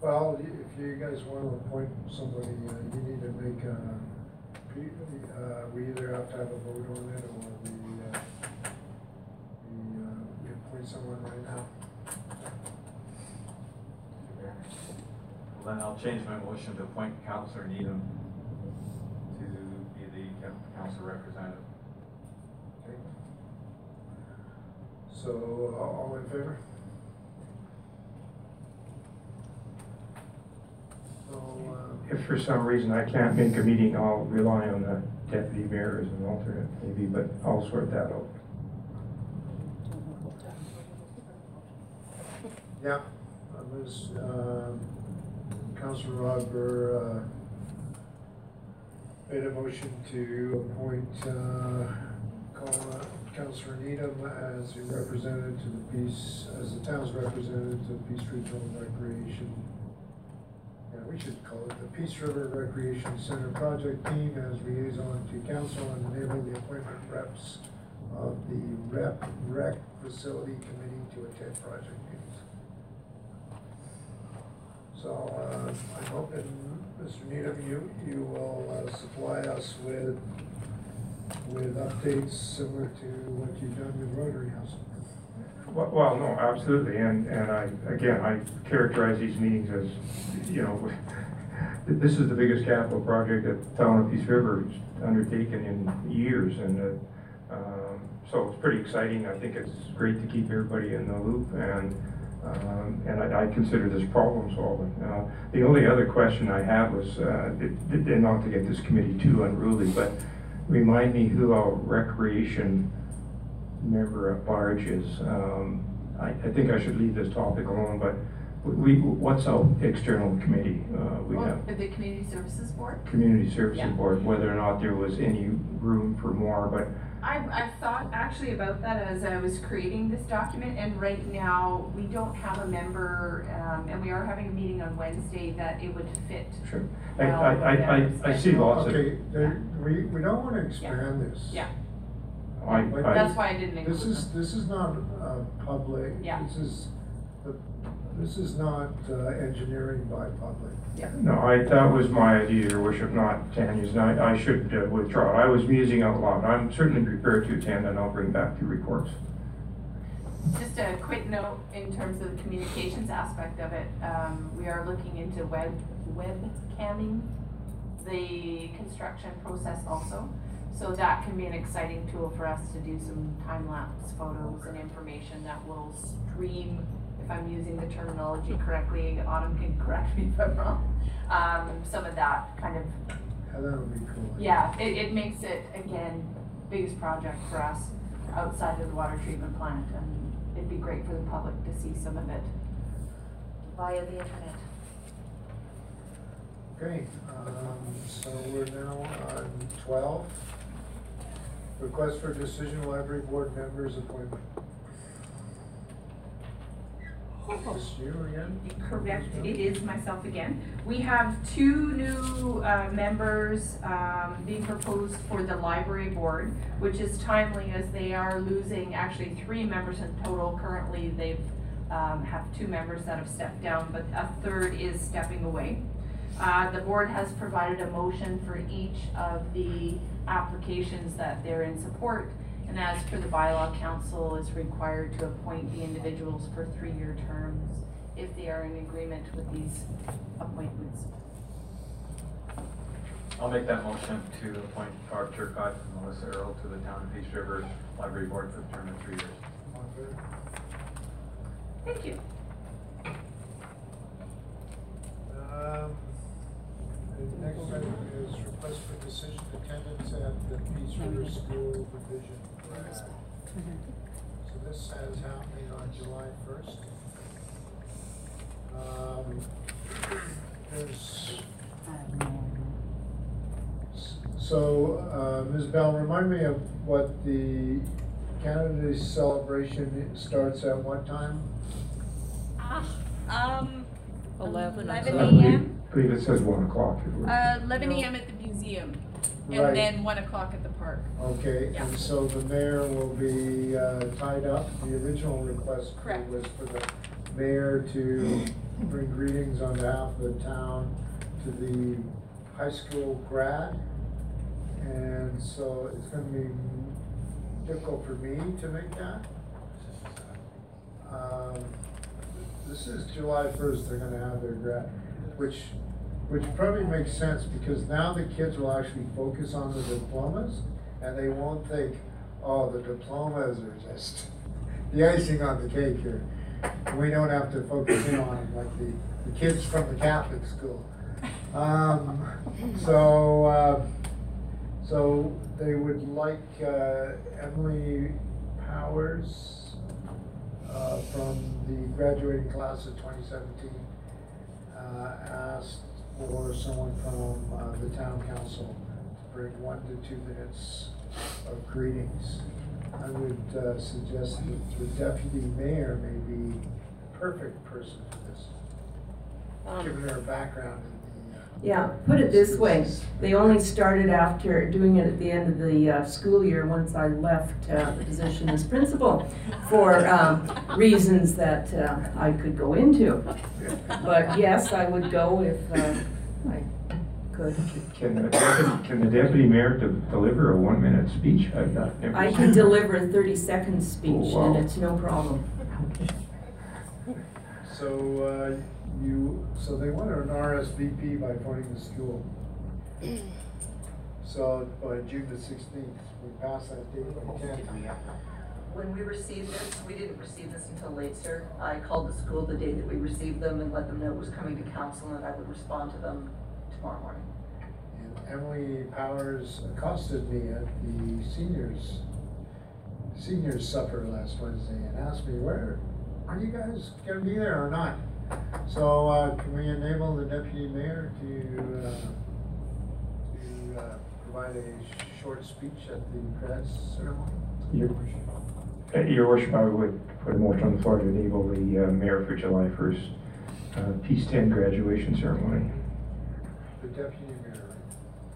Well, if you guys want to appoint somebody, uh, you need to make, uh, pe- uh, we either have to have a vote on it or we, uh, we, uh, we appoint someone right now. then I'll change my motion to appoint Counselor Needham to be the coun- council representative. Okay. So, uh, all in favor? So, uh, If for some reason I can't make a meeting, I'll rely on the deputy mayor as an alternate maybe, but I'll sort that out. Yeah, I was, um, Councilor Rodber, uh, made a motion to appoint, uh, call, uh, Councilor Needham as a representative to the Peace, as the town's representative to the Peace Regional Recreation. We should call it the Peace River Recreation Center Project Team as liaison to council and enable the appointment reps of the rep, rec facility committee to attend project meetings. So, uh, I'm hoping, Mr. Needham, you, you will uh, supply us with, with updates similar to what you've done with Rotary House. Well, no, absolutely, and, and I, again, I characterize these meetings as, you know, this is the biggest capital project that town of Peace River has undertaken in years, and, uh, um, so it's pretty exciting, I think it's great to keep everybody in the loop, and, um, and I, I consider this problem solving. Uh, the only other question I had was, uh, it, it- not to get this committee too unruly, but remind me who our recreation member at large is. Um, I, I think I should leave this topic alone, but we, what's our external committee? Uh, we Well, have the Community Services Board? Community Services Yeah. Board, whether or not there was any room for more, but I've, I've thought actually about that as I was creating this document, and right now, we don't have a member, um, and we are having a meeting on Wednesday that it would fit. sure. I, I, I, I, I see lots of. Okay, there, we, we don't wanna expand this. Yeah. I, But I, That's why I didn't include This is, this is not, uh, public. Yeah. This is, the- this is not, uh, engineering by public. no, I, that was my idea, your worship, not Tanya's, and I, I should uh, withdraw. I was musing out loud. I'm certainly prepared to attend, and I'll bring back the reports. Just a quick note in terms of the communications aspect of it, um, we are looking into web, webcamming the construction process also. So that can be an exciting tool for us to do some time-lapse photos and information that will stream, if I'm using the terminology correctly, Autumn can correct me if I'm wrong. Um, some of that kind of Yeah, that would be cool. yeah, it, it makes it, again, biggest project for us outside of the water treatment plant, and it'd be great for the public to see some of it via the internet. Okay, um, so we're now on twelve. Request for decision, library board members appointment. Is you again? Correct, it is myself again. We have two new, uh, members, um, being proposed for the library board, which is timely as they are losing actually three members in total. Currently, they've, um, have two members that have stepped down, but a third is stepping away. Uh, the board has provided a motion for each of the applications that they're in support. And as per the bylaw, council is required to appoint the individuals for three-year terms if they are in agreement with these appointments. I'll make that motion to appoint Barb Turcott and Melissa Earl to the Town of Peace River Library Board for the term of three years. All in favor? Thank you. Um, the next item is request for decision attendance at the Peace River School Division grad. So this has happening on July first. Um, there's. So, uh, Ms. Bell, remind me of what the Canada Day celebration starts at what time? Ah, um. Eleven, Eleven I believe- AM, believe it says one o'clock. uh, eleven AM at the museum, Right. and then one o'clock at the park. Okay, Yeah. and so the mayor will be uh, tied up, the original request Correct. was for the mayor to bring greetings on behalf of the town to the high school grad. And so it's gonna be difficult for me to make that. Um, This is July first, they're gonna have their grad. Which, which probably makes sense, because now the kids will actually focus on the diplomas, and they won't think, oh, the diplomas are just the icing on the cake here. We don't have to focus in on them like the, the kids from the Catholic school. Um, so, uh, so they would like, uh, Emily Powers, uh, from the graduating class of twenty seventeen, uh, asked for someone from, uh, the town council to bring one to two minutes of greetings. I would, uh, suggest that the deputy mayor may be the perfect person for this, Um, given her background Yeah, put it this way, they only started after doing it at the end of the uh, school year, once I left uh, the position as principal, for um, reasons that uh, I could go into. But yes, I would go if uh, I could. Can the deputy, can the deputy mayor de- deliver a one-minute speech? I've not, I can deliver a thirty-second speech, Oh, wow. and it's no problem. So, uh, you, so they want an RSVP by phoning the school. So by June the sixteenth, we passed that date by ten. When we received this, we didn't receive this until late, sir. I called the school the day that we received them and let them know it was coming to council and that I would respond to them tomorrow morning. And Emily Powers accosted me at the seniors, seniors supper last Wednesday and asked me, where, are you guys gonna be there or not? So, uh, can we enable the deputy mayor to, uh, to, uh, provide a short speech at the grads ceremony? Your uh, Your worship, I would put a motion on the floor to enable the uh, mayor for July first, uh, Peace ten graduation ceremony. The deputy mayor.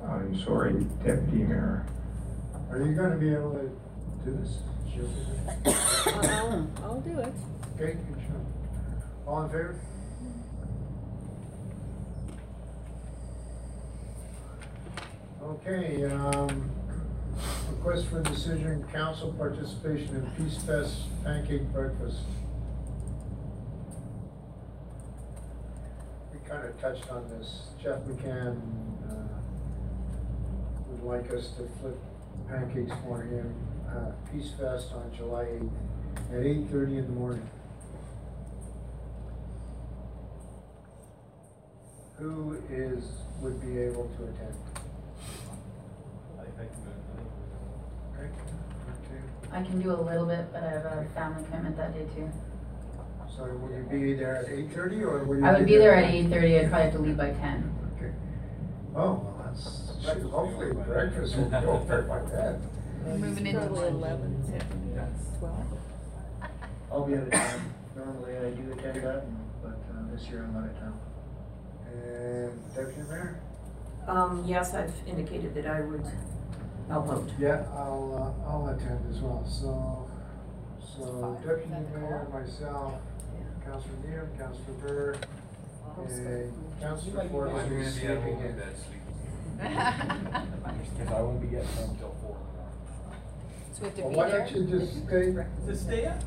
I'm sorry, deputy mayor. Are you gonna be able to do this? I'll, I'll do it. Okay, good job. All in favor? Okay, um, request for decision, council participation in Peace Fest pancake breakfast. We kind of touched on this. Jeff McCann, uh, would like us to flip pancakes for him, uh, Peace Fest on July eighth at eight thirty in the morning. Who is, would be able to attend? Okay, okay. I can do a little bit, but I have a family commitment that day too. So will you be there at eight thirty or will you? I would be there at eight thirty, I'd probably have to leave by ten. Okay. Oh, well, that's, shoot, hopefully breakfast will go there by then. Moving into Probably lunch. eleven, so, twelve. I'll be out of town. Normally I do attend that, but uh, this year I'm out of town. And deputy mayor? Um, yes, I've indicated that I would help out. Yeah, I'll, uh, I'll attend as well, so, so deputy mayor, myself, Councilor Neal, Councilor Burr, and Councilor Ford will be sleeping in. Because I won't be getting home till four. So we have to Well, be why there? don't you just stay, Just stay up.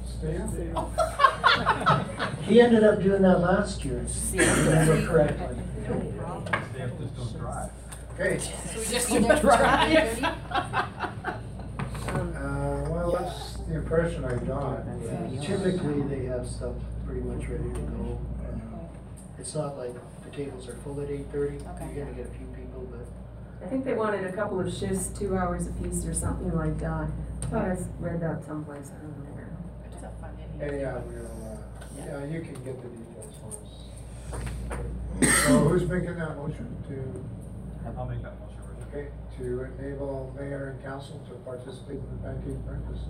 stay up? He ended up doing that last year, if I remember correctly. Stay up, just don't drive. Okay, So we just go there for drive. Um, uh, well, that's the impression I got. Typically, they have stuff pretty much ready to go. Um, It's not like the tables are full at eight thirty. Okay. You're gonna get a few people, but I think they wanted a couple of shifts, two hours apiece or something like that. I Thought I s- read that someplace, I don't know where. It's a fun Anyhow, we'll, uh, yeah, you can get the details for us. So who's making that motion to, I'll make that motion, Richard. okay, to enable mayor and council to participate in the pancake breakfast?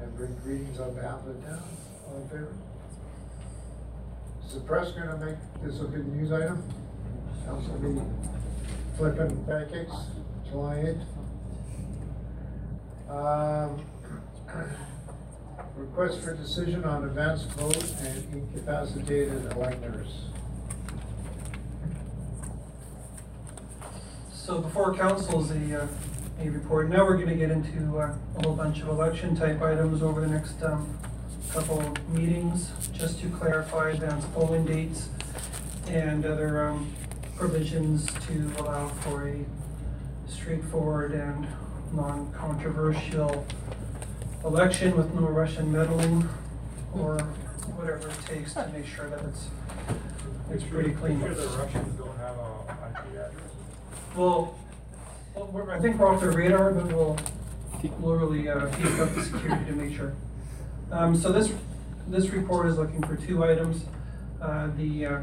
And bring greetings on behalf of the town, all in favor? Is the press gonna make this a big news item? Council meeting, flipping pancakes, July eighth? Um, request for decision on advance vote and incapacitated electors. So before council is a, uh, a report, now we're gonna get into uh, a whole bunch of election type items over the next, um, couple meetings, just to clarify advance polling dates. and other, um, provisions to allow for a straightforward and non-controversial election with no Russian meddling or whatever it takes to make sure that it's, it's pretty clean. Sure the Russians don't have a IP address. Well, well, we're, I think we're off their radar, but we'll, we'll really, uh, beef up the security to make sure. Um, so this, this report is looking for two items. Uh, the, uh,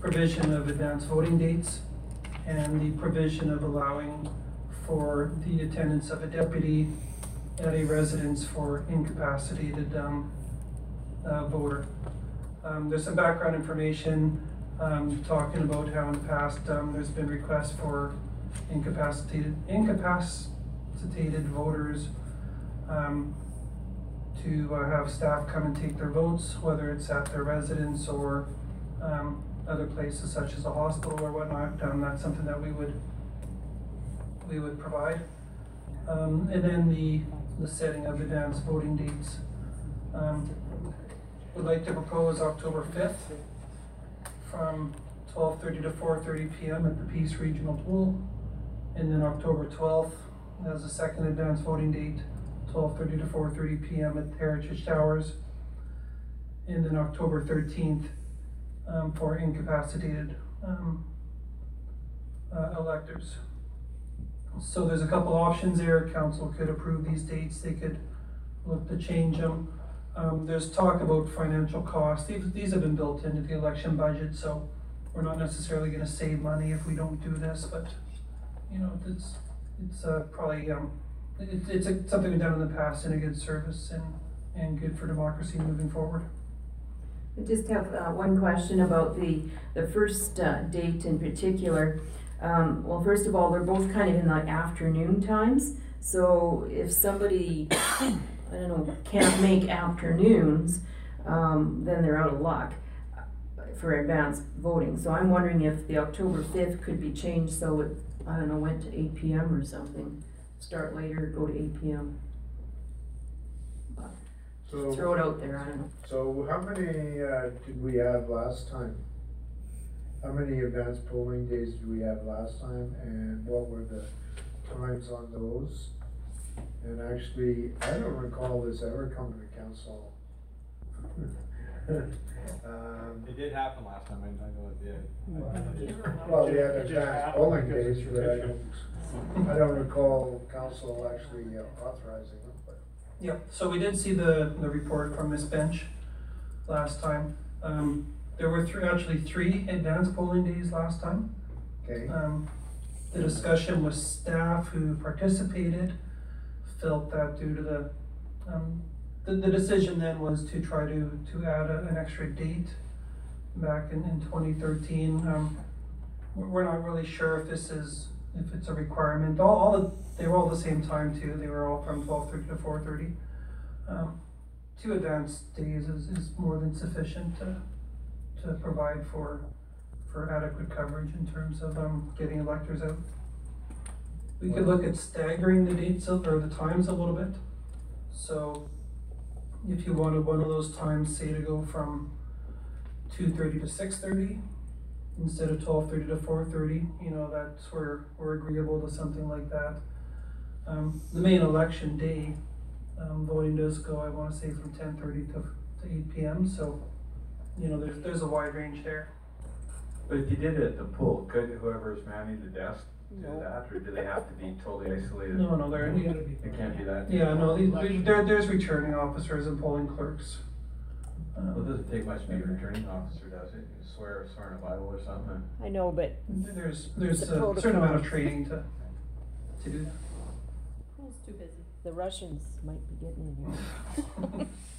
provision of advanced voting dates and the provision of allowing for the attendance of a deputy at a residence for incapacitated, um, uh, voter. Um, there's some background information, um, talking about how in the past, um, there's been requests for incapacitated, incapacitated voters, um, to uh, have staff come and take their votes, whether it's at their residence or, um, other places such as a hospital or whatnot, that's something that we would, we would provide. Um, and then the, the setting of advanced voting dates. Um, would like to propose October fifth from twelve thirty to four thirty PM at the Peace Regional Pool. And then October twelfth as a second advance voting date, twelve thirty to four thirty PM at Heritage Towers. And then October thirteenth, um, for incapacitated, um, uh, electors. So there's a couple options there, council could approve these dates, they could look to change them. Um, there's talk about financial costs, these, these have been built into the election budget, so we're not necessarily gonna save money if we don't do this, but, you know, it's, it's, uh, probably, um, it, it's a- something we've done in the past and a good service and, and good for democracy moving forward. I just have uh, one question about the, the first uh, date in particular. Um, Well, first of all, they're both kind of in the afternoon times, so if somebody, I don't know, can't make afternoons, um, then they're out of luck for advanced voting. So I'm wondering if the October fifth could be changed so it, I don't know, went to eight PM or something. Start later, go to eight PM. So- Throw it out there, I don't know. So how many, uh, did we have last time? How many advanced polling days did we have last time, and what were the times on those? And actually, I don't recall this ever coming to council. Um, It did happen last time, I I know it did. Well, we had It just advanced polling because days, but I don't, I don't recall council actually uh, authorizing them, but. Yeah, so we did see the, the report from Ms. Bench last time. Um, there were three, actually three advanced polling days last time. Okay. Um, the discussion with staff who participated felt that due to the, um, the, the decision then was to try to, to add a- an extra date back in, in twenty thirteen. Um, we're, not really sure if this is, if it's a requirement. All, all, the- they were all the same time too. They were all from twelve thirty to four thirty. Um, two advanced days is, is more than sufficient to, to provide for, for adequate coverage in terms of, um, getting electors out. We could look at staggering the dates of, or the times a little bit. So if you wanted one of those times, say to go from two thirty to six thirty, instead of twelve thirty to four thirty, you know, that's where we're agreeable to something like that. Um, the main election day, um, voting does go, I wanna say from ten thirty to, to eight P M, so, you know, there's, there's a wide range there. But if you did it at the pool, could whoever's manning the desk do that, or do they have to be totally isolated? No, no, they're, you gotta be. It can't be that? Yeah, no, these, there, there's returning officers and polling clerks. Um, Well, it doesn't take much to be a returning officer, does it? You swear, swear in a Bible or something? I know, but. There's, there's It's a a certain amount of protocol. training to, to do that. Pool's too busy. The Russians might be getting in here.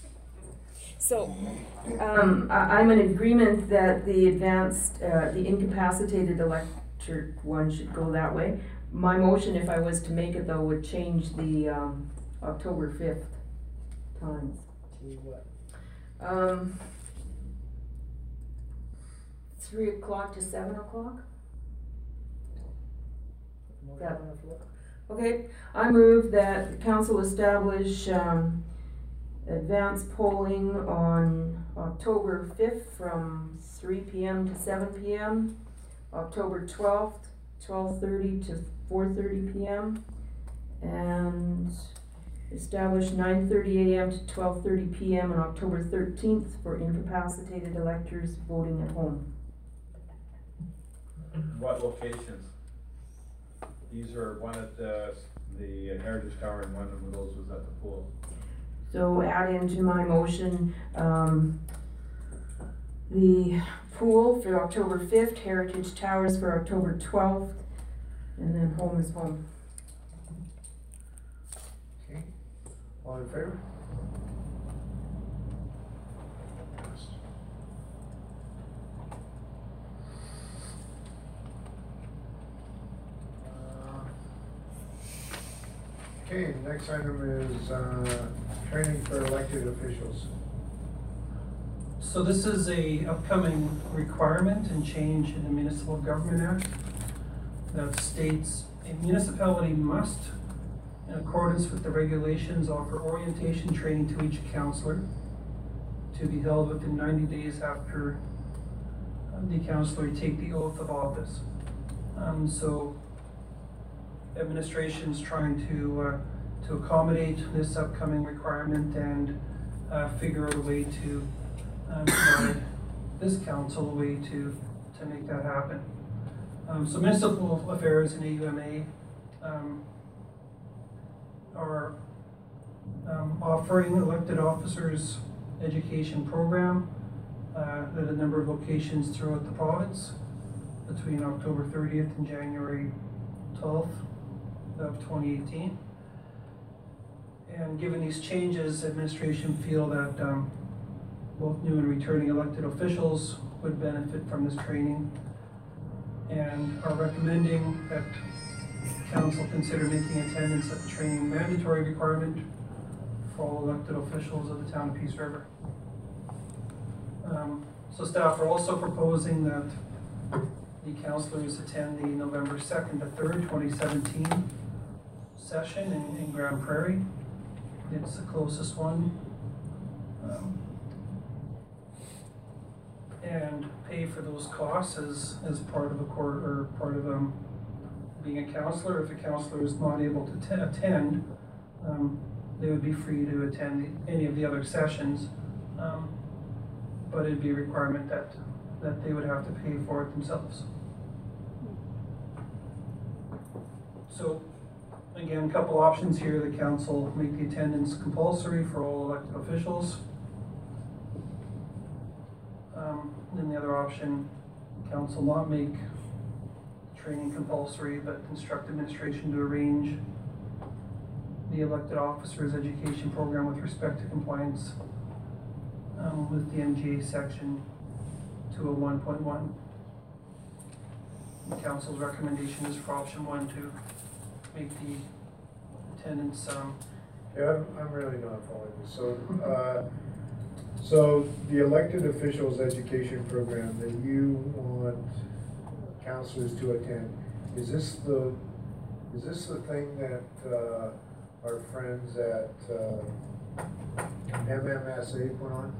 So, Um, I, I'm in agreement that the advanced, uh, the incapacitated electric one should go that way. My motion, if I was to make it though, would change the, um, October fifth times. To what? Um, three o'clock to seven o'clock? That- Okay, I move that the council establish, um, advanced polling on October fifth from three P M to seven P M. October twelfth, twelve thirty to four thirty P M. And establish nine thirty A M to twelve thirty P M on October thirteenth for incapacitated electors voting at home. What locations? These are one at the, the Heritage Tower and one of those was at the pool. So add into my motion, um, the pool for October fifth, Heritage Towers for October twelfth, and then home is home. Okay, all in favor? Uh, Okay, next item is, uh, training for elected officials. So this is a upcoming requirement and change in the Municipal Government Act that states a municipality must, in accordance with the regulations, offer orientation training to each counselor to be held within ninety days after uh, the counselor take the oath of office. Um, so administration's trying to, uh, to accommodate this upcoming requirement and, uh, figure out a way to, um, provide this council a way to, to make that happen. Um, so municipal affairs and AUMA, um, are, um, offering elected officers education program, uh, at a number of locations throughout the province between October thirtieth and January twelfth of twenty eighteen. And given these changes, administration feel that, um, both new and returning elected officials would benefit from this training and are recommending that council consider making attendance at the training mandatory requirement for all elected officials of the town of Peace River. Um, so staff are also proposing that the councilors attend the November second to third, twenty seventeen session in, in Grande Prairie. It's the closest one. Um, And pay for those costs as, as part of a court, or part of, um, being a counselor. If a counselor is not able to te- attend, um, they would be free to attend any of the other sessions. Um, but it'd be a requirement that, that they would have to pay for it themselves. So, again, a couple options here. The council make the attendance compulsory for all elected officials. Um, then the other option, council not make training compulsory, but instruct administration to arrange the elected officers' education program with respect to compliance um, with the MGA section two oh one point one. The council's recommendation is for option one to make the attendance, um, Yeah, I'm, I'm really not following this, so, uh, so the elected officials' education program that you want counselors to attend, is this the, is this the thing that, uh, our friends at, uh, MMSA put on?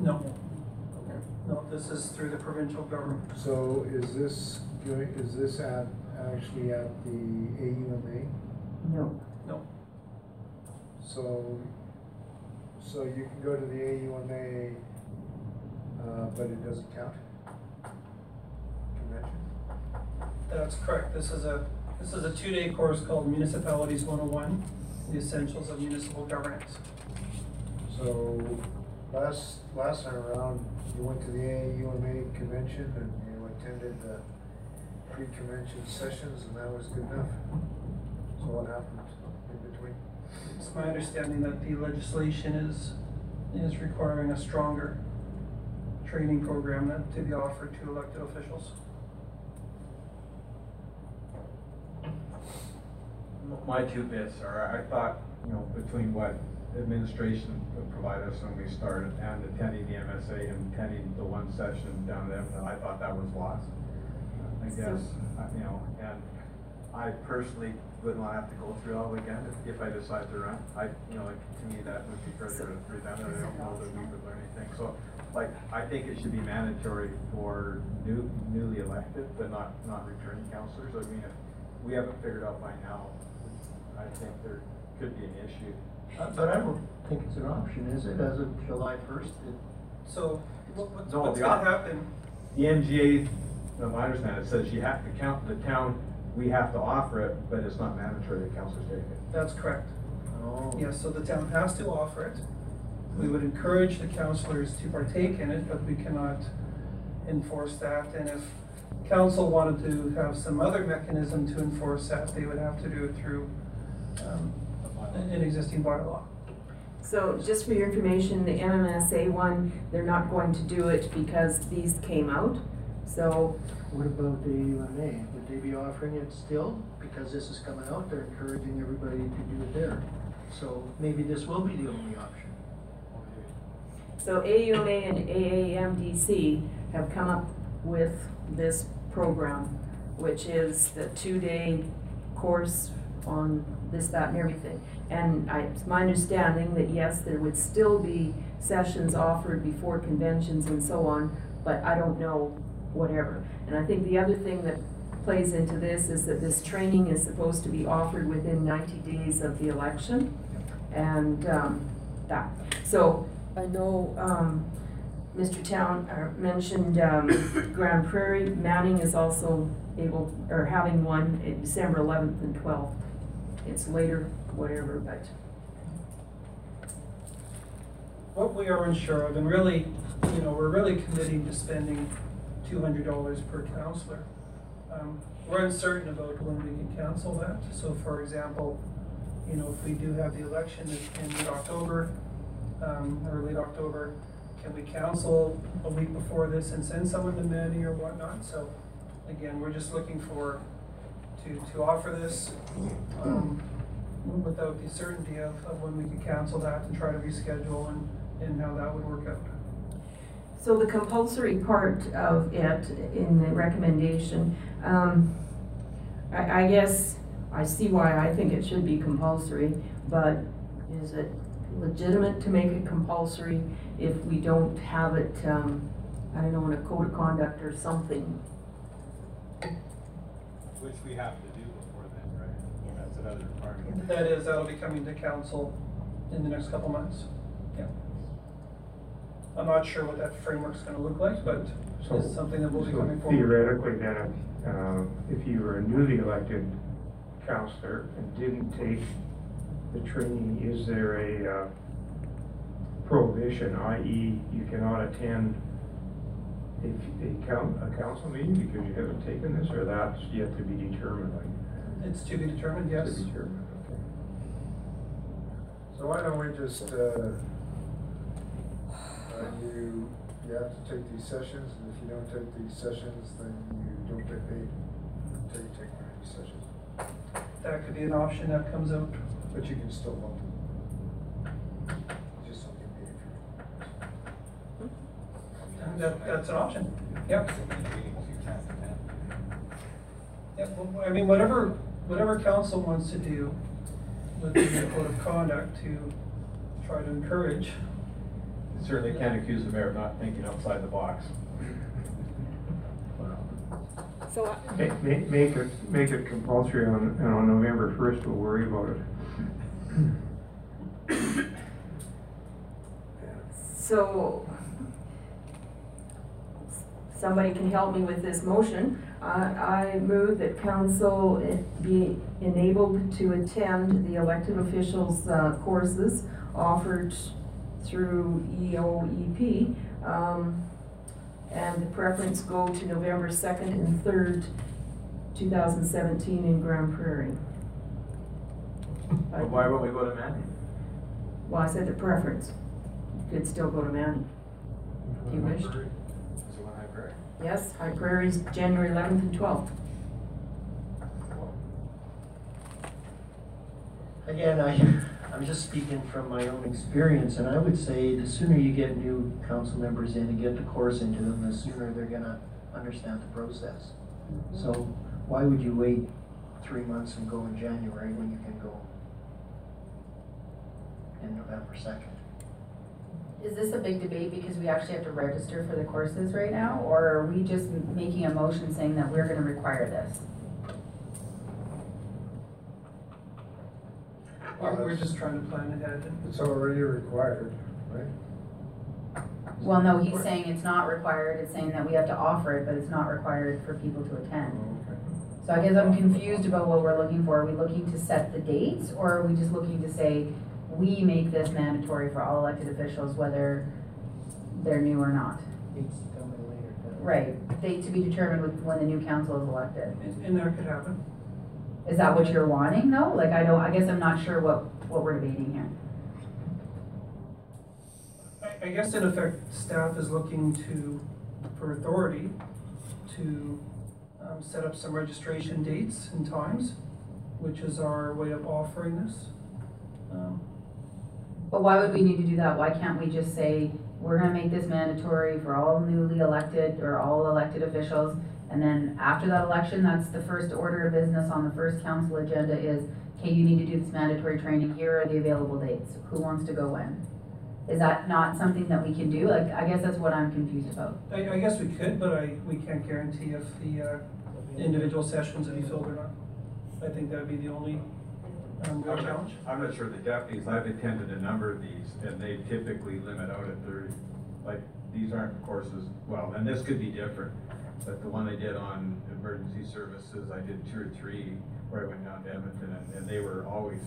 no, Okay. no, this is through the provincial government. So is this doing, is this at, actually at the AUMA? No. No. So, so you can go to the AUMA, uh, but it doesn't count? Convention? That's correct. This is a, this is a two-day course called Municipalities 101, the essentials of municipal governance. So, last, last time around, you went to the AUMA convention and you attended the pre-convention sessions and that was good enough? So what happened in between? It's my understanding that the legislation is, is requiring a stronger training program that to be offered to elected officials. My two bits are, I thought, you know, between what administration would provide us when we started and attending the MSA and attending the one session down there, I thought that was lost. I guess, uh, you know, and I personally wouldn't want to have to go through all again if, if I decide to run. I, you know, like, to me, that would be further redundant, I don't know that we would learn anything. So, like, I think it should be mandatory for new, newly elected, but not, not returning counselors. I mean, if we haven't figured out by now, I think there could be an issue. Uh, But I don't think it's an option, is it, as of July first? So, what, what's, No, what's gonna happen? The MGA, from my understanding, it says you have to count, the town, we have to offer it, but it's not mandatory that counselors take it. That's correct. Oh. Yes, so the town has to offer it. We would encourage the counselors to partake in it, but we cannot enforce that. And if council wanted to have some other mechanism to enforce that, they would have to do it through, um, an an existing bylaw. So just for your information, the MMSA one, they're not going to do it because these came out. So, What about the AUMA? Would they be offering it still? Because this is coming out, they're encouraging everybody to do it there. So maybe this will be the only option. so AUMA and AAMDC have come up with this program, which is the two-day course on this, that, and everything. And I, it's my understanding that yes, there would still be sessions offered before conventions and so on, but I don't know, whatever. And I think the other thing that plays into this is that this training is supposed to be offered within ninety days of the election. And, um, that, so I know, um, Mr. Town, uh, mentioned, um, Grande Prairie, Manning is also able, or having one December eleventh and twelfth. It's later, whatever, but. What we are unsure of, and really, you know, we're really committing to spending two hundred dollars per counselor. Um, we're uncertain about when we can cancel that, so for example, you know, if we do have the election in, in mid-October, um, or late October, can we cancel a week before this and send someone to Manny or whatnot? So, again, we're just looking for, to, to offer this, um, without the certainty of, of when we could cancel that and try to reschedule and, and how that would work out. So the compulsory part of it in the recommendation, um, I, I guess, I see why I think it should be compulsory, but is it legitimate to make it compulsory if we don't have it, um, I don't know, in a code of conduct or something? Which we have to do before then, right? That's another requirement. That is, that'll be coming to council in the next couple months, yeah. I'm not sure what that framework's gonna look like, but So- it's something that will be So coming forward. Theoretically, then, uh, if you were a newly elected counselor and didn't take the training, is there a uh, prohibition, i.e. you cannot attend a, a coun, a council meeting because you haven't taken this, or that's yet to be determined, like? It's to be determined, yes. To be determined, okay. So why don't we just, uh, uh, you, you have to take these sessions, and if you don't take these sessions, then you don't get paid until you take one of these sessions. That could be an option that comes out. But you can still vote. You Just don't get paid for it. That, that's an option, yep. Yep, well, I mean, whatever, whatever council wants to do with the code of conduct to try to encourage. You Certainly can't accuse the mayor of not thinking outside the box. So, uh, Ma- ma- Make it, make it compulsory on, and on November first, we'll worry about it. So, somebody can help me with this motion. I, I move that council be enabled to attend the elected officials' uh, courses offered through EOEP. Um, and the preference go to November second and third, two thousand seventeen in Grande Prairie. But why won't we go to Manning? Well, I said the preference. You could still go to Manning. If you wished. Is the one I pray? Yes, High Prairie's January eleventh and twelfth. Again, I, I'm just speaking from my own experience, and I would say the sooner you get new council members in and get the course into them, the sooner they're gonna understand the process. So why would you wait three months and go in January when you can go in November second. Is this a big debate because we actually have to register for the courses right now? Or are we just making a motion saying that we're gonna require this? We're, we're just trying to plan ahead. It's already required, right? Well, no, he's saying it's not required, it's saying that we have to offer it, but it's not required for people to attend. Oh, so I guess I'm confused about what we're looking for. Are we looking to set the dates, or are we just looking to say, we make this mandatory for all elected officials, whether they're new or not? Needs to come in later. Right, date to be determined with when the new council is elected. And, and that could happen. Is that what you're wanting, though? Like, I don't, I guess I'm not sure what, what we're debating here. I, guess in effect, staff is looking to, for authority to, um, set up some registration dates and times, which is our way of offering this. Um, But why would we need to do that? Why can't we just say, we're gonna make this mandatory for all newly elected or all elected officials? And then after that election, that's the first order of business on the first council agenda is, okay, you need to do this mandatory training, here are the available dates, who wants to go when? Is that not something that we can do? Like, I guess that's what I'm confused about. I, I guess we could, but I, we can't guarantee if the, uh, individual sessions will be filled or not. I think that'd be the only, um, real I'm not- challenge. I'm not sure the deputies, I've attended a number of these, and they typically limit out at thirty. Like, these aren't courses, well, and this could be different, but the one I did on emergency services, I did two or three, where I went down to Edmonton, and, and they were always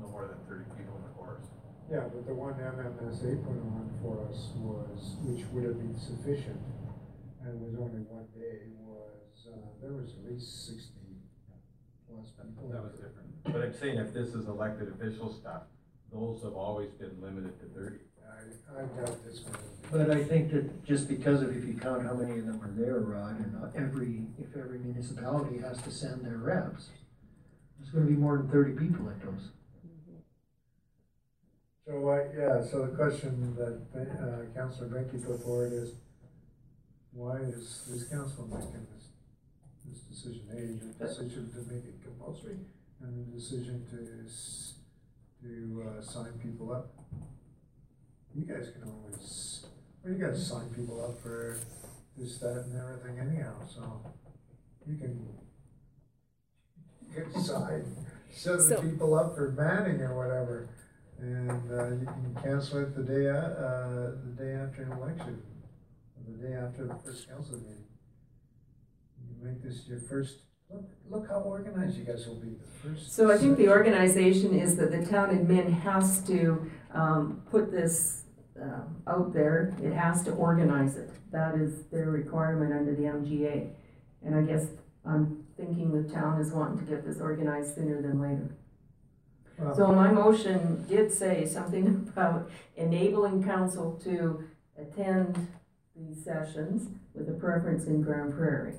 no more than thirty people in the course. Yeah, but the one MMSA put on for us was, which would have been sufficient, and was only one day, was, uh, there was at least sixty plus people. That was different. But I'm saying if this is elected official stuff, those have always been limited to thirty. I, I doubt this one. But I think that just because of, if you count how many of them are there, Rod, and not every, if every municipality has to send their reps, there's gonna be more than thirty people at those. So, uh, yeah, so the question that, uh, Councillor Benke put forward is, why is this council making this, this decision? A, the decision to make it compulsory, and the decision to, s- to, uh, sign people up. You guys can always, well, you gotta sign people up for this, that, and everything anyhow, so you can, you can sign So- seven people up for Manning or whatever. And uh, you can cancel it the day, a- uh, the day after an election, or the day after the first council meeting. You make this your first, look, look how organized you guys will be, the first. So I think the organization is that the town admin has to, um, put this, um, out there. It has to organize it. That is their requirement under the MGA. And I guess I'm thinking the town is wanting to get this organized sooner than later. Well- So my motion did say something about enabling council to attend these sessions with a preference in Grande Prairie.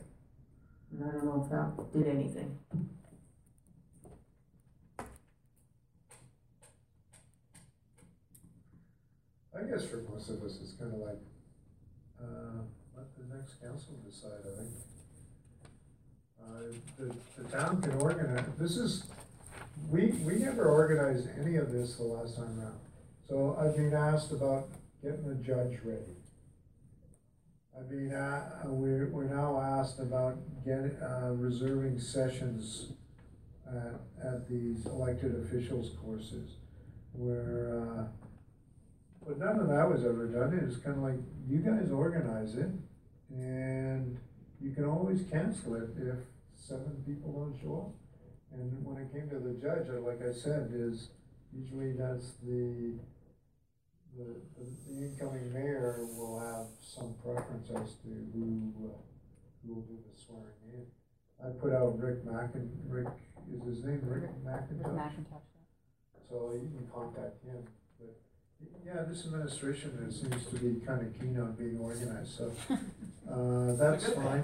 And I don't know if that did anything. Guess for most of us, it's kind of like, uh, let the next council decide, I think. Uh, the, the town can organize, this is, we, we never organized any of this the last time around. So I've been asked about getting a judge ready. I've been, uh, we're, we're now asked about getting, uh, reserving sessions at, at these elected officials courses where, uh, but none of that was ever done, it was kinda like, you guys organize it, and you can always cancel it if seven people don't show up. And when it came to the judge, uh, like I said, is usually that's the, the, the incoming mayor will have some preference as to who, uh, who will do the swearing in. I put out Rick Mackin, Rick, is his name Rick McIntosh? Macintosh. So you can contact him, but, yeah, this administration seems to be kind of keen on being organized, so, uh, that's fine.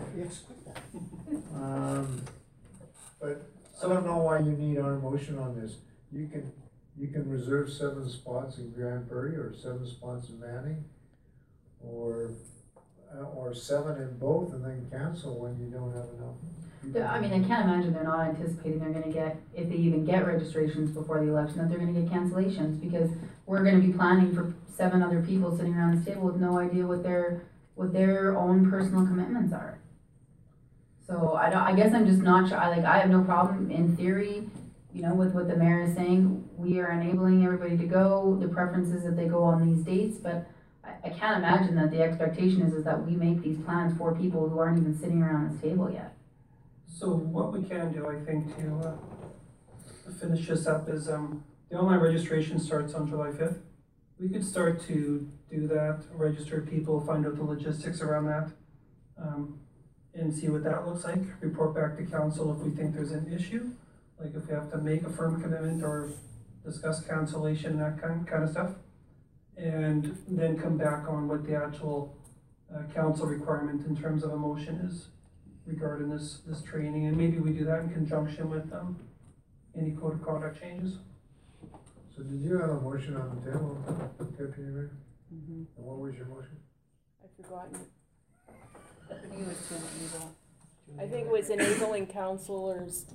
Um, but I don't know why you need our motion on this. You can, you can reserve seven spots in Grande Prairie or seven spots in Manning. Or, uh, or seven in both and then cancel when you don't have enough. Yeah, I mean, I can't imagine they're not anticipating they're gonna get, if they even get registrations before the election, that they're gonna get cancellations, because we're gonna be planning for seven other people sitting around this table with no idea what their, what their own personal commitments are. So I don't, I guess I'm just not sure, I like, I have no problem in theory, you know, with what the mayor is saying, we are enabling everybody to go, the preference is that they go on these dates, but I, I can't imagine that the expectation is, is that we make these plans for people who aren't even sitting around this table yet. So what we can do, I think, to, uh, finish this up is, um, online registration starts on July fifth. We could start to do that, register people, find out the logistics around that, um, and see what that looks like, report back to council if we think there's an issue, like if we have to make a firm commitment or discuss cancellation, that kind, kind of stuff. And then come back on what the actual, uh, council requirement in terms of a motion is regarding this, this training, and maybe we do that in conjunction with, um, any code of conduct changes. So did you have a motion on the table, Deputy Mayor? Mhm. And what was your motion? I've forgotten. I think it was to enable. I think it was enabling counselors,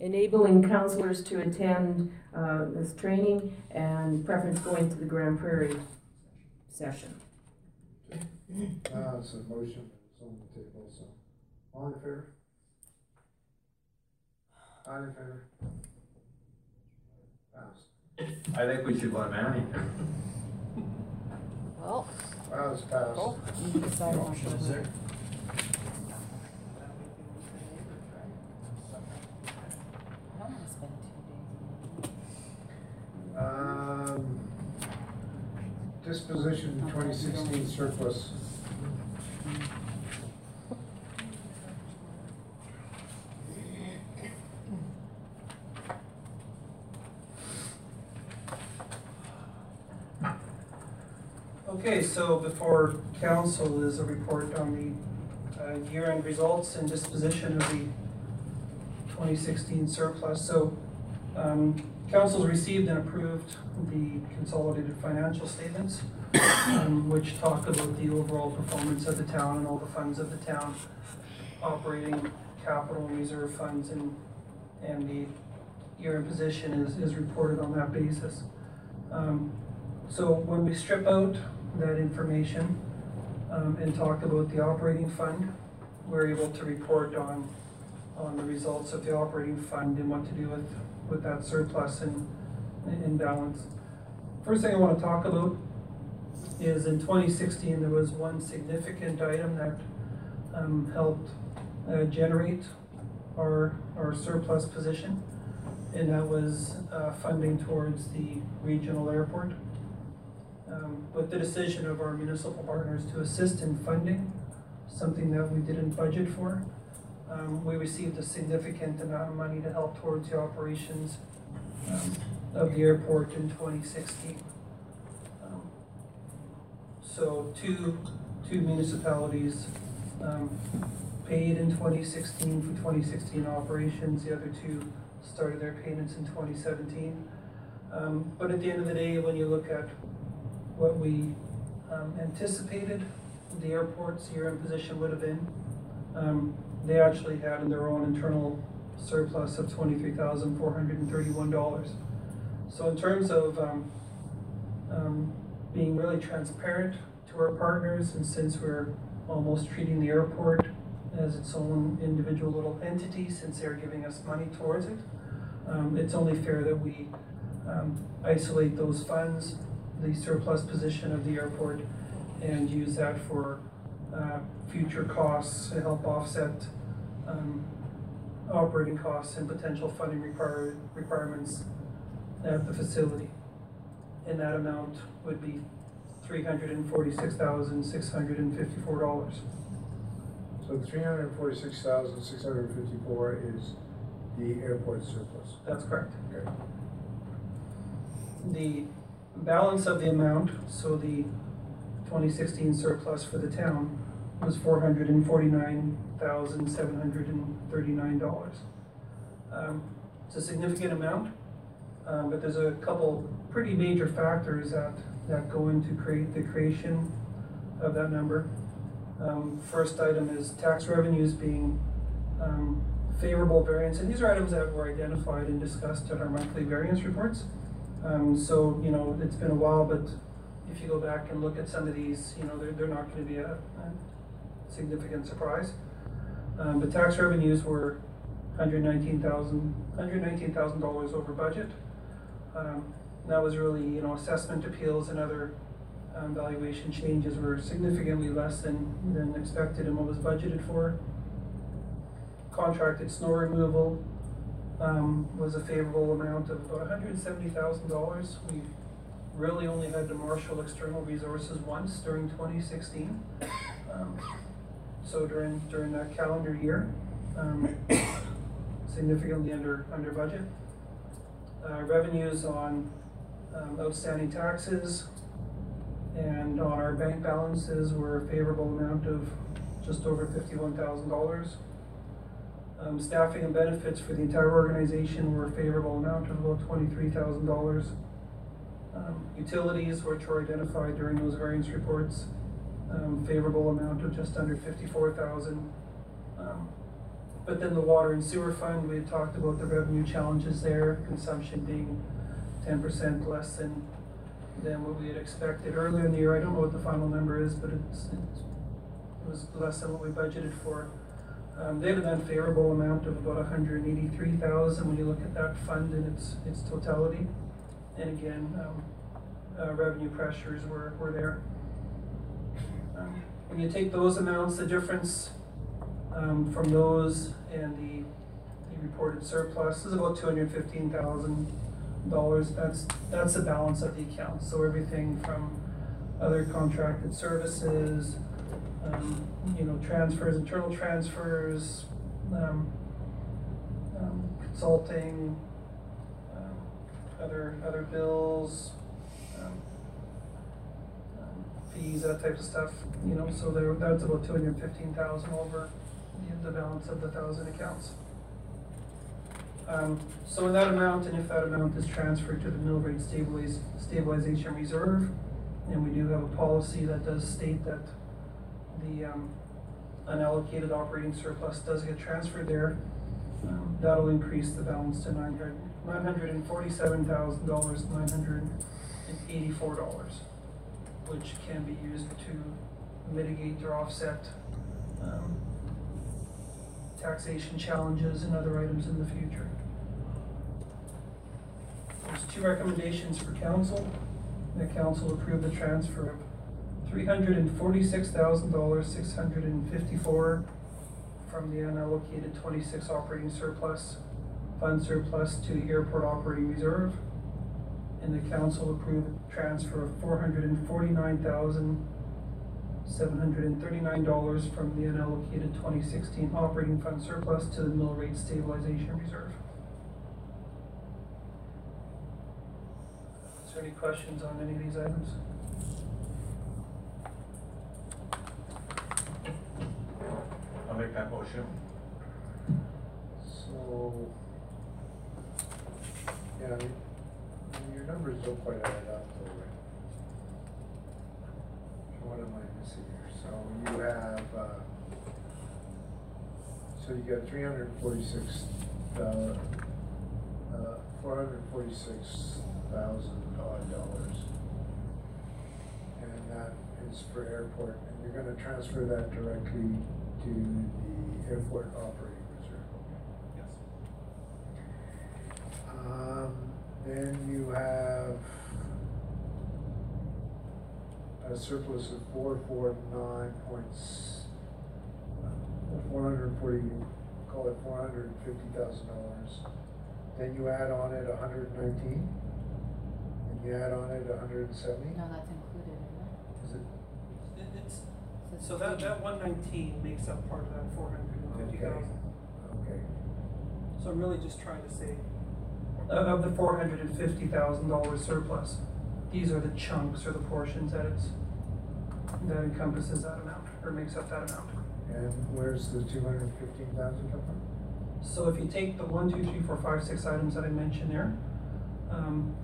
enabling counselors to attend, uh, this training and preference going to the Grande Prairie session. Uh, it's a motion, it's on the table, so. All in favor? All in favor? Passed. I think we should let Manny. Well, Well, it's passed. Cool. You decide on Options that. there. I don't wanna spend two days. Um, disposition twenty sixteen surplus. Okay, so before council is a report on the uh, year-end results and disposition of the twenty sixteen surplus. So, um, council's received and approved the consolidated financial statements, um, which talk about the overall performance of the town and all the funds of the town, operating capital and reserve funds and, and the year-end position is, is reported on that basis. Um, so when we strip out that information um, and talk about the operating fund, we're able to report on, on the results of the operating fund and what to do with, with that surplus and, and balance. First thing I want to talk about is in 2016, there was one significant item that um, helped uh, generate our, our surplus position, and that was uh, funding towards the regional airport um, with the decision of our municipal partners to assist in funding, something that we didn't budget for. Um, we received a significant amount of money to help towards the operations um, of the airport in 2016. Um, so two, two municipalities um, paid in 2016 for 2016 operations. The other two started their payments in 2017. Um, but at the end of the day, when you look at what we um, anticipated the airport's year-end position would have been. Um, they actually had in their own internal surplus of twenty-three thousand four hundred and thirty-one dollars. So in terms of um, um, being really transparent to our partners, and since we're almost treating the airport as its own individual little entity, since they're giving us money towards it, um, it's only fair that we um, isolate those funds the surplus position of the airport and use that for uh, future costs to help offset um, operating costs and potential funding require, requirements at the facility. And that amount would be three hundred and forty-six thousand, six hundred and fifty-four dollars. So 346,654 is the airport surplus. That's correct. Okay. The balance of the amount, so the twenty sixteen surplus for the town was four hundred and forty-nine thousand, seven hundred and thirty-nine dollars. Um, it's a significant amount, um, but there's a couple pretty major factors that, that go into create, the creation of that number. Um, first item is tax revenues being, um, favorable variance, and these are items that were identified and discussed at our monthly variance reports. Um, so, you know, it's been a while, but if you go back and look at some of these, you know, they're, they're not gonna be a, a significant surprise. Um, but tax revenues were hundred nineteen thousand, hundred nineteen thousand dollars over budget. Um, that was really, you know, assessment appeals and other, um, valuation changes were significantly less than, than expected and what was budgeted for. Contracted snow removal, um, was a favorable amount of about hundred and seventy thousand dollars. We really only had to marshal external resources once during twenty sixteen. Um, so during, during that calendar year, um, significantly under, under budget. Uh, revenues on, um, outstanding taxes and on our bank balances were a favorable amount of just over fifty-one thousand dollars. Um, staffing and benefits for the entire organization were a favorable amount of about twenty-three thousand dollars. Um, utilities, which were identified during those variance reports, um, favorable amount of just under fifty-four thousand. Um, but then the water and sewer fund, we had talked about the revenue challenges there, consumption being ten percent less than, than what we had expected earlier in the year. I don't know what the final number is, but it's, it was less than what we budgeted for. Um, they had an unfavorable amount of about hundred and eighty-three thousand when you look at that fund in its, its totality. And again, um, uh, revenue pressures were, were there. Um, When you take those amounts, the difference, um, from those and the, the reported surplus is about two hundred fifteen thousand dollars. That's, that's the balance of the account. So everything from other contracted services, um, you know, transfers, internal transfers, um, um, consulting, um, other, other bills, um, fees, that type of stuff, you know, so there, that's about two hundred fifteen thousand over the, balance of the thousand accounts. Um, so in that amount, and if that amount is transferred to the mill rate stabilization reserve, and we do have a policy that does state that the, um, unallocated operating surplus does get transferred there, um, that'll increase the balance to nine hundred, nine hundred and forty-seven thousand dollars, nine hundred and eighty-four dollars, which can be used to mitigate or offset, um, taxation challenges and other items in the future. There's two recommendations for council. The council approved the transfer of three hundred and forty-six thousand dollars, six hundred and fifty-four from the unallocated twenty-six operating surplus, fund surplus to the airport operating reserve. And the council approved transfer of four hundred and forty-nine thousand, seven hundred and thirty-nine dollars from the unallocated twenty sixteen operating fund surplus to the mill rate stabilization reserve. Is there any questions on any of these items? Make that motion. So, yeah, your numbers don't quite add up though, right? What am I missing here? So you have, uh, so you got three hundred and forty-six, uh, four hundred and forty-six thousand odd dollars. And that is for airport, and you're gonna transfer that directly to the airport operating reserve. Okay. Yes. Um, then you have a surplus of four four nine points, four hundred and forty, call it four hundred and fifty thousand dollars. Then you add on it a hundred and nineteen, and you add on it a hundred and seventy, No, that's included, isn't it? is it? It- It's, so that, that one nineteen makes up part of that four hundred and fifty thousand. Okay, So I'm really just trying to say, of, of the four hundred and fifty thousand dollars surplus, these are the chunks or the portions that it's, that encompasses that amount, or makes up that amount. and where's the two hundred and fifteen thousand come from? So if you take the one, two, three, four, five, six items that I mentioned there, um,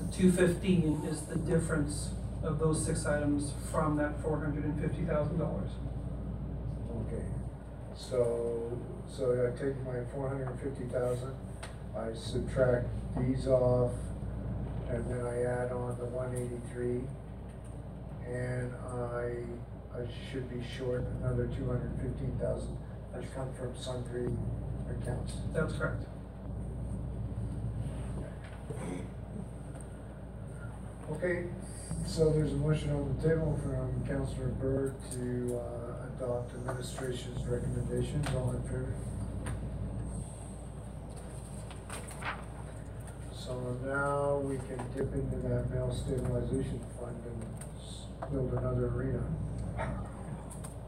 the two fifteen is the difference of those six items from that four hundred and fifty thousand dollars. Okay, so, so I take my four hundred and fifty thousand, I subtract these off, and then I add on the one eighty-three, and I, I should be short another two hundred and fifteen thousand, that's come from sundry accounts. That's correct. Okay, so there's a motion on the table from Councillor Byrd to, uh, adopt administration's recommendations, all in favor? So now we can dip into that mail stabilization fund and build another arena.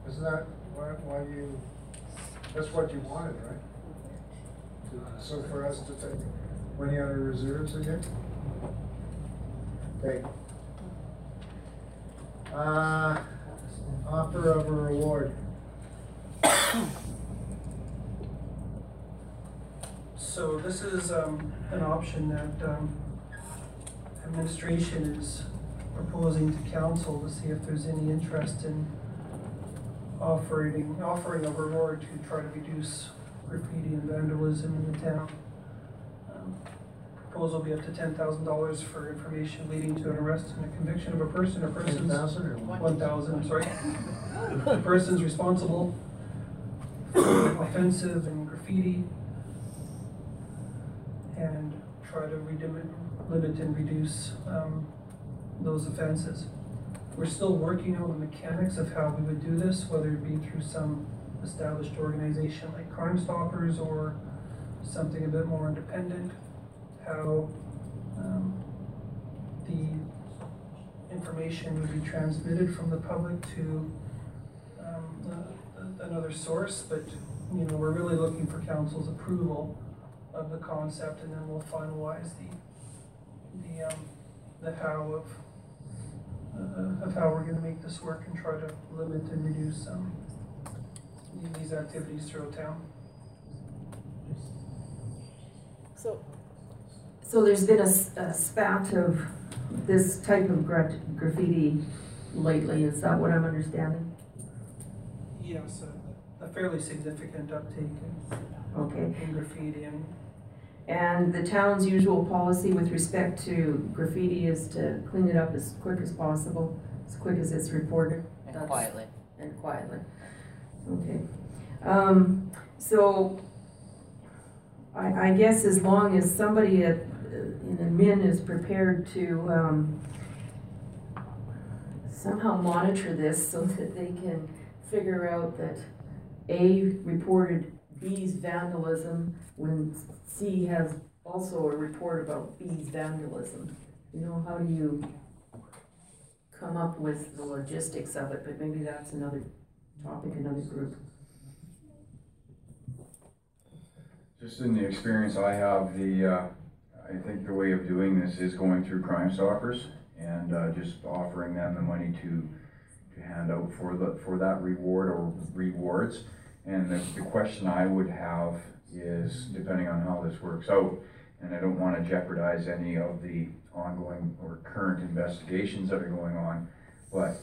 Isn't that, why, why you, that's what you wanted, right? So for us to take money out of reserves again? Okay. Uh, offer of a reward. So this is, um, an option that, um, administration is proposing to council to see if there's any interest in offering, offering a reward to try to reduce graffiti and vandalism in the town. Um, Proposal will be up to ten thousand dollars for information leading to an arrest and a conviction of a person or persons. 10,000 or what? One thousand, sorry. The persons responsible for offensive and graffiti and try to redim- limit and reduce, um, those offenses. We're still working on the mechanics of how we would do this, whether it be through some established organization like Crime Stoppers or something a bit more independent. How, um, the information would be transmitted from the public to, um, the- the- another source, but, you know, we're really looking for council's approval of the concept, and then we'll finalize the, the, um, the how of, uh, of how we're gonna make this work and try to limit and reduce, um, these activities throughout town. So, So there's been a spat of this type of gra- graffiti lately, is that what I'm understanding? Yes, a, a fairly significant uptake in, Okay. in graffiti and And the town's usual policy with respect to graffiti is to clean it up as quick as possible, as quick as it's reported. And That's- quietly. And quietly. Okay. Um, so, I, I guess as long as somebody at, in admin is prepared to, um, somehow monitor this so that they can figure out that A reported B's vandalism when C has also a report about B's vandalism. You know, how do you come up with the logistics of it, but maybe that's another topic, another group. Just in the experience I have, the, uh, I think the way of doing this is going through Crime Stoppers and, uh, just offering them the money to, to hand out for the, for that reward or rewards. And the, the question I would have is, depending on how this works out, and I don't wanna jeopardize any of the ongoing or current investigations that are going on, but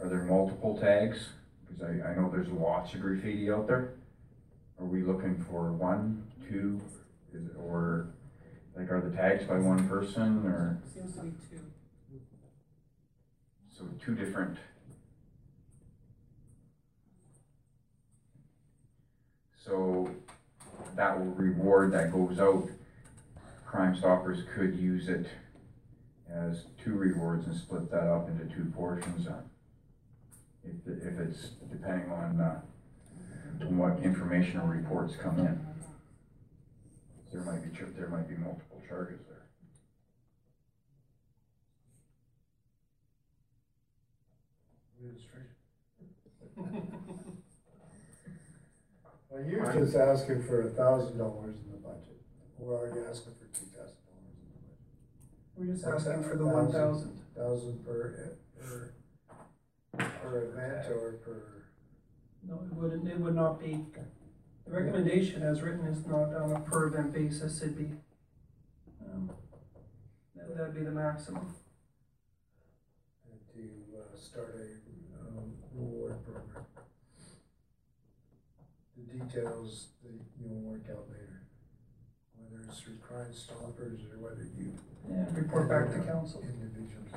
are there multiple tags? Cause I, I know there's lots of graffiti out there. Are we looking for one, two, or, like, are the tags by one person, or, seems to be two. so two different? So, that will reward that goes out, Crime Stoppers could use it as two rewards and split that up into two portions, uh, if, if it's depending on, uh, what information or reports come in. There might be, there might be multiple charges there. Well, you're just asking for a thousand dollars in the budget, or are you asking for two thousand dollars in the budget? We're just What's asking for the one thousand. Thousand per, per, per event or per? No, it wouldn't, it would not be, the recommendation as written is not on a per event basis, it'd be, um, that- that'd be the maximum. and to uh, start a um, reward program. The details that you'll work out later. Whether it's through Crime Stoppers or whether you. Yeah, report back to council. Individuals.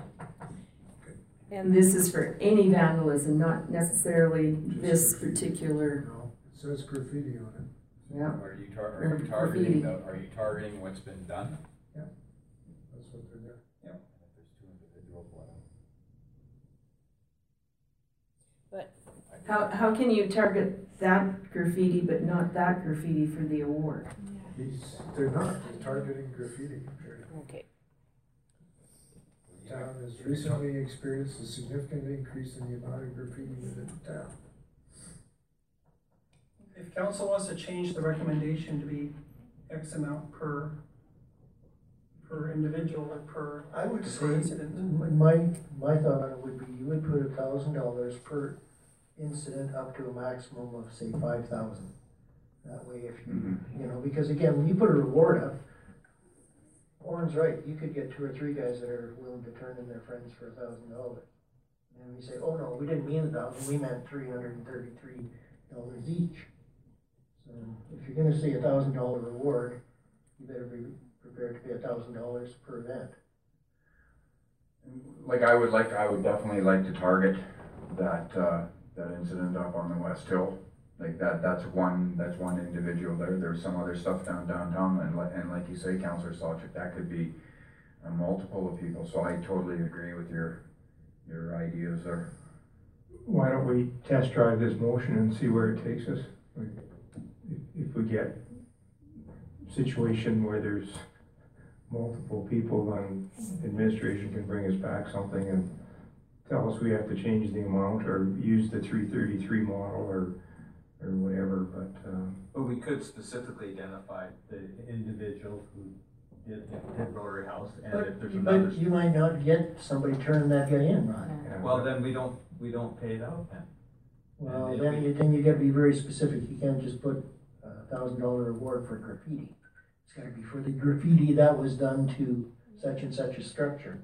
And this is for any vandalism, not necessarily this particular, No, it says graffiti on it. yeah. Are you tar- are you targeting, the- are you targeting what's been done? That's what they're doing. There's two individuals, one. But How, how can you target that graffiti but not that graffiti for the award? He's, they're not, they're targeting graffiti. Okay. The town has recently experienced a significant increase in the amount of graffiti within the town. If council wants to change the recommendation to be X amount per, per individual or per, I would per say, incident. my, my thought on it would be, you would put a thousand dollars per incident up to a maximum of, say, five thousand. That way, if you, you know, because again, when you put a reward up, Warren's right, you could get two or three guys that are willing to turn in their friends for a thousand dollars. And we say, oh no, we didn't mean a thousand, we meant three hundred and thirty-three dollars each. So if you're gonna say a thousand dollar reward, you better be prepared to pay a thousand dollars per event. Like, I would like, I would definitely like to target that, uh, that incident up on the West Hill. Like that, that's one, that's one individual there, there's some other stuff down downtown, and like, and like you say, Counselor Solchek, that could be a multiple of people, so I totally agree with your, your ideas there. Why don't we test drive this motion and see where it takes us? If, if we get situation where there's multiple people, then administration can bring us back something and tell us we have to change the amount or use the three thirty-three model or, or whatever, but, uh, But we could specifically identify the individual who did, did Rotary House, and if there's But, another. but you might not get somebody turning that guy in, Ron. yeah. Well, then we don't, we don't pay it out then. Well, And then we- you, then you gotta be very specific, you can't just put a thousand dollar reward for graffiti. It's gotta be for the graffiti that was done to such and such a structure.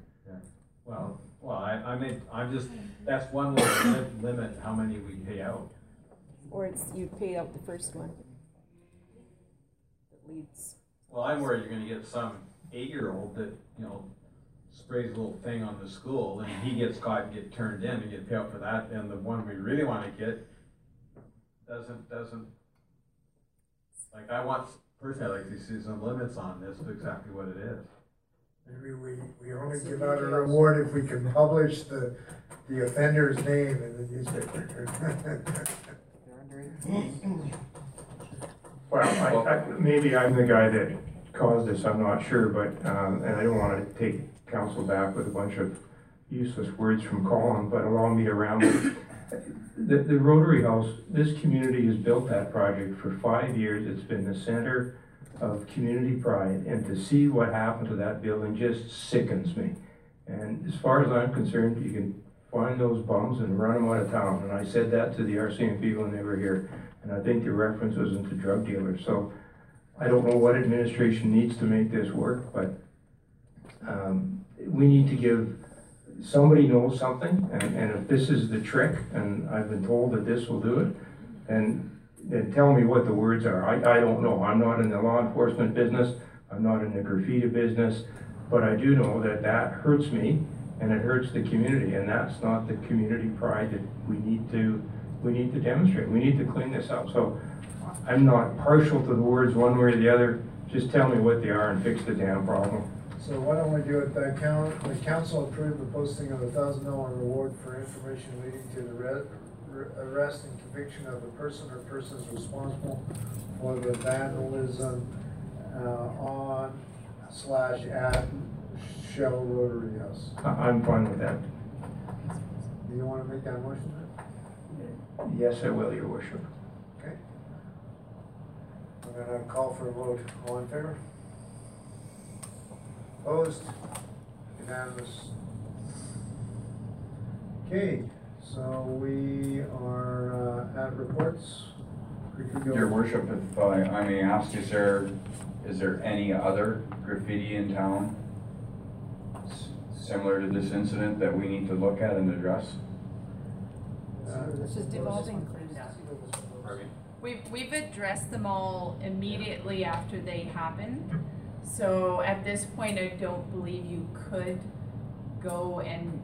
Well, well, I, I mean, I'm just, that's one way to li- limit how many we pay out. Or it's, you pay out the first one. That leads. Well, I'm worried you're gonna get some eight-year-old that, you know, sprays a little thing on the school, and he gets caught and get turned in, and get paid out for that, and the one we really wanna get doesn't, doesn't, like, I want, personally, I'd like to see some limits on this, of exactly what it is. Maybe we, we only give out a reward if we can publish the, the offender's name in the newspaper. Well, I, I, maybe I'm the guy that caused this, I'm not sure, but, um, and I don't wanna take council back with a bunch of useless words from Colin, but allow me to round. The, the Rotary House, this community has built that project for five years, it's been the center of community pride, and to see what happened to that building just sickens me. And as far as I'm concerned, you can find those bums and run them out of town, and I said that to the RCMP when they were here. And I think the reference was into drug dealers, so I don't know what administration needs to make this work, but um, we need to give, somebody knows something, and, and if this is the trick, and I've been told that this will do it, then, then tell me what the words are. I, I don't know, I'm not in the law enforcement business, I'm not in the graffiti business, but I do know that that hurts me, and it hurts the community, and that's not the community pride that we need to, we need to demonstrate. We need to clean this up. So I'm not partial to the words one way or the other. Just tell me what they are and fix the damn problem. So why don't we do it, the count, the council approved the posting of a thousand dollar reward for information leading to the re- re- arrest and conviction of a person or persons responsible for the vandalism, uh, on slash at Shell Rotary House. I- I'm fine with that. Do you wanna make that motion? Yes, I will, your worship. Okay. I'm gonna call for a vote. All in favor? Opposed? Unanimous. Okay, so we are uh, at reports. We could go- Your worship, if I, I may ask, is there, is there any other graffiti in town s- similar to this incident that we need to look at and address? Uh, It's just evolving. Pardon me? We've, we've addressed them all immediately after they happen. So at this point, I don't believe you could go and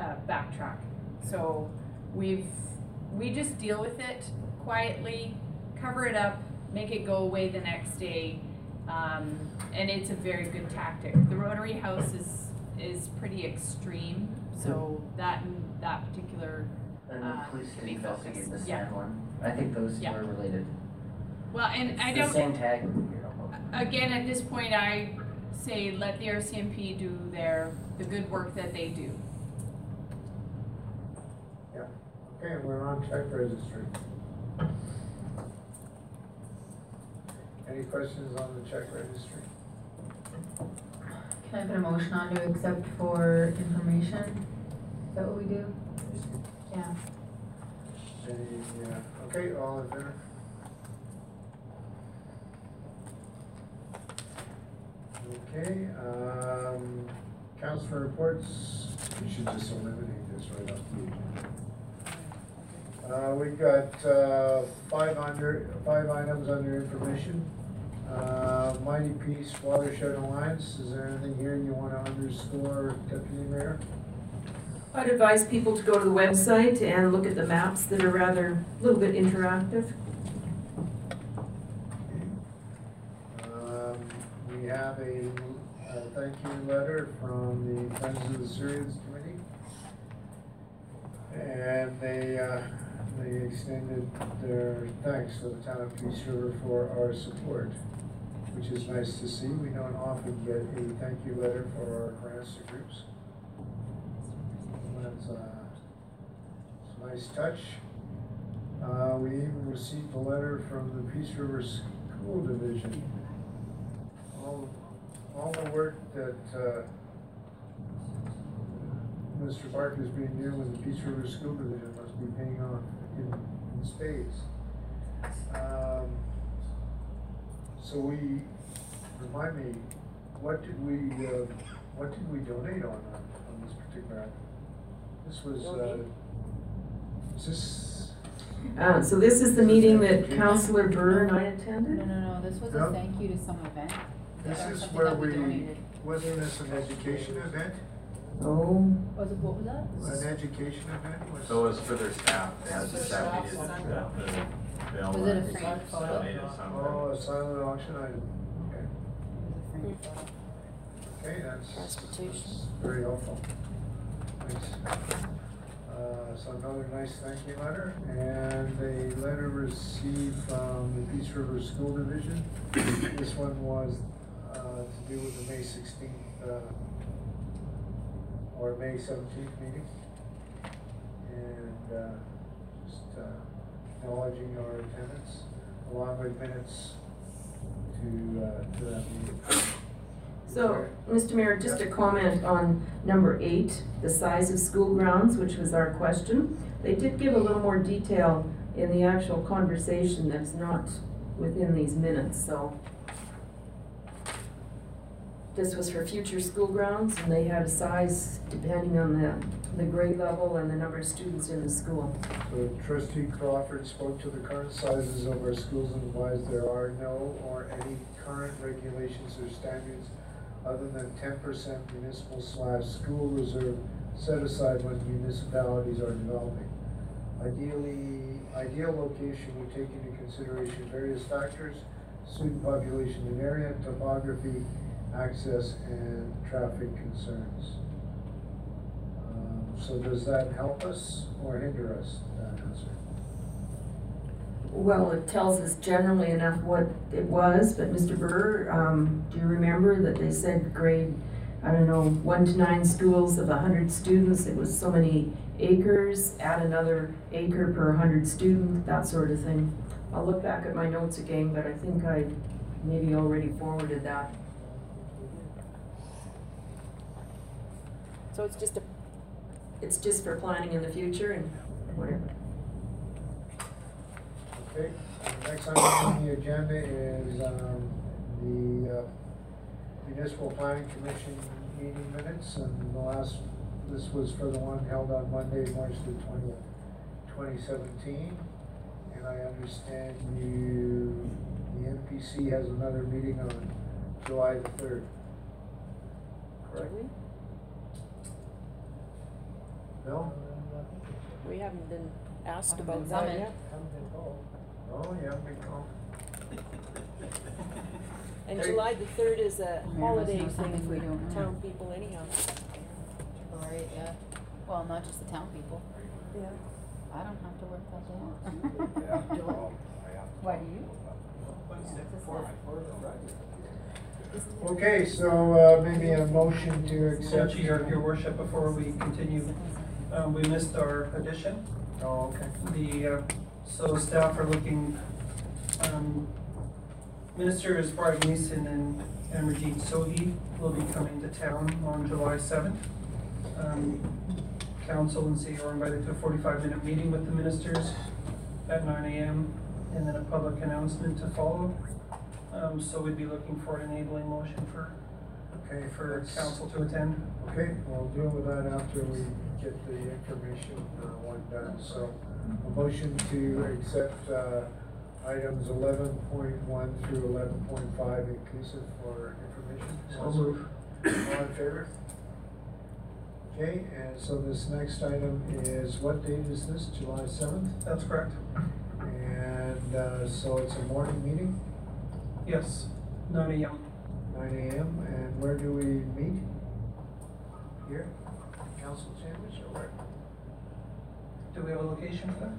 uh, backtrack. So we've, we just deal with it quietly, cover it up, make it go away the next day. Um, and it's a very good tactic. The Rotary House is, is pretty extreme, so that, that particular, And uh, the police can big investigate focus. the Yeah. sand one. I think those two Yeah. are related. Well, and I It's don't. the same tag with the Bureau. Again, at this point, I say let the RCMP do their, the good work that they do. Okay, we're on check registry. Any questions on the check registry? Can I put a motion on to accept for information? Is that what we do? Yeah. Any, uh, okay, all in favor? Okay, um, council for reports, we should just eliminate this right off the agenda. Uh, we've got, uh, five under, five items under information. Uh, Mighty Peace Watershed Alliance, is there anything here you wanna underscore, Deputy Mayor? I'd advise people to go to the website and look at the maps that are rather, a little bit interactive. Um, we have a, a thank you letter from the Friends of the Syrians Committee. And they, uh, they extended their thanks to the town of Peace River for our support, which is nice to see. We don't often get a thank you letter for our grants to groups. That's, uh, it's a nice touch. Uh, we even received a letter from the Peace River School Division. All, all the work that, uh, Mr. Barker's been doing with the Peace River School Division must be paying off in, in spades. Um, so we, remind me, what did we, uh, what did we donate on, on, on this particular item? This was, uh, is this, Uh, so this is the meeting that Councillor Burr and I attended? No, no, no, this was No. a thank you to some event. this is where we, donated. wasn't this an education event? Oh, Was it, what was that? An education event? Was- So it was for their staff, they had the staff needed, that the, they all Was it a wanted framed to photo? donate something. Oh, a silent auction item, okay. Framed. Okay, that's, Transportation. that's very helpful. Thanks. Uh, so another nice thank you letter, and a letter received from the Peace River School Division. This one was, uh, to do with the May sixteenth, uh, or May seventeenth meeting. And, uh, just, uh, acknowledging our attendance, along with minutes to, uh, to that meeting. so, Mr. Mayor, just a comment on number eight, the size of school grounds, which was our question. They did give a little more detail in the actual conversation that's not within these minutes, so. This was for future school grounds, and they had a size depending on the, the grade level and the number of students in the school. So trustee Crawford spoke to the current sizes of our schools and advised there are no or any current regulations or standards other than ten percent municipal slash school reserve set aside when municipalities are developing. Ideally, ideal location would take into consideration various factors, student population and area, topography, access, and traffic concerns. Um, So does that help us or hinder us, that answer? Well, it tells us generally enough what it was, but Mr. Burr, um, do you remember that they said grade, I don't know, one to nine schools of a hundred students, it was so many acres, add another acre per hundred student, that sort of thing. I'll look back at my notes again, but I think I maybe already forwarded that. So it's just a, It's just for planning in the future and whatever. Okay, the next item on the agenda is, um, the uh, municipal planning commission meeting minutes, and the last, this was for the one held on Monday, March the twentieth, twenty seventeen. And and I understand you, the MPC has another meeting on July the third. Do we? No? We haven't been asked Haven't about that summoned. yet. Oh, yeah, big call. And Hey. July the third is a must holiday know something thing we for don't know. town people anyhow. Right, yeah. Well, not just the town people. Yeah. I don't have to work that day. Why do you? Okay, so, uh, maybe a motion to accept. Actually, your, your worship, before we continue, um, we missed our addition. Oh, okay. The, uh, so staff are looking, um, Ministers Brian Mason and Amarjeet Sohi will be coming to town on July seventh. Um, council and city are invited to a forty-five minute meeting with the ministers at nine AM and then a public announcement to follow. Um, so we'd be looking for an enabling motion for, Okay, for that's- council to attend. Okay, we'll deal with that after we get the information, uh, one done, so a motion to accept, uh, items eleven point one through eleven point five inclusive for information. So move. All in favor? Okay, and so this next item is, what date is this, July seventh? That's correct. And, uh, so it's a morning meeting, Yes, nine AM. Nine AM, and where do we meet? Here, council chambers or where? Do we have a location for that?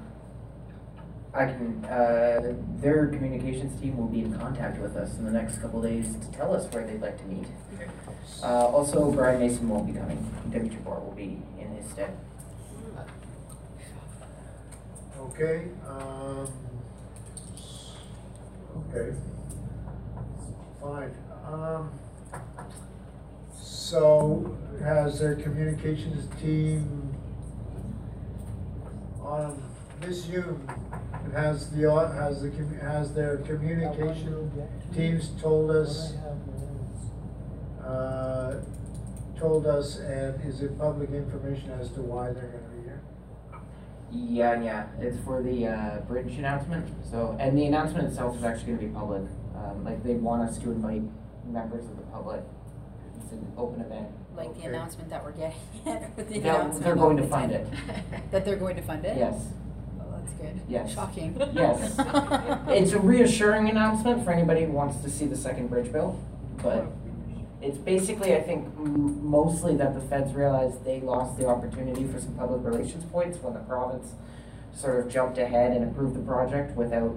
I can, uh, their communications team will be in contact with us in the next couple days to tell us where they'd like to meet. Okay. Uh, also, Brian Mason won't be coming, Deputy Jabbour will be in his stead. Okay, um, okay. Fine, um, so has their communications team on Ms. Hume, has the, au- has the, commu- has their communication teams told us, uh, told us, and is it public information as to why they're gonna be here? Yeah, yeah, it's for the, uh, bridge announcement, so, and the announcement itself is actually gonna be public. Um, like, they want us to invite members of the public. It's an open event. Like the announcement that we're getting, the announcement. they're going to fund it. That they're going to fund it? Yes. Oh, that's good. Yes. Shocking. Yes. It's a reassuring announcement for anybody who wants to see the second bridge built, but it's basically, I think, m- mostly that the feds realized they lost the opportunity for some public relations points when the province sort of jumped ahead and approved the project without,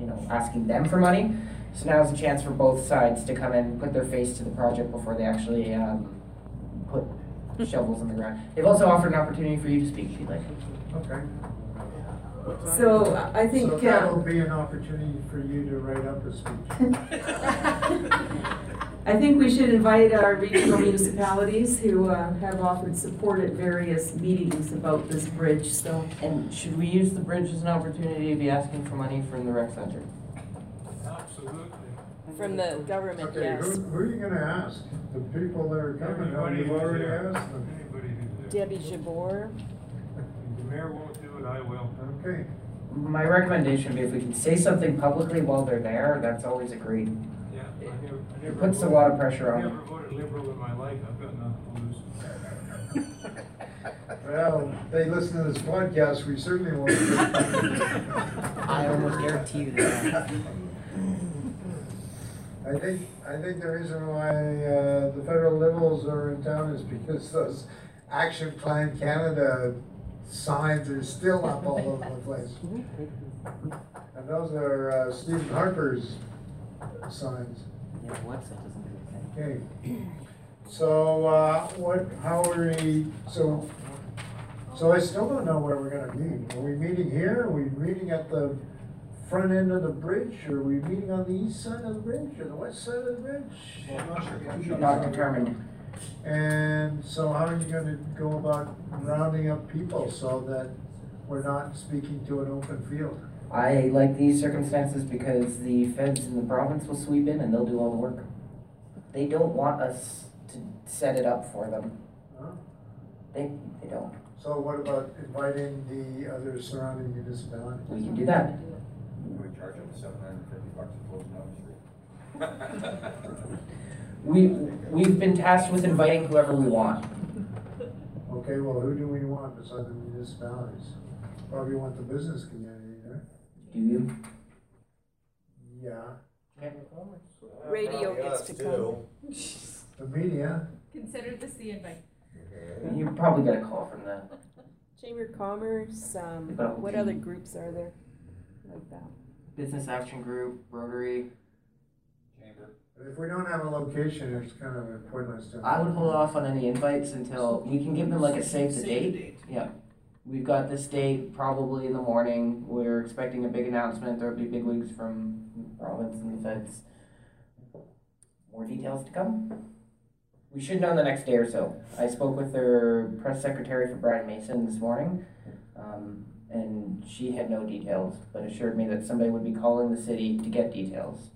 you know, asking them for money. So now's a chance for both sides to come and put their face to the project before they actually, um, put shovels in the ground. They've also offered an opportunity for you to speak if you'd like. Okay. So I I think. So uh, that'll be an opportunity for you to write up a speech. I think we should invite our regional municipalities who uh, have offered support at various meetings about this bridge, so. And should we use the bridge as an opportunity to be asking for money from the rec center? Absolutely. From the government, Okay, yes. who, who are you gonna ask? The people that are coming, Anybody you've who's already there. asked them? Anybody who's there. Debbie Jabbour, If the mayor won't do it, I will. Okay, My recommendation would be if we can say something publicly while they're there, that's always a great, Yeah, I never, I it never. puts a lot of pressure I on never them. voted liberal in my life, I've got nothing to lose. well, they listen to this podcast, we certainly won't. I almost guarantee you that. I think, I think the reason why, uh, the federal liberals are in town is because those Action Plan Canada signs are still up all over the place. And those are, uh, Stephen Harper's signs. Yeah, what's doesn't. Okay, so, uh, what, how are we, so, so I still don't know where we're gonna meet. Are we meeting here? Are we meeting at the front end of the bridge? Are we meeting on the east side of the bridge or the west side of the bridge? I'm not sure yet. Not determined. And so how are you gonna go about rounding up people so that we're not speaking to an open field? I like these circumstances because the feds in the province will sweep in and they'll do all the work. They don't want us to set it up for them. Huh? They, they don't. So what about inviting the other surrounding municipalities? We can do that. Charge them seven hundred and fifty bucks to close down the street. We, we've been tasked with inviting whoever we want. Okay, well, who do we want besides the municipalities? Probably want the business community there. Do you? Yeah. Radio gets to come. The media, Consider this the invite. You're probably get a call from them. Chamber of Commerce, um, They've got a whole what other groups are there like that? Business Action Group, Rotary. if we don't have a location, it's kind of pointless to. I would hold off on any invites until, we can give them like a save the date. Yeah. We've got this date probably in the morning. We're expecting a big announcement. There'll be big wigs from the province and the feds. More details to come. We should know in the next day or so. I spoke with their press secretary for Brian Mason this morning. Um, and she had no details, but assured me that somebody would be calling the city to get details.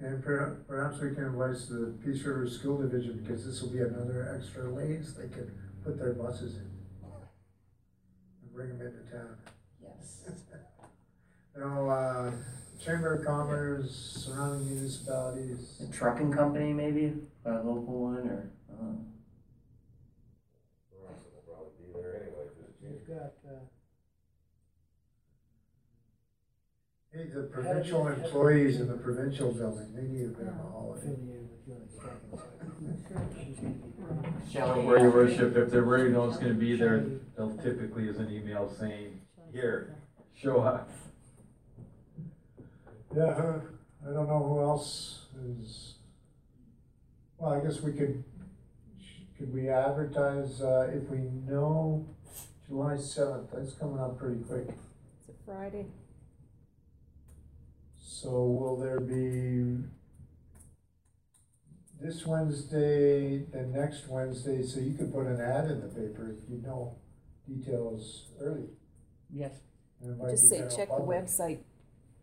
And per- perhaps we can advise the Peace River School Division, because this will be another extra lanes they could put their buses in. And bring them into town. Yes. Now, uh, Chamber of Commerce, surrounding municipalities. A trucking company maybe, a local one or, uh, You've got, uh. Hey, the provincial employees in the provincial building, they need a bit of a holiday. Shelley. Where your worship, if they're worried no one's gonna be there, they'll typically is an email saying, here, show up. Yeah, uh, I don't know who else is, well, I guess we could, could we advertise, uh, if we know July seventh, that's coming up pretty quick. It's a Friday. So will there be this Wednesday, the next Wednesday, so you could put an ad in the paper if you know details early? Yes. And invite Just say, general check the public. website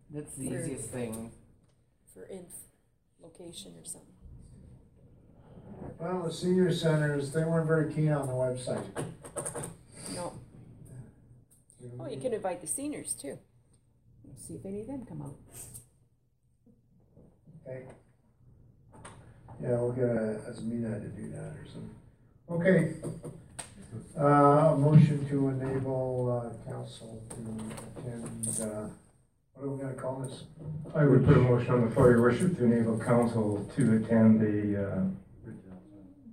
That's the For- easiest thing. for inf, location or something. Well, the senior centers, they weren't very keen on the website. No. Oh, you can invite the seniors too. See if any of them come out. Okay. Yeah, we'll get a, Asmina to do that or something. Okay. Uh, a motion to enable, uh, council to attend, uh, what are we gonna call this? I would put a motion on the floor, your worship, to enable council to attend the, uh,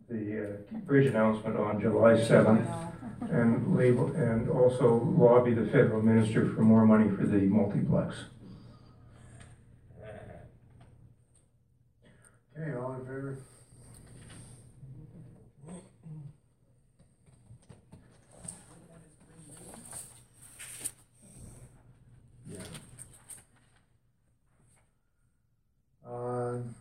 the uh, bridge announcement on July seventh. And label, and also lobby the federal minister for more money for the multiplex. Okay, all in favor? Yeah. Um,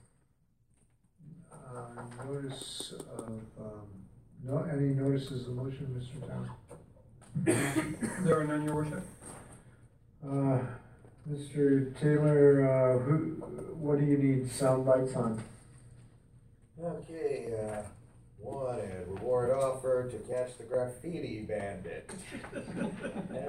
uh, notice of, um, no, any notices of motion, Mr. Town? There are none, your worship? Uh, Mr. Taylor, uh, who, what do you need sound bites on? Okay, uh, wanted reward offer to catch the graffiti bandit.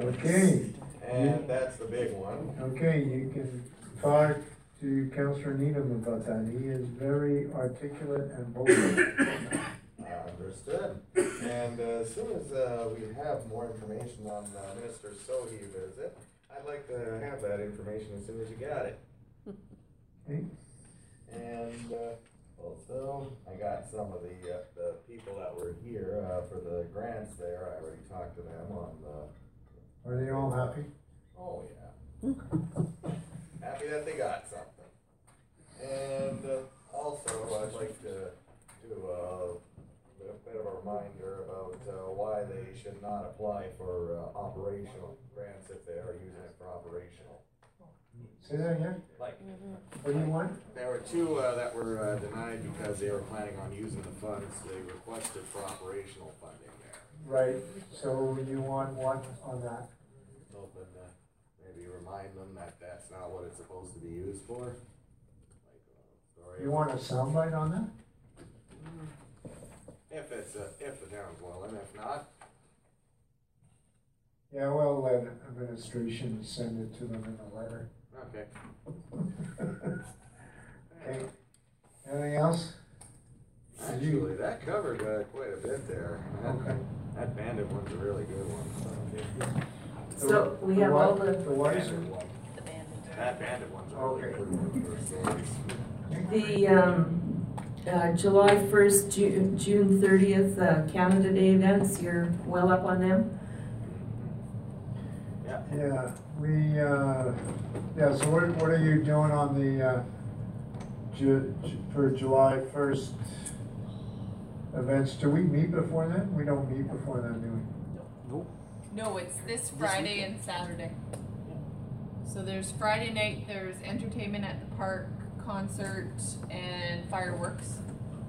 Okay. And that's the big one. Okay, you can talk to Counselor Needham about that. He is very articulate and vocal. Understood. And uh, as soon as uh, we have more information on uh, Minister Sohi visit, I'd like to have that information as soon as you got it. Okay. And uh, also, I got some of the, uh, the people that were here uh, for the grants there. I already talked to them on the, Are they all happy? oh yeah. Happy that they got something. And uh, also, I'd like to do a bit- bit of a reminder about uh, why they should not apply for uh, operational grants if they are using it for operational. Say that again? Like, What do you want? there were two uh, that were uh, denied because they were planning on using the funds they requested for operational funding there. Right, so you want one on that? Hoping to maybe remind them that that's not what it's supposed to be used for. Like, uh, story You want a soundbite on that? If it's, uh, if the town's willing, if not, Yeah, well, let administration send it to them in a letter. Okay. Okay, anything else? Did you- Actually, that covered uh, quite a bit there. That- Okay. That bandit one's a really good one. So we The have all what? the, The what? Bandit one. That bandit one's a really Okay. good one for stories. the, um, uh, July first, June, June thirtieth, uh, Canada Day events, you're well up on them? Yeah. Yeah, we, uh, yeah, so what, what are you doing on the, uh, Ju- Ju- for July first events? Do we meet before then? We don't meet before then, do we? No, No, it's this Friday and Saturday. So there's Friday night, there's entertainment at the park, concert and fireworks.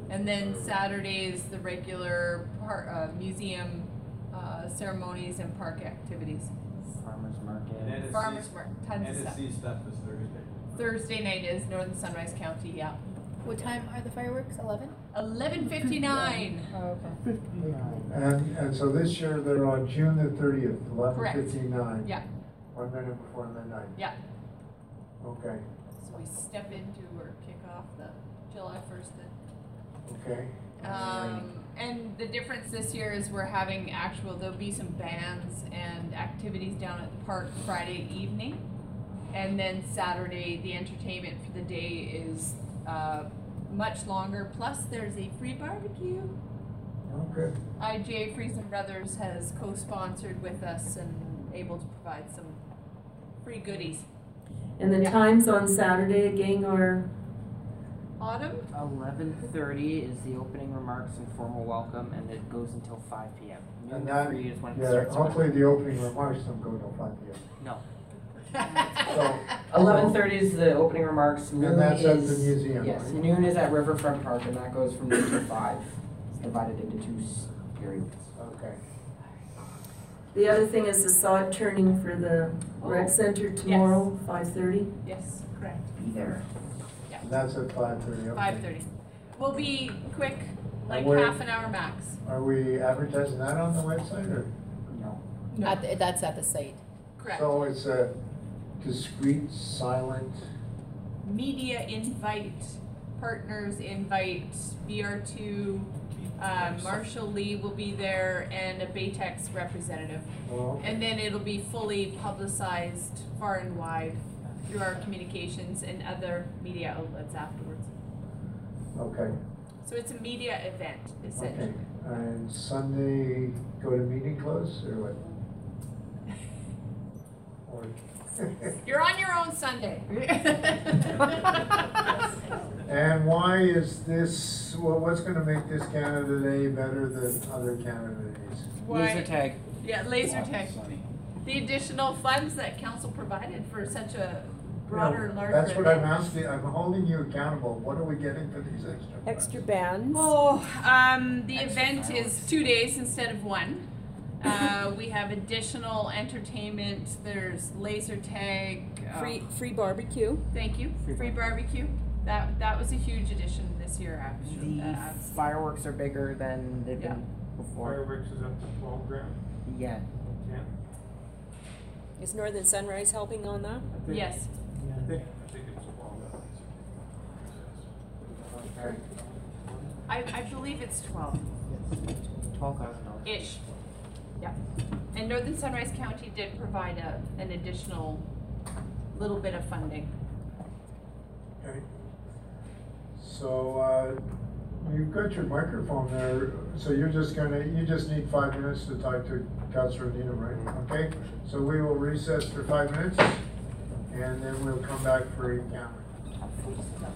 And then Saturday is the regular par- uh, museum, uh, ceremonies and park activities. Farmers. And Farmers market, tons of stuff. NSC stuff is Thursday. Thursday night is Northern Sunrise County, yeah. What time are the fireworks? Eleven? Eleven fifty-nine. Oh, okay. And, and so this year they're on June the thirtieth, eleven Correct. fifty-nine. Yeah, One minute before midnight. yeah. Okay, So we step into or kick off the July first then. okay. Um, and the difference this year is we're having actual, there'll be some bands and activities down at the park Friday evening. And then Saturday, the entertainment for the day is, uh, much longer, plus there's a free barbecue. Okay. IGA Friesen Brothers has co-sponsored with us and able to provide some free goodies. And the times on Saturday again are, Autumn? Eleven thirty is the opening remarks and formal welcome, and it goes until five P M. Noon And to that, three is when it yeah, starts. hopefully the opening remarks don't go till five P M. No. So, Eleven thirty is the opening remarks, noon And that's at the is- museum, Yes, right? noon is at Riverfront Park, and that goes from noon to five. It's divided into two s- periods. Okay. the other thing is the sod turning for the rec oh. center tomorrow, five thirty? Yes, correct. Be there. And that's at five thirty, okay. Five thirty. We'll be quick, like where- half an hour max. Are we advertising that on the website or? No. At the, that's at the site. Correct. So it's a discreet, silent, Media invite, partners invite, BR two, uh, Marshall Lee will be there and a Baytex representative. well, And then it'll be fully publicized far and wide through our communications and other media outlets afterwards. okay, So it's a media event essentially. okay. And Sunday, go to meeting close or what? Or? You're on your own Sunday. And why is this, well, what's gonna make this Canada Day better than other Canada Days? Why- Laser tag. Yeah, laser tag. The additional funds that council provided for such a broader and larger That's what I'm asking, I'm holding you accountable, what are we getting for these extra? Extra bands? Oh, um, the Extra event is two days instead of one. Uh, we have additional entertainment, there's laser tag. uh, Free, free barbecue? Thank you, Free free barbecue. That, that was a huge addition this year, actually. The Uh, fireworks are bigger than they've Yeah. been before. Fireworks is up to twelve grand, Yeah. ten? Is Northern Sunrise helping on that? Yes, I think, I think it's twelve. Okay. I, I believe it's twelve. Twelve thousand dollars. Ish, yeah. And Northern Sunrise County did provide a, an additional little bit of funding. Okay. So, uh, you've got your microphone there, so you're just gonna, you just need five minutes to talk to Councilor Needham, right? Okay, so we will recess for five minutes, and then we'll come back for a camera.